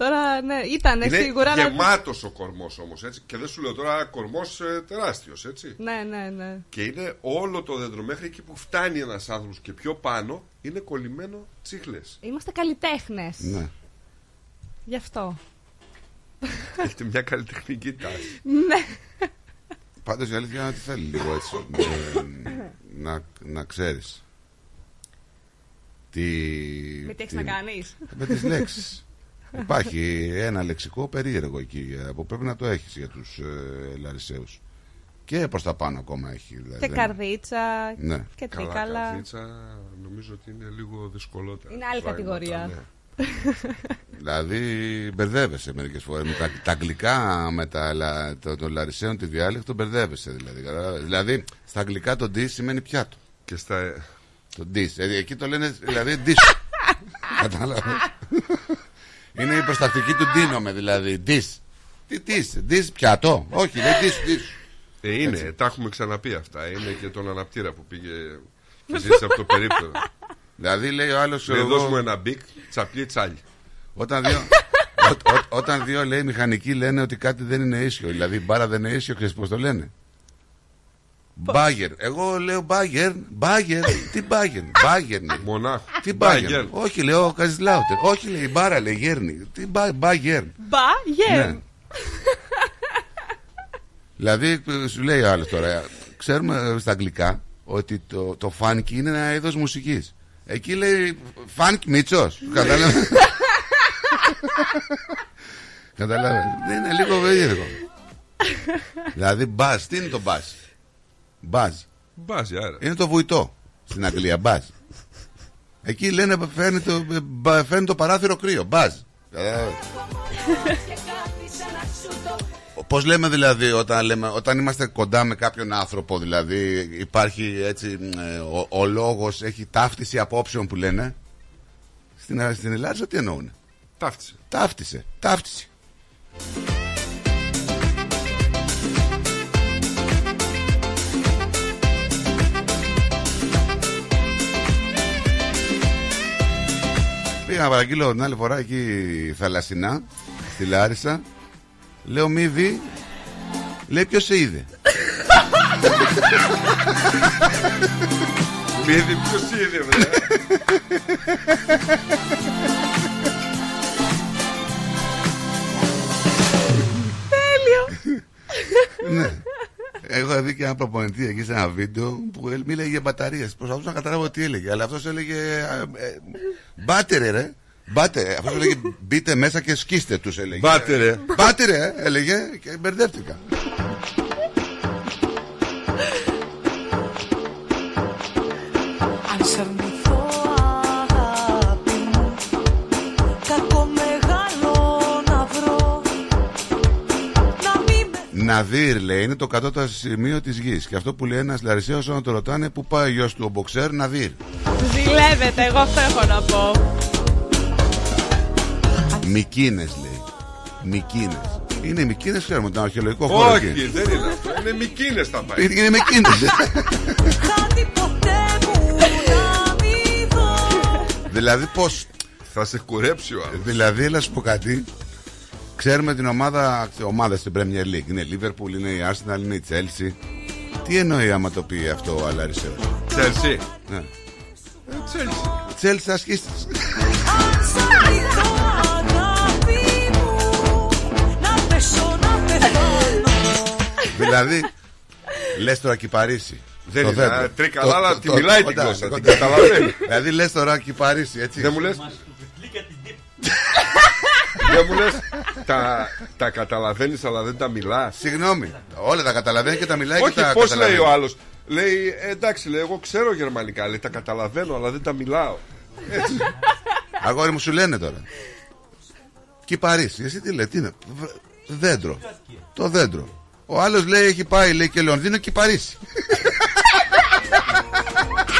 Τώρα, ναι, ήταν είναι σίγουρα. αλλά- γεμάτος ο κορμός όμως έτσι. Και δεν σου λέω τώρα κορμός ε, τεράστιος έτσι. Ναι, ναι, ναι. Και είναι όλο το δέντρο μέχρι εκεί που φτάνει ένας άνθρωπος και πιο πάνω είναι κολλημένο τσίχλες. Είμαστε καλλιτέχνες. Ναι. Γι' αυτό. Έχετε μια καλλιτεχνική τάση. Ναι. Πάντως η αλήθεια είναι ότι θέλει λίγο έτσι. ε, να, να ξέρεις. Τι, Με τι έχεις να κάνεις. Με τις λέξεις. Υπάρχει ένα λεξικό περίεργο εκεί ε, που πρέπει να το έχεις για τους ε, Λαρισαίους. Και προς τα πάνω ακόμα έχει. Δηλαδή, Και δεν- καρδίτσα. Ναι. Και Καλά, τρίκαλα. καρδίτσα νομίζω ότι είναι λίγο δυσκολότερα. Είναι άλλη πράγματα, κατηγορία. ναι. Δηλαδή μπερδεύεσαι μερικές φορές με τα, τα αγγλικά με τα, λα- το, το Λαρισαίων τη διάλεκτο μπερδεύεσαι δηλαδή. Καταλάβες. Δηλαδή στα αγγλικά το dish σημαίνει πιάτο. Και στα... Το dish. Ε, εκεί το λένε δηλαδή dish. Κατάλαβες; Είναι η προστακτική του ντύνομαι δηλαδή. Dish. Τι dish. Dish πιάτο. Όχι λέει dish dish. Ε, είναι, Έτσι. τα έχουμε ξαναπεί αυτά. Είναι και τον αναπτήρα που πήγε και ζήτησε από το περίπτερο. Δηλαδή λέει ο άλλος. Λέει, δώσ' μου ένα μπικ, τσαπλί τσάλι. Όταν δύο, ό, ό, όταν δύο λέει μηχανικοί λένε ότι κάτι δεν είναι ίσιο. Δηλαδή η μπάρα δεν είναι ίσιο, ξέρεις πώς το λένε. Μπάγκερ. Εγώ λέω μπάγκερ. Μπάγκερ. Τι μπάγκερ. Μπάγκερ. ναι. Μονάχο. Τι μπάγκερ. Μπάγκερ. Όχι, λέω Καζιλάουτερ. Όχι, λέει η μπάρα, λέει γέρνη. Τι μπά- μπάγκερ. Μπα, γε. Ναι. δηλαδή ε, σου λέει ο άλλος τώρα, ξέρουμε ε, στα αγγλικά ότι το, το funky είναι ένα είδος μουσικής. Εκεί λέει funky Μίτσος. Κατάλαβε. Καταλάβες. Δεν είναι λίγο περίεργο. δηλαδή μπάζ, τι είναι το μπάζ. Μπάζ. Μπάζει, άρα. Είναι το βουητό στην Αγγλία, μπάζ. Εκεί λένε φέρνει το, μπα- φέρνει το παράθυρο κρύο, μπάζ. Καταλάβες. Πώς λέμε δηλαδή όταν, λέμε, όταν είμαστε κοντά με κάποιον άνθρωπο δηλαδή υπάρχει έτσι ε, ο, ο λόγος έχει ταύτιση απόψεων που λένε; Στην, στην Ελλάδα τι εννοούν Ταύτισε. Ταύτισε, ταύτιση Πήγα να παραγγείλω την άλλη φορά εκεί θαλασσινά Στη Λάρισα Λέω μη δει Λέει ποιος σε είδε; Μη δει ποιος είδε, βρε. Τέλειο. Ναι. Έχω δει και ένα προπονητή εκεί σε ένα βίντεο που ε, μίλαγε για μπαταρίες. Προσπαθούσα να καταλάβω τι έλεγε. Αλλά αυτός έλεγε. ε, ε, Μπάτερε, ρε. Μπάτερε. Αυτός έλεγε μπείτε μέσα και σκίστε τους, έλεγε. Μπάτερε. Μπάτερε, ε, έλεγε και μπερδεύτηκα. Ναδύρ λέει είναι το κατώτατο σημείο της γης. Και αυτό που λέει ένας Λαρισαίος όταν το ρωτάνε πού πάει ο γιος του ο Μποξέρ, Ναδύρ. Ζηλεύεται, εγώ αυτό έχω να πω. Μικίνες λέει. Μικίνες. Είναι οι Μικίνες, ξέρουμε, ήταν αρχαιολογικό χώρο Όχι, εκεί. δεν είναι αυτό. Είναι μικίνες θα πάει. Είναι Μικίνες. χάνει ποτέ μου να μην δω δηλαδή πώ. Θα σε κουρέψει ο άλλος. Δηλαδή, έλα σου πω κάτι. Ξέρουμε την ομάδα, ομάδα στην Premier League. Είναι η Liverpool, είναι η Arsenal, είναι η Chelsea. Τι εννοεί άμα το πει αυτό ο Αλαρισαίο. Τσέλσι. Ναι. Τσέλσι. Chelsea ασκήστε. Αν σ' αρνηθώ αγάπη μου Να πέσω να πεθάνω δηλαδή, λε τώρα κυπαρίσει. Δεν Το είναι, δέντρο. α, τρίκαλα, Το- αλλά το- τη το- μιλάει την κοντά, γλώσσα, την κοντά. καταλαβαίνει. Δηλαδή λες τώρα κυπαρίσει, έτσι. Δεν μου λες; Δεν μου λες τα, τα καταλαβαίνεις αλλά δεν τα μιλάς Συγγνώμη, όλα τα καταλαβαίνει και τα μιλάει Όχι και τα πως καταλαβαίνει. λέει ο άλλος Λέει «Ε, εντάξει λέει εγώ ξέρω γερμανικά Λέει τα καταλαβαίνω αλλά δεν τα μιλάω Έτσι Αγόρι μου σου λένε τώρα. Κυπαρίσει. Εσύ τι λέει, τι είναι. Β- Δέντρο. Το δέντρο. Ο άλλος λέει έχει πάει λέει και Λονδίνο κυπαρίσει. Να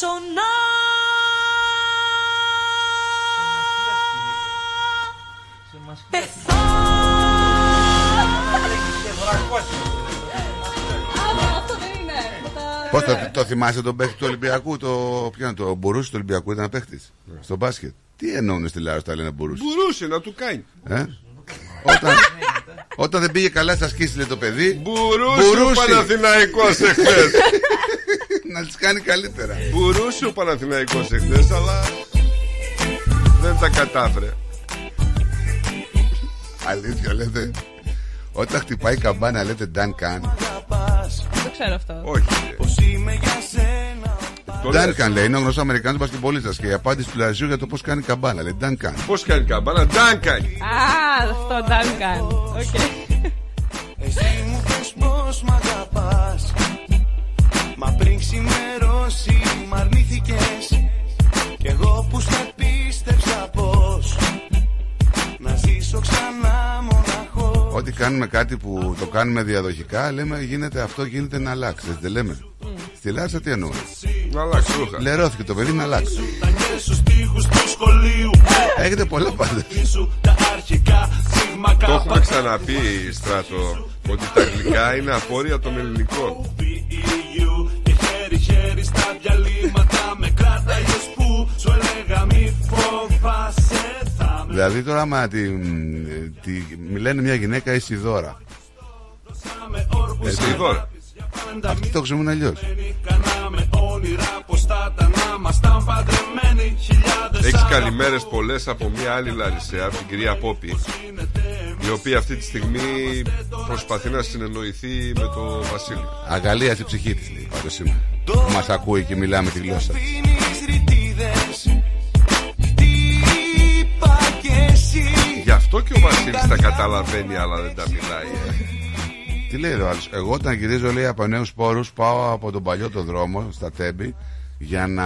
Να πέσω να Αυτό δεν είναι. Πώς το, το θυμάσαι τον παίχτη του Ολυμπιακού, το. Ποιο είναι το Μπουρούση του Ολυμπιακού, ήταν παίχτης. Στο μπάσκετ. Τι εννοούν στη Λάρο όταν λένε Μπουρούση. Μπορούσε να του κάνει Ε; όταν, όταν δεν πήγε καλά στα ασκήσεις λέει το παιδί. Μπορούσε ο Παναθηναϊκός εχθές να τις κάνει καλύτερα. Μπορούσε ο Παναθηναϊκός εχθές αλλά δεν τα κατάφερε Αλήθεια λέτε. Όταν χτυπάει η καμπάνα λέτε Duncan. Δεν το ξέρω αυτό. Όχι Πως είμαι για σένα Το λες. Duncan λέει, είναι ο γνωστός Αμερικάνος μπασκετμπολίστας και η απάντηση του Λαζιού για το πώς κάνει καμπάνα. Λέει Duncan. Πώς κάνει καμπάνα Duncan Α, αυτό Duncan. OK. Εσύ μου πες πως μ' αγαπάς Μα πριν ξημερώσει μ' αρνήθηκες. Κι εγώ που σε πίστεψα πως Να ζήσω ξανά μοναχός Ό,τι κάνουμε κάτι που το κάνουμε διαδοχικά, λέμε γίνεται αυτό, γίνεται να αλλάξει. Έτσι δεν λέμε. Στη Λάρισα τι εννοούμε; Να αλλάξει ρούχα Λερώθηκε το παιδί να αλλάξει. Στους τοίχους του σχολείου Έχετε πολλά πάντα. Σου τα αρχικά σίγμα Το έχουμε ξαναπεί στράτο Ότι τα αγγλικά είναι απόρρια των ελληνικών PEU και χέρι-χέρι στα διαλύματα με κράταγες που σου έλεγα μη φοβάσαι θα με Δηλαδή τώρα άμα τη, τη, μιλάνε μια γυναίκα Ισιδώρα. με όρκους Έτσι. Τώρα Αυτοί το ξέρουν αλλιώς. Κάναμε όνειρα πως θα ήταν να ήμασταν παντρεμένοι Χιλιάδες Έχεις αγαπώ. καλημέρες πολλές από μια άλλη Λαρισαία, από την κυρία Πόπη, η η οποία αυτή τη στιγμή προσπαθεί να συνεννοηθεί με τον Βασίλη. Αγαλία στη ψυχή της λέει πάντως σήμερα. Που μας ακούει και μιλάμε τη γλώσσα. Αυτό και ο Βασίλης τα καταλαβαίνει αλλά δεν τα μιλάει. ε. Τι λέει εδώ άλλος; Εγώ όταν γυρίζω λέει από νέους πόρου πάω από τον παλιό το δρόμο στα τέμπη για να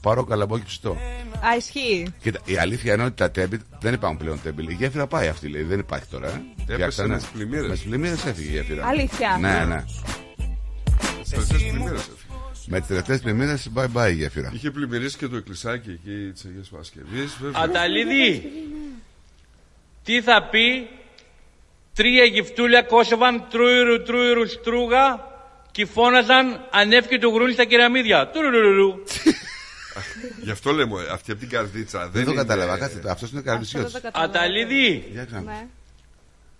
πάρω καλαμπόκι ψητό. Α, ισχύει. Κοίτα, η αλήθεια είναι ότι τα τέμπη δεν υπάρχουν πλέον τέμπη. Η γέφυρα πάει αυτή λέει, δεν υπάρχει τώρα. Ε. Φτιάξανε. με τις πλημμύρες. Με τις πλημμύρες έφυγε η γέφυρα. Αλήθεια. Ναι, ναι. Στις τελευταίες πλημμύρες έφυγε. Με τις τελευταίες πλημμύρες bye bye η γέφυρα. Είχε πλημμυρίσει και το εκκλησάκι εκεί της Αγίας Παρασκευής. Αταλίδη, τι θα πει; Τρία γυφτούλια κόσοβαν τρούιρου τρούιρου στρούγα και φώναζαν ανέφκει του γρούνι στα κεραμίδια. Τουρουρουρου. Γι' αυτό λέμε, αυτή από την καρδίτσα δεν Δεν το είναι- κατάλαβα. Κάτσε, αυτός είναι καρδισιώτη. Αταλίδη, Για ξανά. Ναι.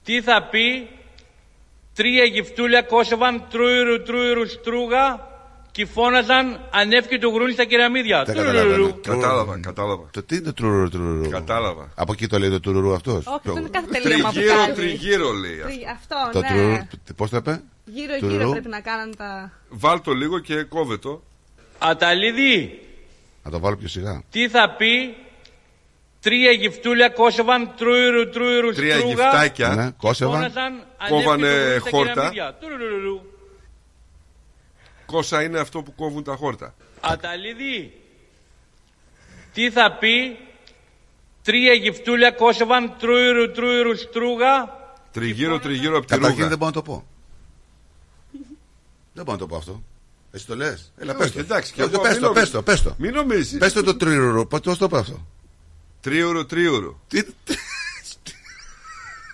τι θα πει; Τρία γυφτούλια κόσοβαν τρούιρου τρούιρου στρούγα και φώναζαν ανέφκει του γρούνι στα κεραμίδια. Δεν Τουρουρουρου. καταλαβαίνω. Κατάλαβα, κατάλαβα. Το τι είναι το τρουρουρου τρουρουρου. Κατάλαβα. Από εκεί το λέει το τρουρουρου αυτός; Όχι, αυτό είναι κάθε τελείωμα που Τριγύρω, κάνει. τριγύρω λέει. αυτό. Τρι- Αυτό, Το ναι. τρουρουρου. Πώς το είπε; Γύρω-γύρω Τουρουρου. πρέπει να κάνουν τα. Βάλ το λίγο και κόβε το. Αταλίδη, Να το βάλω πιο σιγά. τι θα πει τρία γυφτούλια κόσοβαν τρούιρου τρούιρου Τρία στρούγα γυφτάκια Ναι, κόσεβαν. φώναζαν Κόβανε ανέφκει του γρούνι στα χόρτα. Κεραμίδια. Τουρουρουρου. Κόσα είναι αυτό που κόβουν τα χόρτα. Αταλίδη, τι θα πει τρία γυφτούλια κόσοβαν τρούιρου τρούιρου στρούγα; Τριγύρω, τριγύρω από τη Καταρχήν ρούγα. δεν μπορώ να το πω. Δεν μπορώ να το πω αυτό. Εσύ το λες. Έλα, Ε, πες όχι, το. εντάξει, και Όχι, εγώ πες μην το, πες νομίζεις. το, πες το. Μην νομίζεις. Πες το το τρουρουρου. Πώς το πω αυτό; Τρίωρο, τρίωρο. Τι-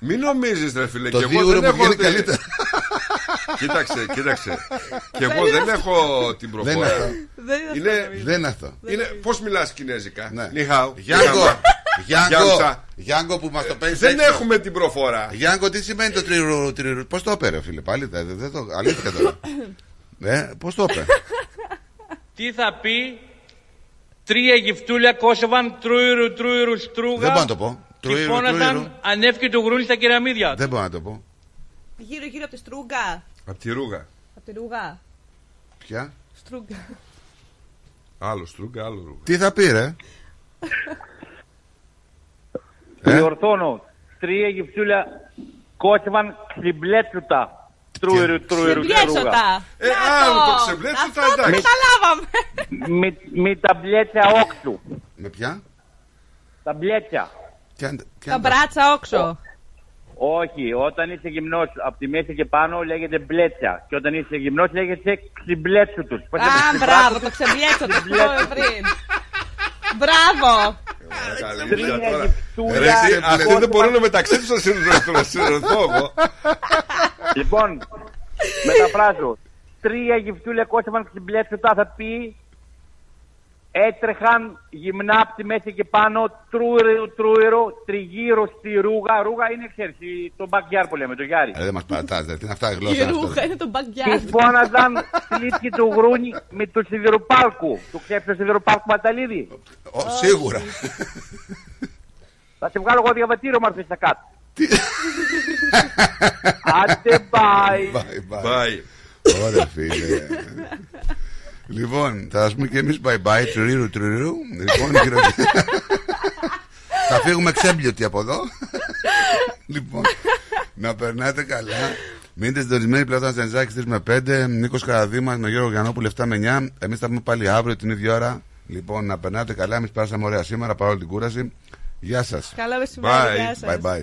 Μην νομίζεις, ρε φίλε. Το και εγώ δίωρο δεν μου έχω. βγαίνει δε- καλύτερα. Κοίταξε, κοίταξε. και εγώ δεν έχω την Δεν είναι προφορά. αυτό. Δεν είναι αυτό. Είναι. Δεν είναι αυτό. είναι πώς μιλάς κινέζικα; Ναι. Νιχάου. Γιάνγκο, Γιάνγκο, Γιάνγκο. Γιάνγκο που μας το παίζεις Δεν έχουμε την προφορά. Γιάνγκο, τι σημαίνει το τρουρουρου, τρουρουρου. Πώς το έπαιρε, φίλε, πάλι. Δεν δεν το. Αλήθεια τώρα. Ε, πώς το έπαιρε. τι θα πει; Τρία γυφτούλια κόσοβαν τρούιρου τρούιρου στρούγα Δεν μπορώ να το πω. και Τρουίρου, τρουίρου. φώναζαν ανέφκει του γρούνι στα κεραμίδια. Δεν μπορώ να το πω. Γύρω-γύρω από τη στρούγκα. Από τη ρούγα. Από τη ρούγα. Ποια; Στρούγκα. Άλλο στρούγκα, άλλο ρούγα. Τι θα πει, ρε; Ε; Διορθώνω. Τρία γυψούλια κόσεβαν ξυμπλέτσουτα. Τρούιρου, τρούιρου, τρούγα. Ξεμπλέτσοτα. Ε, α, το ξεμπλέτσοτα, Αυτό το εντάξει. καταλάβαμε. Με, με τα μπλέτσια όξου. Με ποια; Τα μπλέτσια. Ποια- Τα ποια- μπράτσα όξο. Όχι, όταν είσαι γυμνός από τη μέση και πάνω λέγεται μπλέτσια. Και όταν είσαι γυμνός λέγεται ξυμπλέτσου τους. Πώς λέτε, Α, ξυμπράτου μπράβο, τους; το ξεμπλέτσο το είπαμε πριν. Μπράβο. Τρία Ρε, γυψούλια εσύ, Αυτοί δεν κόσεβαν- μπορούν μεταξύ τους να συνεννοηθούν, να συνεννοηθώ εγώ. Λοιπόν, μεταφράζω. Τρία γυφτούλια κόσεβαν ξυμπλέτσουτα θα πει έτρεχαν γυμνά από τη μέση και πάνω τρούιρο τρούιρο τριγύρω στη ρούγα. Ρούγα είναι ξέρεις η- το backyard που λέμε, το γιάρι. Ε, δεν μας παρατάς, ρε. Τι είναι αυτά η Η γλώσσα. αυτό, ρούχα ρε. είναι το Και backyard. φώναζαν πλήτκι του γρούνι με το σιδηροπάρκου. Το ξέρεις το σιδηροπάρκου Ματαλίδη. Ω, Σίγουρα. Θα σε βγάλω εγώ διαβατήριο μα έρθεις στα κάτω. Άντε bye. Bye, bye. Bye. Ωραία, φίλε. Λοιπόν, θα σας πούμε και εμείς bye bye, τρουρήρου τρουρήρου. Λοιπόν, γύρω Θα φύγουμε ξέμπλιωτοι από εδώ. Λοιπόν, να περνάτε καλά. Μείνετε συντονισμένοι πλέον στα Νεζάκη 3 με 5. Νίκος Καραδίμας με Γιώργο Γιαννόπουλο 7 με 9. Εμείς θα πούμε πάλι αύριο την ίδια ώρα. Λοιπόν, να περνάτε καλά. Εμείς πέρασαμε ωραία σήμερα παρόλη την κούραση. Γεια σας. Καλό μεσημέρι, Bye. γεια σας. Bye bye.